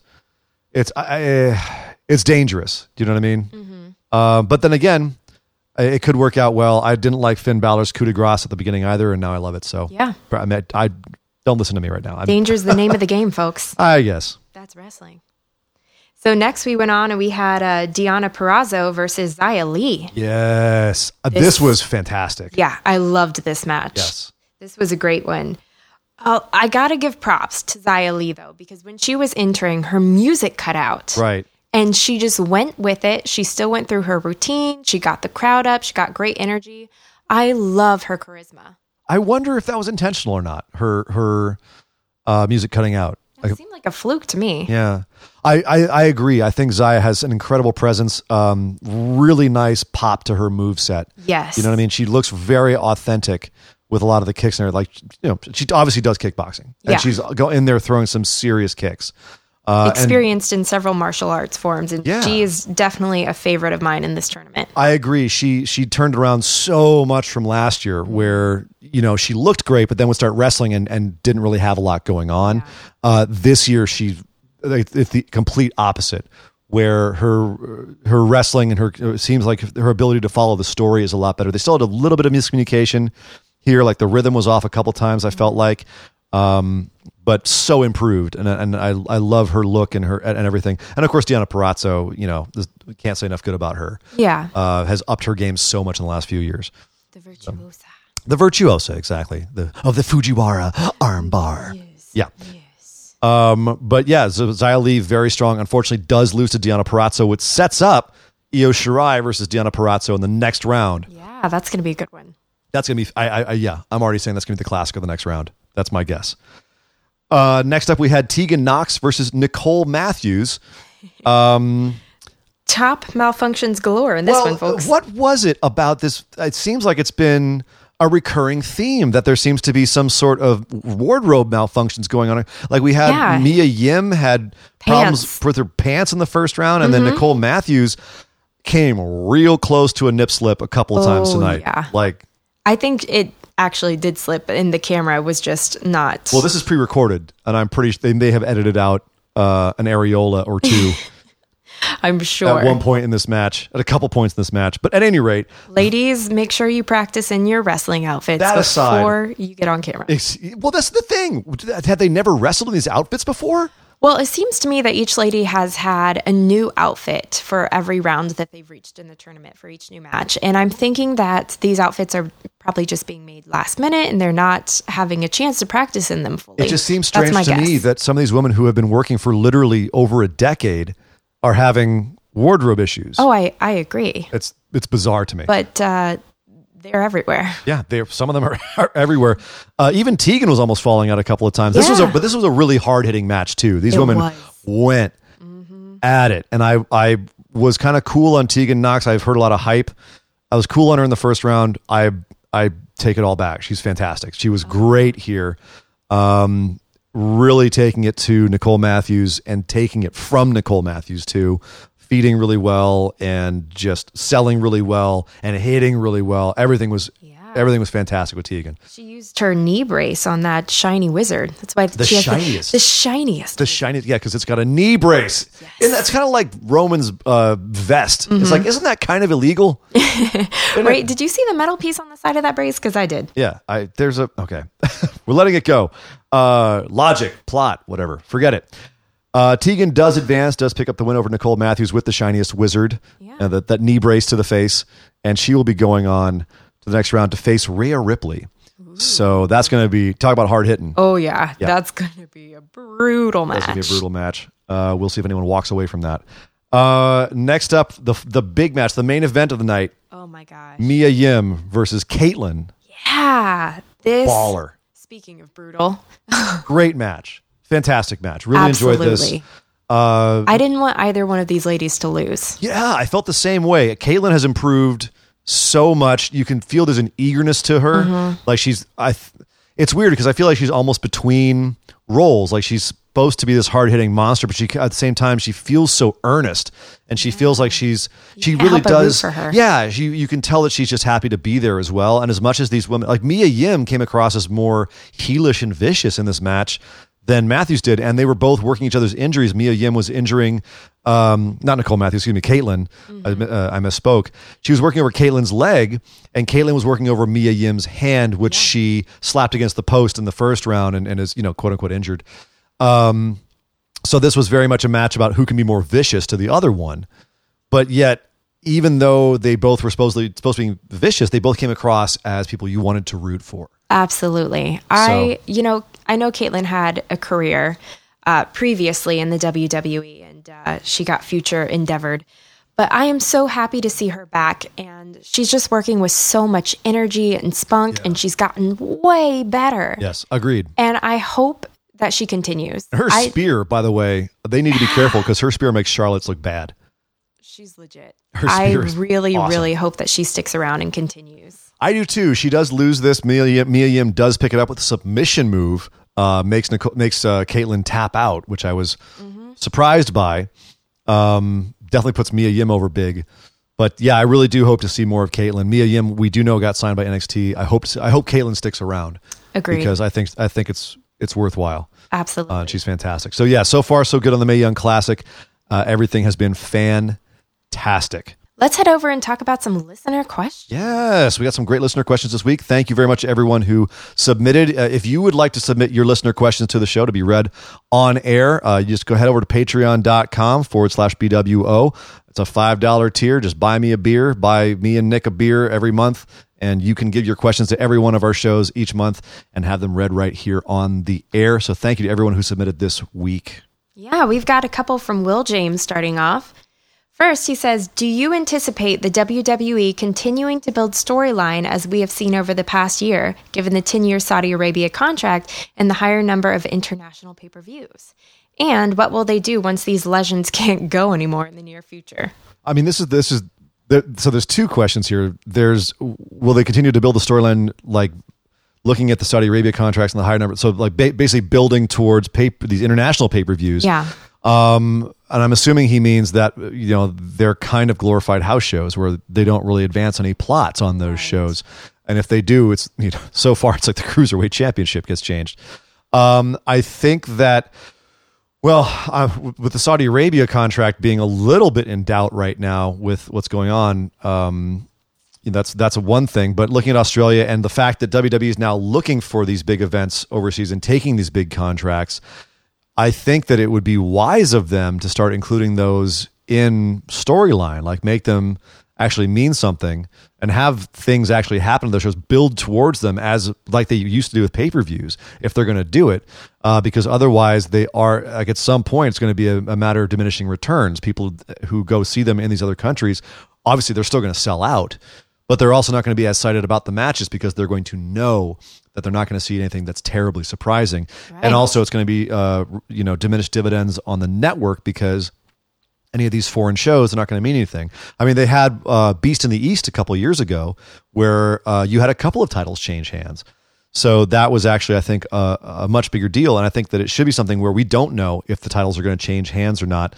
C: it's I, it's dangerous. Do you know what I mean?
D: Mm-hmm.
C: Uh, but then again, it could work out well. I didn't like Finn Balor's coup de grace at the beginning either, and now I love it. So
D: Yeah.
C: I, mean, I don't listen to me right now. I'm,
D: Danger's the name of the game, folks.
C: I guess.
D: That's wrestling. So next we went on and we had uh, Deonna Purrazzo versus Xia Li.
C: Yes, Uh, this,
D: This-
C: was fantastic.
D: Yeah, I loved this match.
C: Yes.
D: This was a great one. Uh, I got to give props to Xia Li, though, because when she was entering, her music cut out.
C: Right.
D: And she just went with it. She still went through her routine. She got the crowd up. She got great energy. I love her charisma.
C: I wonder if that was intentional or not. Her her uh, music cutting out.
D: It seemed like a fluke to me.
C: Yeah, I, I I agree. I think Xia has an incredible presence. Um, really nice pop to her move set.
D: Yes.
C: You know what I mean? She looks very authentic with a lot of the kicks in her. Like you know, she obviously does kickboxing, and
D: Yeah.
C: she's go in there throwing some serious kicks. Uh, and
D: Experienced in several martial arts forms. And
C: Yeah.
D: she is definitely a favorite of mine in this tournament.
C: I agree. She she turned around so much from last year, where you know she looked great, but then would start wrestling and, and didn't really have a lot going on. Uh, this year, she it's the complete opposite, where her her wrestling and her it seems like her ability to follow the story is a lot better. They still had a little bit of miscommunication here, like the rhythm was off a couple times. I felt like. Um, but so improved, and and I I love her look and her and everything, and of course Deonna Purrazzo. You know, this- we can't say enough good about her
D: Yeah.
C: uh, has upped her game so much in the last few years.
D: the virtuosa.
C: The virtuosa, exactly. The of the Fujiwara armbar. Yeah. Um, but yeah, Z- Xia Li very strong. Unfortunately, does lose to Deonna Purrazzo, which sets up Io Shirai versus Deonna Purrazzo in the next round.
D: Yeah, that's going to be a good one.
C: That's gonna be. I, I, I yeah. I'm already saying that's gonna be the classic of the next round. That's my guess. Uh, next up, we had Tegan Knox versus Nicole Matthews.
D: Top malfunctions galore in this
C: well,
D: one, folks.
C: What was it about this? It seems like it's been a recurring theme that there seems to be some sort of wardrobe malfunctions going on. Like we had
D: Yeah.
C: Mia Yim had problems with her pants in the first round, and
D: Mm-hmm.
C: then Nicole Matthews came real close to a nip slip a couple of times
D: Oh,
C: tonight.
D: yeah.
C: Like,
D: I think it actually did slip, and the camera was just not.
C: well, this is pre-recorded, and I'm pretty. Sure they may have edited out uh, an areola or two.
D: I'm sure.
C: at one point in this match, at a couple points in this match. But at any rate,
D: Ladies, make sure you practice in your wrestling outfits
C: That aside-
D: before you get on camera.
C: well, that's the thing. Had they never wrestled in these outfits before?
D: Well, it seems to me that each lady has had a new outfit for every round that they've reached in the tournament for each new match. And I'm thinking that these outfits are probably just being made last minute and they're not having a chance to practice in them fully.
C: It just seems strange to me that some of these women who have been working for literally over a decade are having wardrobe issues.
D: Oh, I, I agree.
C: It's it's bizarre to me.
D: But uh, they're everywhere.
C: yeah, they're some of them are, are everywhere. Uh, even Tegan was almost falling out a couple of times. This was a but this was a really hard hitting match too. These
D: It
C: women
D: was.
C: went at it, and I I was kind of cool on Tegan Knox. I've heard a lot of hype. I was cool on her in the first round. I I take it all back. She's fantastic. She was great here. Um, really taking it to Nicole Matthews and taking it from Nicole Matthews too. Feeding really well and just selling really well and hitting really well. Everything was
D: Yeah.
C: everything was fantastic with Tegan.
D: She used her knee brace on that shiny wizard. That's why
C: The
D: she has
C: shiniest.
D: The, the shiniest.
C: The shiniest. yeah, because it's got a knee brace, and that's kind of like Roman's uh, vest.
D: Mm-hmm.
C: It's like, isn't that kind of illegal?
D: Wait, did you see the metal piece on the side of that brace? Because I did.
C: Yeah, I there's a okay. We're letting it go. Uh logic, plot, whatever. Forget it. Uh Tegan does advance, does pick up the win over Nicole Matthews with the shiniest wizard.
D: Yeah.
C: Uh, that, that knee brace to the face. And she will be going on to the next round to face Rhea Ripley. So that's gonna be talk about hard hitting.
D: Oh yeah, that's gonna be a brutal match.
C: That's gonna be a brutal match. Uh, we'll see if anyone walks away from that. Uh, next up, the the big match, the main event of the night:
D: Oh my gosh.
C: Mia Yim versus Kaitlyn.
D: Yeah, this
C: Baller.
D: Speaking of brutal,
C: Great match, fantastic match. Really enjoyed this. Uh,
D: I didn't want either one of these ladies to lose.
C: yeah, I felt the same way. Kaitlyn has improved so much. You can feel there's an eagerness to her.
D: Mm-hmm.
C: Like she's, I. th- It's weird because I feel like she's almost between roles. Like she's supposed to be this hard hitting monster, but she at the same time she feels so earnest, and she feels like she's she really
D: help but root
C: does.
D: for her.
C: Yeah, she, you can tell that she's just happy to be there as well. And as much as these women, like Mia Yim, came across as more heelish and vicious in this match than Matthews did, and they were both working each other's injuries. Mia Yim was injuring, um, not Nicole Matthews, excuse me, Kaitlyn. I, uh, I misspoke. She was working over Kaitlyn's leg, and Kaitlyn was working over Mia Yim's hand, which she slapped against the post in the first round and, and is, you know, quote unquote injured. Um, so this was very much a match about who can be more vicious to the other one. But yet, even though they both were supposedly supposed to be vicious, they both came across as people you wanted to root for.
D: Absolutely. I, you know, I know Kaitlyn had a career uh, previously in the WWE and uh, she got future endeavored. But I am so happy to see her back. And she's just working with so much energy and spunk, and she's gotten way better.
C: Yes, agreed.
D: And I hope that she continues.
C: Her
D: I,
C: spear, by the way, they need to be careful because her spear makes Charlotte's look bad.
D: she's legit.
C: Her
D: I really,
C: awesome.
D: really hope that she sticks around and continues.
C: I do too. She does lose this. Mia, Yim- Mia Yim does pick it up with a submission move. Uh, makes Nicole, makes uh, Kaitlyn tap out, which I was surprised by. Um, definitely puts Mia Yim over big. But yeah, I really do hope to see more of Kaitlyn. Mia Yim, we do know got signed by NXT. I hope I hope Kaitlyn sticks around
D: Agreed.
C: because I think I think it's it's worthwhile.
D: Absolutely.
C: Uh, she's fantastic. So yeah, so far so good on the Mae Young Classic. Uh, everything has been fantastic.
D: Let's head over and talk about some listener questions.
C: Yes, we got some great listener questions this week. Thank you very much, to everyone who submitted. Uh, if you would like to submit your listener questions to the show to be read on air, uh, you just go head over to patreon.com forward slash BWO. It's a $5 tier. Just buy me a beer, buy me and Nick a beer every month, and you can give your questions to every one of our shows each month and have them read right here on the air. So thank you to everyone who submitted this week.
D: Yeah, we've got a couple from Will James starting off. First, he says, Do you anticipate the WWE continuing to build storyline as we have seen over the past year, given the 10 year Saudi Arabia contract and the higher number of international pay per views? And what will they do once these legends can't go anymore in the near future?
C: I mean, this is this is there, so. There's two questions here. There's will they continue to build the storyline like looking at the Saudi Arabia contracts and the higher number? So like ba- basically building towards pay, these international pay per views.
D: Yeah.
C: Um, and I'm assuming he means that you know they're kind of glorified house shows where they don't really advance any plots on those shows. And if they do, it's you know so far it's like the cruiserweight championship gets changed. Um, I think that Well, uh, with the Saudi Arabia contract being a little bit in doubt right now with what's going on, um, that's that's one thing. But looking at Australia and the fact that WWE is now looking for these big events overseas and taking these big contracts, I think that it would be wise of them to start including those in storyline, like make them actually mean something and have things actually happen to those shows, build towards them as like they used to do with pay per views if they're going to do it, uh, because otherwise they are like at some point it's going to be a, a, matter of diminishing returns. People who go see them in these other countries, obviously they're still going to sell out, but they're also not going to be as excited about the matches because they're going to know that they're not going to see anything that's terribly surprising, right. and also it's going to be uh, you know diminished dividends on the network because any of these foreign shows, they're not going to mean anything. I mean, they had uh, Beast in the East a couple years ago, where uh, you had a couple of titles change hands. So that was actually, I think, a, a, much bigger deal, and I think that it should be something where we don't know if the titles are going to change hands or not,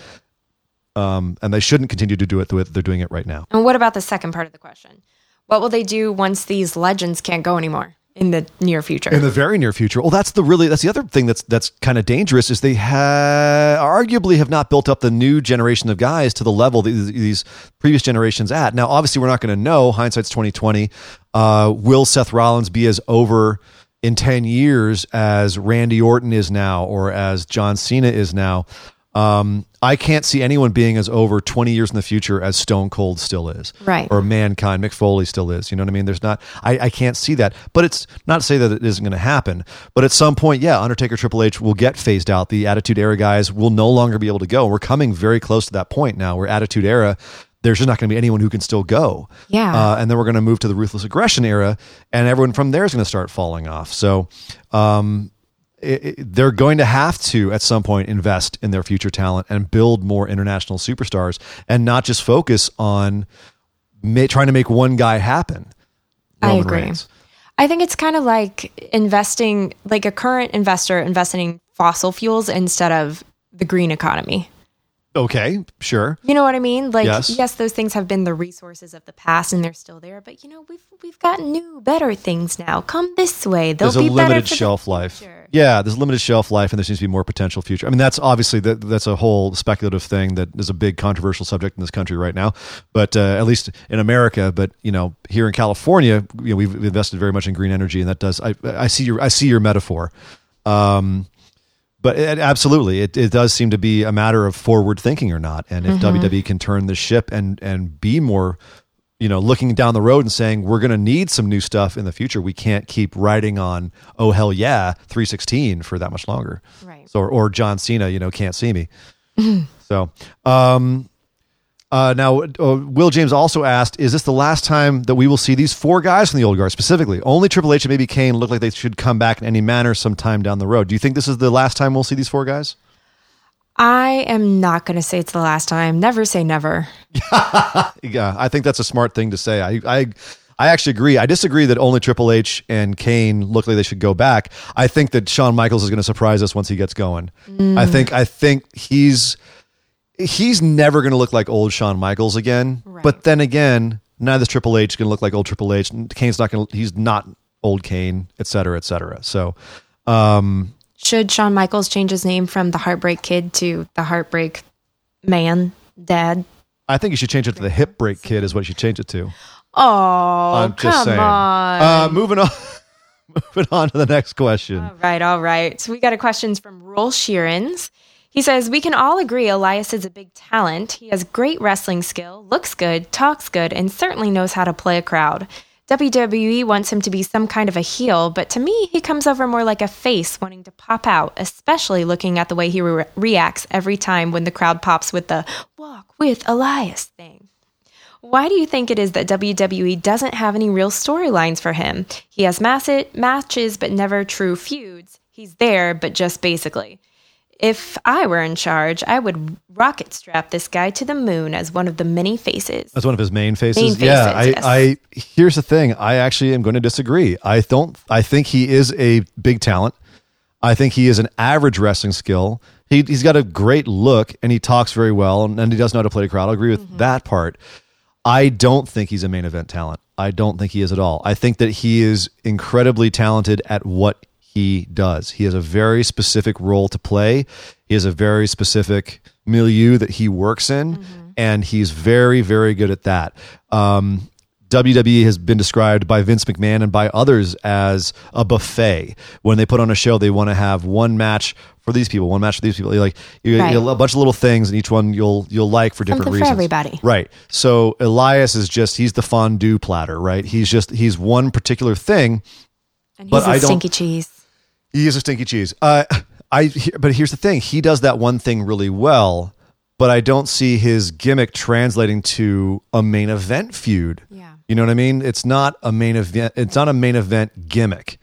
C: um, and they shouldn't continue to do it the way they're doing it right now.
D: And what about the second part of the question? What will they do once these legends can't go anymore? In the near future.
C: In the very near future. Well, that's the really that's the other thing that's that's kind of dangerous is they ha- arguably have not built up the new generation of guys to the level that these previous generations at. Now, obviously, we're not going to know. Hindsight's twenty twenty. Uh, will Seth Rollins be as over in ten years as Randy Orton is now, or as John Cena is now? Um, I can't see anyone being as over 20 years in the future as Stone Cold still is.
D: Right.
C: Or Mankind, Mick Foley still is. You know what I mean? There's not, I, I can't see that. But it's not to say that it isn't going to happen. But at some point, yeah, Undertaker Triple H will get phased out. The Attitude Era guys will no longer be able to go. We're coming very close to that point now where Attitude Era, there's just not going to be anyone who can still go.
D: Yeah.
C: Uh, and then we're going to move to the Ruthless Aggression Era, and everyone from there is going to start falling off. So, um, it, it, they're going to have to at some point invest in their future talent and build more international superstars and not just focus on ma- trying to make one guy happen.
D: Roman I agree. Reigns. I think it's kind of like investing, like a current investor investing in fossil fuels instead of the green economy.
C: Okay, sure.
D: You know what I mean? Like yes. yes. those things have been the resources of the past and they're still there, but you know, we've we've got new, better things now. Come this way. They'll
C: there's
D: be
C: a limited shelf life. Yeah, there's limited shelf life and there seems to be more potential future. I mean, that's obviously that that's a whole speculative thing that is a big controversial subject in this country right now. But uh, at least in America, but you know, here in California, you know, we've invested very much in green energy and that does I I see your I see your metaphor. Um but it, absolutely, it, it does seem to be a matter of forward thinking or not. And if mm-hmm. WWE can turn the ship and and be more, you know, looking down the road and saying we're going to need some new stuff in the future, we can't keep riding on oh hell yeah 316 for that much longer.
D: Right.
C: So or John Cena, you know, can't see me. so, um, uh, now, uh, Will James also asked, "Is this the last time that we will see these four guys from the old guard specifically? Only Triple H and maybe Kane look like they should come back in any manner sometime down the road. Do you think this is the last time we'll see these four guys?"
D: I am not going to say it's the last time. Never say never.
C: yeah, I think that's a smart thing to say. I, I, I actually agree. I disagree that only Triple H and Kane look like they should go back. I think that Shawn Michaels is going to surprise us once he gets going. Mm. I think. I think he's he's never going to look like old Shawn Michaels again. Right. But then again, neither Triple H going to look like old Triple H. Kane's not going to. He's not old Kane, et cetera, et cetera. So, um,
D: should Shawn Michaels change his name from the Heartbreak Kid to the Heartbreak Man, Dad?
C: I think you should change it to the Hip Break Kid. Is what you should change it to.
D: Oh, I'm just come saying. on.
C: Uh, moving on. moving on to the next question.
D: All right, all right. So we got a question from Roll Sheerans. He says, We can all agree Elias is a big talent. He has great wrestling skill, looks good, talks good, and certainly knows how to play a crowd. WWE wants him to be some kind of a heel, but to me, he comes over more like a face wanting to pop out, especially looking at the way he re- reacts every time when the crowd pops with the walk with Elias thing. Why do you think it is that WWE doesn't have any real storylines for him? He has mass- matches, but never true feuds. He's there, but just basically. If I were in charge, I would rocket strap this guy to the moon as one of the many faces.
C: As one of his main faces. Main faces yeah, I, yes. I here's the thing. I actually am going to disagree. I don't. I think he is a big talent. I think he is an average wrestling skill. He, he's got a great look and he talks very well and, and he does know how to play the crowd. I agree with mm-hmm. that part. I don't think he's a main event talent. I don't think he is at all. I think that he is incredibly talented at what he does. He has a very specific role to play. He has a very specific milieu that he works in, and he's very, very good at that. Um, WWE has been described by Vince McMahon and by others as a buffet. When they put on a show, they want to have one match for these people, one match for these people. Like you,
D: Right.
C: a bunch of little things, and each one you'll you'll like for different
D: Something for
C: reasons.
D: everybody.
C: Right. So Elias is just he's the fondue platter, right? He's just he's one particular thing.
D: And
C: But
D: he's
C: I
D: a
C: don't-
D: stinky cheese.
C: He is a stinky cheese. Uh, I but here's the thing: he does that one thing really well, but I don't see his gimmick translating to a main event feud.
D: Yeah.
C: You know what I mean? It's not a main event. It's not a main event gimmick.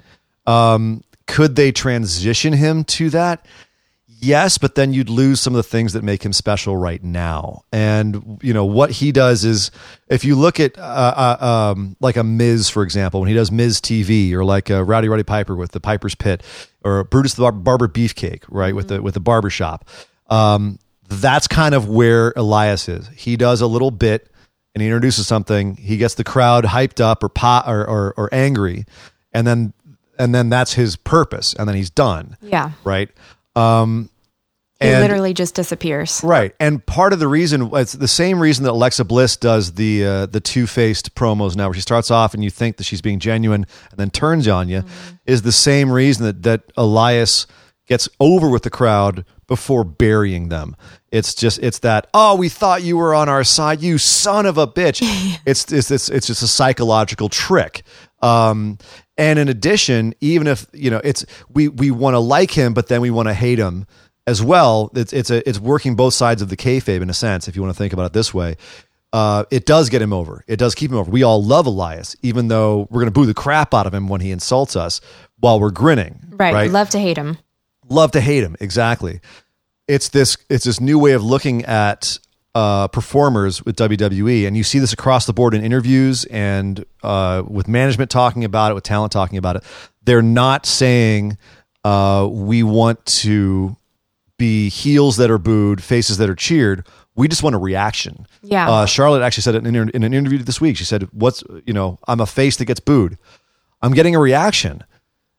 C: Um, could they transition him to that? Yes, but then you'd lose some of the things that make him special right now. And you know what he does is, if you look at uh, uh, um, like a Miz, for example, when he does Miz TV, or like a Rowdy Roddy Piper with the Piper's Pit, or Brutus the Bar- Barber Beefcake, right with the with the barber shop. Um, that's kind of where Elias is. He does a little bit, and he introduces something. He gets the crowd hyped up or pot or, or or angry, and then and then that's his purpose, and then he's done
D: Yeah.
C: right? Um,
D: He
C: and
D: literally just disappears.
C: right, and part of the reason it's the same reason that Alexa Bliss does the uh, the two faced promos now, where she starts off and you think that she's being genuine and then turns on you, is the same reason that that Elias gets over with the crowd before burying them. It's just it's that oh we thought you were on our side you son of a bitch. it's, it's it's it's just a psychological trick. Um, and in addition, even if you know it's we we want to like him, but then we want to hate him as well. It's it's a it's working both sides of the kayfabe in a sense, if you want to think about it this way. Uh, it does get him over. It does keep him over. We all love Elias, even though we're going to boo the crap out of him when he insults us while we're grinning.
D: Right.
C: right?
D: Love to hate him.
C: love to hate him exactly it's this it's this new way of looking at uh, performers with WWE, and you see this across the board in interviews and uh, with management talking about it, with talent talking about it. They're not saying uh, we want to be heels that are booed, faces that are cheered. We just want a reaction.
D: Yeah.
C: Uh, Charlotte actually said it in, in an interview this week. She said, "What's you know? I'm a face that gets booed. I'm getting a reaction.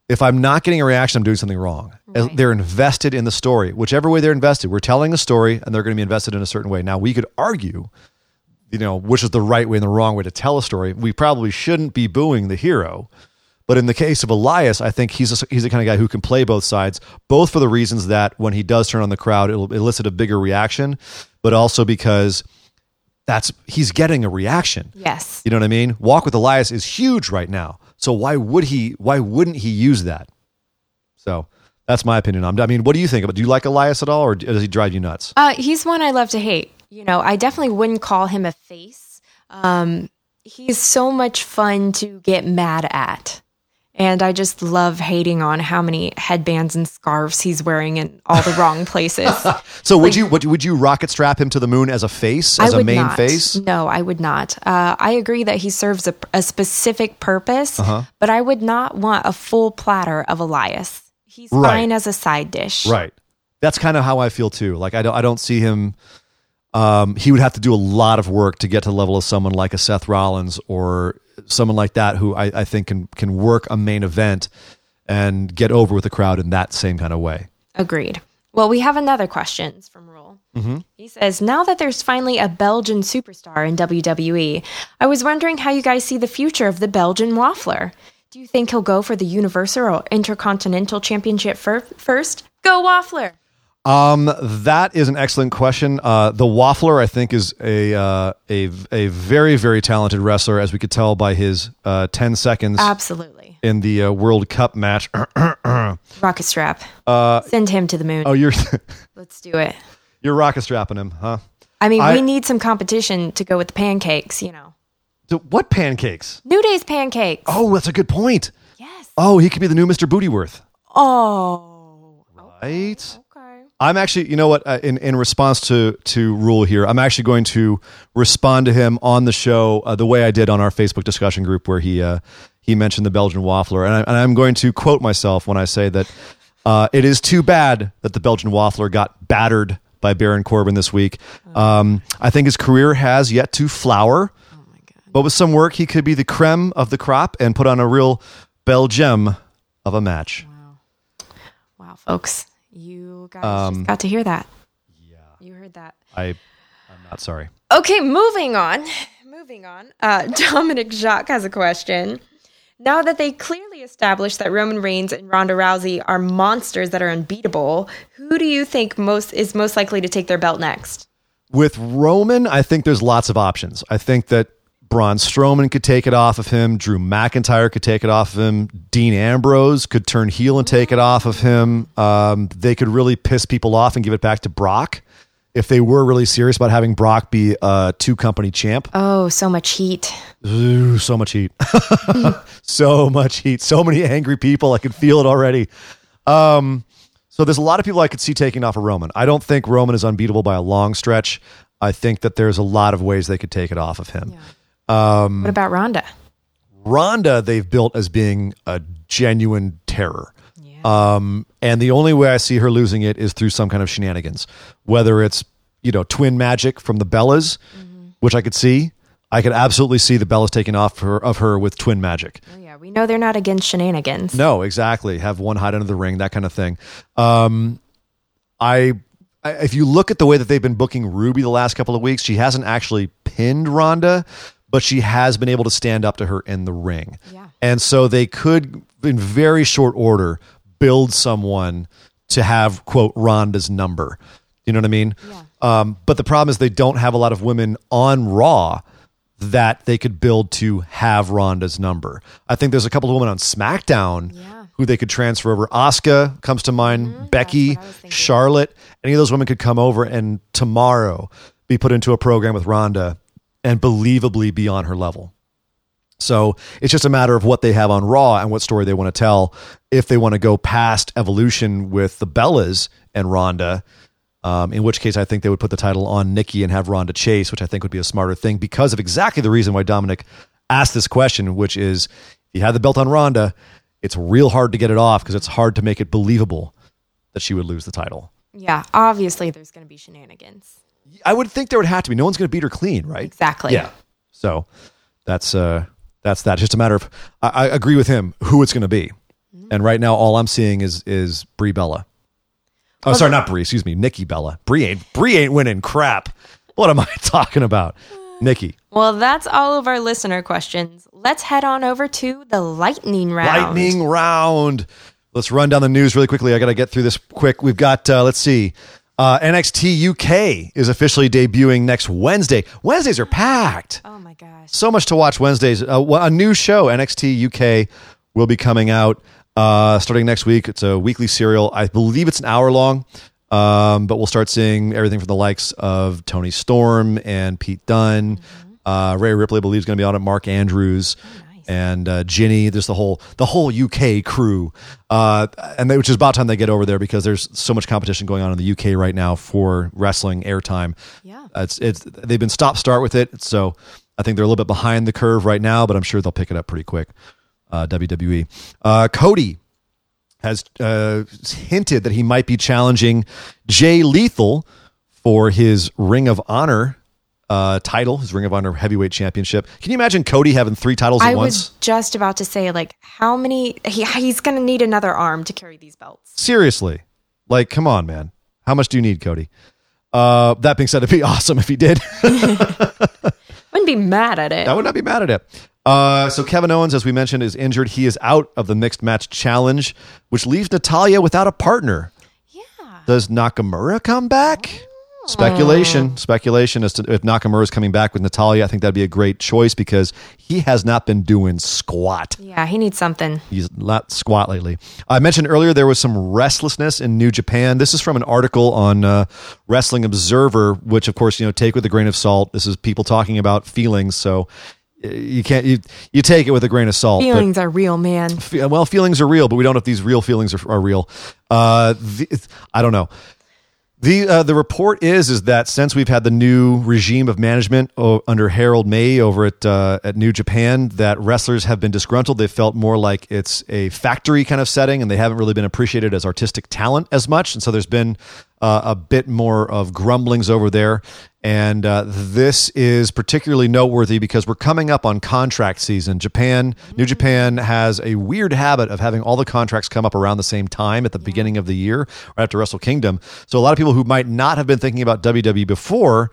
C: If I'm not getting a reaction, I'm doing something wrong.
D: Right.
C: They're invested in the story, whichever way they're invested. We're telling a story, and they're going to be invested in a certain way. Now, we could argue, you know, which is the right way and the wrong way to tell a story. We probably shouldn't be booing the hero, but in the case of Elias, I think he's a, he's the kind of guy who can play both sides, both for the reasons that when he does turn on the crowd, it'll elicit a bigger reaction, but also because that's he's getting a reaction.
D: Yes.
C: You know what I mean? Walk with Elias is huge right now. So why would he? Why wouldn't he use that? So that's my opinion. I mean, what do you think about? Do you like Elias at all, or does he drive you nuts?
D: Uh, he's one I love to hate. You know, I definitely wouldn't call him a face. Um, he's so much fun to get mad at. And I just love hating on how many headbands and scarves he's wearing in all the wrong places.
C: So would you would, would you rocket strap him to the moon as a face, as
D: I
C: a main
D: not.
C: face?
D: No, I would not. Uh, I agree that he serves a, a specific purpose,
C: Uh-huh.
D: but I would not want a full platter of Elias. He's
C: Right.
D: fine as a side dish.
C: Right. That's kind of how I feel too. Like I don't I don't see him. Um, he would have to do a lot of work to get to the level of someone like a Seth Rollins or someone like that who I, I think can can work a main event and get over with the crowd in that same kind of way.
D: Agreed. Well, we have another question from Rule. Mm-hmm. He says, Now that there's finally a Belgian superstar in WWE, I was wondering how you guys see the future of the Belgian Waffler. Do you think he'll go for the Universal or Intercontinental Championship fir- first? Go Waffler!
C: Um, that is an excellent question. Uh, the Waffler, I think, is a uh, a a very very talented wrestler, as we could tell by his uh, ten seconds
D: Absolutely.
C: in the uh, World Cup match.
D: Rocket strap. Uh, Send him to the moon.
C: oh, you're
D: Let's do it.
C: you're rocket strapping him, huh?
D: I mean,
C: I-
D: we need some competition to go with the pancakes, you know.
C: So what pancakes?
D: New Day's pancakes.
C: Oh, that's a good point.
D: Yes.
C: Oh, he could be the new Mr. Bootyworth,
D: Oh.
C: right? I'm actually, you know what? Uh, in in response to to Rule here, I'm actually going to respond to him on the show uh, the way I did on our Facebook discussion group, where he uh, he mentioned the Belgian waffler, and, I, and I'm going to quote myself when I say that uh, it is too bad that the Belgian waffler got battered by Baron Corbin this week. Um, I think his career has yet to flower, but with some work, he could be the creme of the crop and put on a real Belgium of a match.
D: Wow, folks, guys just got to hear that.
C: Yeah,
D: You heard that.
C: I I'm not sorry.
D: Okay, moving on. Moving on. Uh, Dominic Jacques has a question. Now that they clearly established that Roman Reigns and Ronda Rousey are monsters that are unbeatable, who do you think most is most likely to take their belt next?
C: With Roman, I think there's lots of options. I think that Braun Strowman could take it off of him. Drew McIntyre could take it off of him. Dean Ambrose could turn heel and take it off of him. Um, they could really piss people off and give it back to Brock if they were really serious about having Brock be a two company champ.
D: Oh, so much heat.
C: Ooh, so much heat. so much heat. So many angry people. I can feel it already. Um, so there's a lot of people I could see taking off of Roman. I don't think Roman is unbeatable by a long stretch. I think that there's a lot of ways they could take it off of him.
D: What about Ronda?
C: Ronda, they've built as being a genuine terror. Um, and the only way I see her losing it is through some kind of shenanigans, whether it's, you know, twin magic from the Bellas, which I could see. I could absolutely see the Bellas taking off her, of her with twin magic.
D: Oh, yeah, we know they're not against shenanigans.
C: No, exactly. Have one hide under the ring, that kind of thing. Um, I, I, if you look at the way that they've been booking Ruby the last couple of weeks, she hasn't actually pinned Ronda, but she has been able to stand up to her in the ring.
D: Yeah.
C: And so they could, in very short order, build someone to have quote Ronda's number. You know what I mean?
D: Yeah.
C: Um, but the problem is they don't have a lot of women on Raw that they could build to have Ronda's number. I think there's a couple of women on SmackDown
D: Yeah.
C: who they could transfer over. Asuka comes to mind, Becky,
D: was thinking.
C: Charlotte. Any of those women could come over and tomorrow be put into a program with Ronda and believably be on her level. So it's just a matter of what they have on Raw and what story they want to tell. If they want to go past Evolution with the Bellas and Ronda, um, in which case I think they would put the title on Nikki and have Ronda chase, which I think would be a smarter thing because of exactly the reason why Dominic asked this question, which is if you have the belt on Ronda, it's real hard to get it off because it's hard to make it believable that she would lose the title.
D: Yeah, obviously there's going to be shenanigans.
C: I would think there would have to be. No one's going to beat her clean, right?
D: Exactly.
C: Yeah. So that's uh that's that. Just a matter of I, I agree with him who it's going to be. And right now, all I'm seeing is is Brie Bella. Oh, sorry, not Brie. Excuse me, Nikki Bella. Brie ain't Brie ain't winning crap. What am I talking about? Nikki.
D: Well, that's all of our listener questions. Let's head on over to the lightning round.
C: Lightning round. Let's run down the news really quickly. I got to get through this quick. We've got, uh, let's see, uh, NXT UK is officially debuting next Wednesday. Wednesdays are packed.
D: Oh my gosh.
C: So much to watch Wednesdays. Uh, a new show, NXT UK, will be coming out uh, starting next week. It's a weekly serial. I believe it's an hour long, um, but we'll start seeing everything from the likes of Toni Storm and Pete Dunne. Uh, Rhea Ripley, I believe, is going to be on it. Mark Andrews. And uh, Jinny, there's the whole the whole UK crew, uh, and they, which is about time they get over there because there's so much competition going on in the UK right now for wrestling airtime.
D: Yeah.
C: Uh, it's it's they've been stop start with it, so I think they're a little bit behind the curve right now, but I'm sure they'll pick it up pretty quick. Uh, WWE. Uh, Cody has uh, hinted that he might be challenging Jay Lethal for his Ring of Honor uh, title, his Ring of Honor Heavyweight Championship. Can you imagine Cody having three titles at once?
D: I was just about to say, like, how many? He, he's going to need another arm to carry these belts.
C: Seriously, like, come on, man. How much do you need, Cody? Uh, that being said, it'd be awesome if he did.
D: Wouldn't be mad at it.
C: I would not be mad at it. Uh, so Kevin Owens, as we mentioned, is injured. He is out of the mixed match challenge, which leaves Natalya without a partner.
D: yeah.
C: Does Nakamura come back? Speculation, speculation as to if Nakamura is coming back with Natalya. I think that'd be a great choice because he has not been doing squat.
D: Yeah, he needs something.
C: He's not squat lately. I mentioned earlier there was some restlessness in New Japan. This is from an article on uh, Wrestling Observer, which of course you know take with a grain of salt. This is people talking about feelings, so uh, you can't you you take it with a grain of salt.
D: Feelings are real, man.
C: fe- well, feelings are real, but we don't know if these real feelings are, are real. Uh, the, I don't know. The uh, the report is is that since we've had the new regime of management under Harold Meij over at uh, at New Japan, that wrestlers have been disgruntled. They felt more like it's a factory kind of setting, and they haven't really been appreciated as artistic talent as much. And so there's been uh, a bit more of grumblings over there. And uh, this is particularly noteworthy because we're coming up on contract season. Japan, New Japan has a weird habit of having all the contracts come up around the same time at the beginning of the year, right after Wrestle Kingdom. So a lot of people who might not have been thinking about WWE before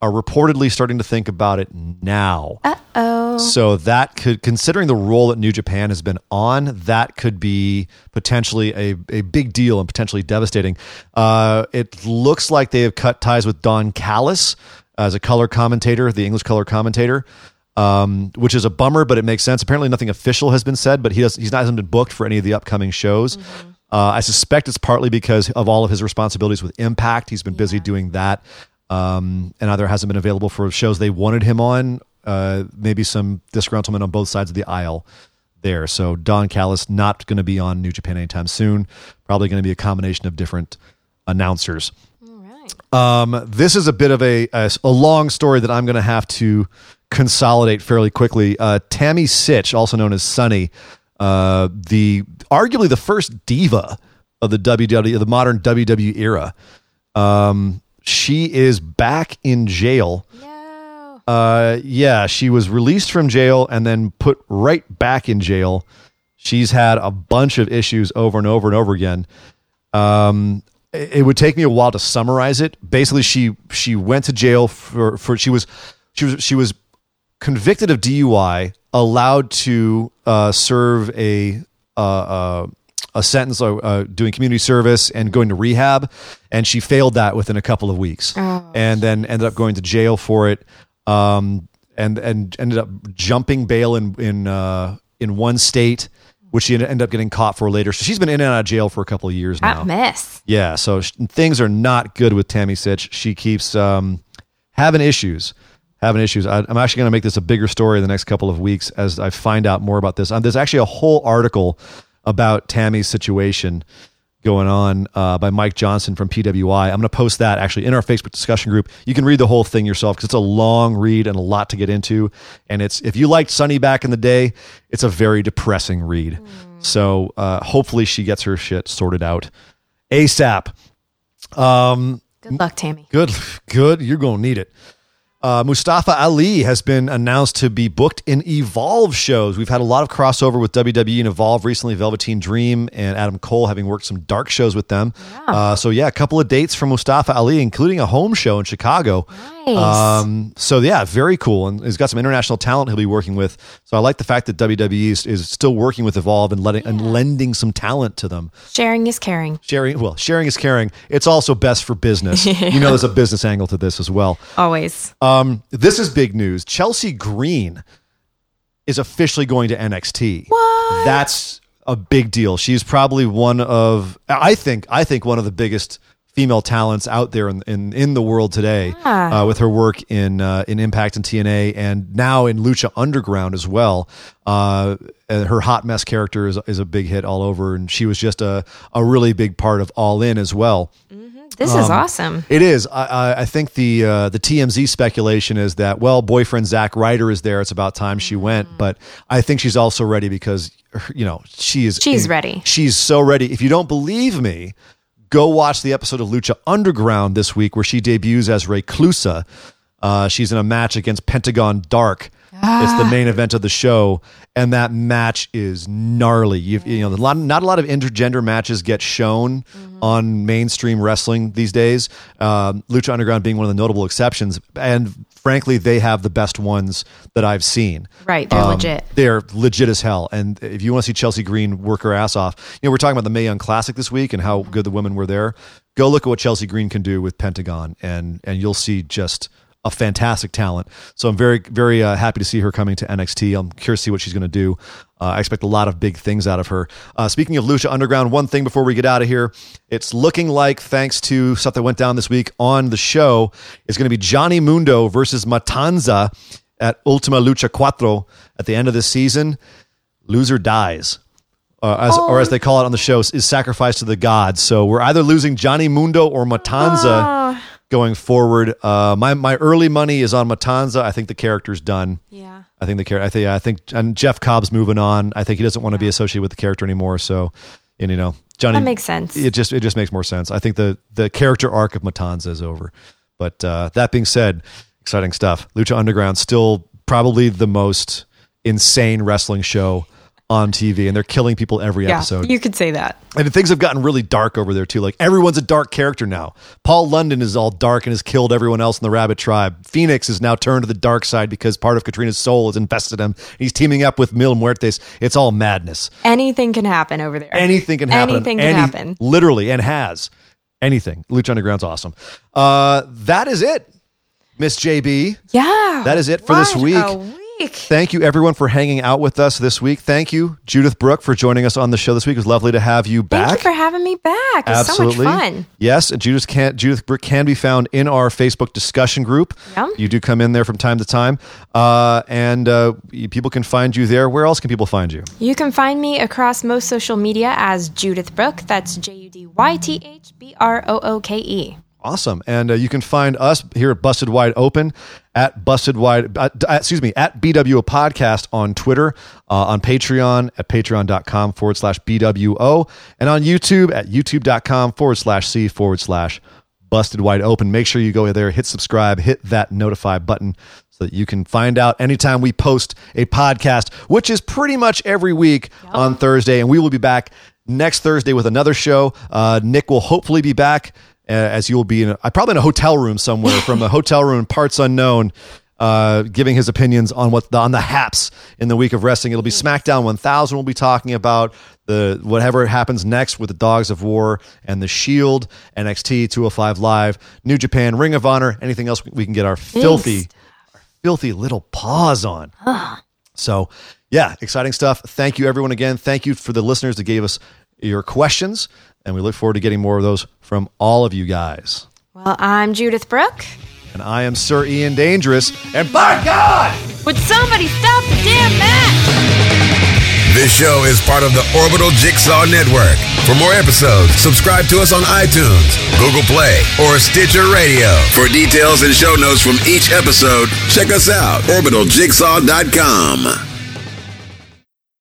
C: are reportedly starting to think about it now.
D: Uh oh,
C: So that could, considering the roll that New Japan has been on, that could be potentially a, a big deal and potentially devastating. Uh, it looks like they have cut ties with Don Callis as a color commentator, the English color commentator, um, which is a bummer, but it makes sense. Apparently, nothing official has been said, but he does, he's not hasn't been booked for any of the upcoming shows. Uh, I suspect it's partly because of all of his responsibilities with Impact. He's been busy doing that, um, and either hasn't been available for shows they wanted him on. Uh, maybe some disgruntlement on both sides of the aisle there. So Don Callis not going to be on New Japan anytime soon. Probably going to be a combination of different announcers.
D: all right.
C: Um, this is a bit of a, a, a long story that I'm going to have to consolidate fairly quickly. Uh, Tammy Sytch, also known as Sunny, uh, the arguably the first diva of the WWE, of the modern WWE era. Um, she is back in jail.
D: No.
C: Uh, yeah, she was released from jail and then put right back in jail. She's had a bunch of issues over and over and over again. Um, it, it would take me a while to summarize it. Basically, she she went to jail for for she was she was she was convicted of DUI, allowed to uh, serve a uh, uh, a sentence uh, uh, doing community service and going to rehab, and she failed that within a couple of weeks, and then ended up going to jail for it, um, and and ended up jumping bail in in uh, in one state, which she ended up getting caught for later. So she's been in and out of jail for a couple of years now.
D: That mess.
C: Yeah, so sh- things are not good with Tammy Sytch. She keeps um, having issues, having issues. I, I'm actually going to make this a bigger story in the next couple of weeks as I find out more about this. Um, there's actually a whole article about Tammy's situation going on uh, by Mike Johnson from PWI. I'm going to post that actually in our Facebook discussion group. You can read the whole thing yourself because it's a long read and a lot to get into. And it's if you liked Sunny back in the day, it's a very depressing read. So uh, hopefully she gets her shit sorted out ASAP. Um,
D: Good luck, Tammy.
C: good, good. You're going to need it. Uh, Mustafa Ali has been announced to be booked in Evolve shows. We've had a lot of crossover with WWE and Evolve recently. Velveteen Dream and Adam Cole having worked some dark shows with them. Uh, so yeah, a couple of dates from Mustafa Ali, including a home show in Chicago.
D: Nice.
C: Um, so yeah, very cool, and he's got some international talent he'll be working with. So I like the fact that WWE is, is still working with Evolve and letting and lending some talent to them.
D: Sharing is caring.
C: Sharing, well, sharing is caring. It's also best for business. You know, there's a business angle to this as well.
D: Always.
C: Um, this is big news. Chelsea Green is officially going to NXT.
D: What?
C: That's a big deal. She's probably one of I think I think one of the biggest female talents out there in in, in the world today
D: Yeah.
C: uh, with her work in uh, in Impact and TNA and now in Lucha Underground as well. Uh, her hot mess character is is a big hit all over, and she was just a a really big part of All In as well.
D: This
C: Um,
D: is awesome.
C: It is. I, I, I think the uh, the TMZ speculation is that well, boyfriend Zack Ryder is there. It's about time she went. But I think she's also ready because you know she is.
D: She's ready.
C: She's so ready. If you don't believe me, go watch the episode of Lucha Underground this week where she debuts as Reclusa. Uh, she's in a match against Pentagon Dark. It's the main event of the show, and that match is gnarly. You've, you know, a lot, not a lot of intergender matches get shown on mainstream wrestling these days. Um, Lucha Underground being one of the notable exceptions, and frankly, they have the best ones that I've seen.
D: Right. They're
C: Um,
D: legit.
C: They're legit as hell. And if you want to see Chelsea Green work her ass off, you know, we're talking about the Mae Young Classic this week and how good the women were there. Go look at what Chelsea Green can do with Pentagon, and and you'll see just a fantastic talent. So I'm very very uh, happy to see her coming to NXT. I'm curious to see what she's going to do. Uh, I expect a lot of big things out of her. Uh, speaking of Lucha Underground, one thing before we get out of here, it's looking like thanks to stuff that went down this week on the show, is going to be Johnny Mundo versus Matanza at Ultima Lucha Cuatro at the end of this season. Loser dies. Uh, as, Or as they call it on the show, is sacrificed to the gods. So we're either losing Johnny Mundo or Matanza going forward. Uh, my my early money is on Matanza. I think the character's done.
D: Yeah.
C: I think the character. I think I think and Jeff Cobb's moving on. I think he doesn't want to be associated with the character anymore. So, and you know, Johnny
D: That makes sense.
C: It just it just makes more sense. I think the the character arc of Matanza is over. But uh, that being said, exciting stuff. Lucha Underground still probably the most insane wrestling show on TV, and they're killing people every
D: yeah,
C: episode.
D: you could say that.
C: And things have gotten really dark over there too. Like everyone's a dark character now. Paul London is all dark and has killed everyone else in the Rabbit Tribe. Fenix is now turned to the dark side because part of Catrina's soul has invested him. He's teaming up with Mil Muertes. It's all madness.
D: Anything can happen over there.
C: Anything can happen.
D: Anything can
C: Any-
D: happen.
C: Literally, and has. Anything. Lucha Underground's awesome. Uh, that is it, Miss JB.
D: Yeah.
C: That is it for this
D: what
C: week.
D: Week.
C: Thank you, everyone, for hanging out with us this week. Thank you, Judyth Brooke, for joining us on the show this week. It was lovely to have you back.
D: Thank you for having me back. It was
C: Absolutely.
D: so much fun.
C: Yes, and Judyth can Judyth Brooke can be found in our Facebook discussion group.
D: Yeah.
C: You do come in there from time to time, uh, and uh, people can find you there. Where else can people find you?
D: You can find me across most social media as Judyth Brooke. That's J U D Y T H B R O O K E.
C: Awesome, and uh, you can find us here at Busted Wide Open at Busted Wide. Uh, excuse me, at BWO Podcast on Twitter, uh, on Patreon at patreon.com forward slash BWO, and on YouTube at youtube.com forward slash C forward slash Busted Wide Open. Make sure you go there, hit subscribe, hit that notify button so that you can find out anytime we post a podcast, which is pretty much every week on Thursday. And we will be back next Thursday with another show. Uh, Nick will hopefully be back uh, as you will be in a, probably in a hotel room somewhere from a hotel room parts unknown. Uh, giving his opinions on what the, on the haps in the week of wrestling. It'll be SmackDown 1000. We'll be talking about the whatever happens next with the Dogs of War and the Shield, NXT 205 Live, New Japan, Ring of Honor, anything else we can get our filthy, our filthy little paws on. So, yeah, exciting stuff. Thank you, everyone, again. Thank you for the listeners that gave us your questions, and we look forward to getting more of those from all of you guys.
D: Well, I'm Judyth Brooke.
C: And I am Sir Ian Dangerous, and by God!
D: Would somebody stop the damn match?
E: This show is part of the Orbital Jigsaw Network. For more episodes, subscribe to us on iTunes, Google Play, or Stitcher Radio. For details and show notes from each episode, check us out, orbitaljigsaw.com.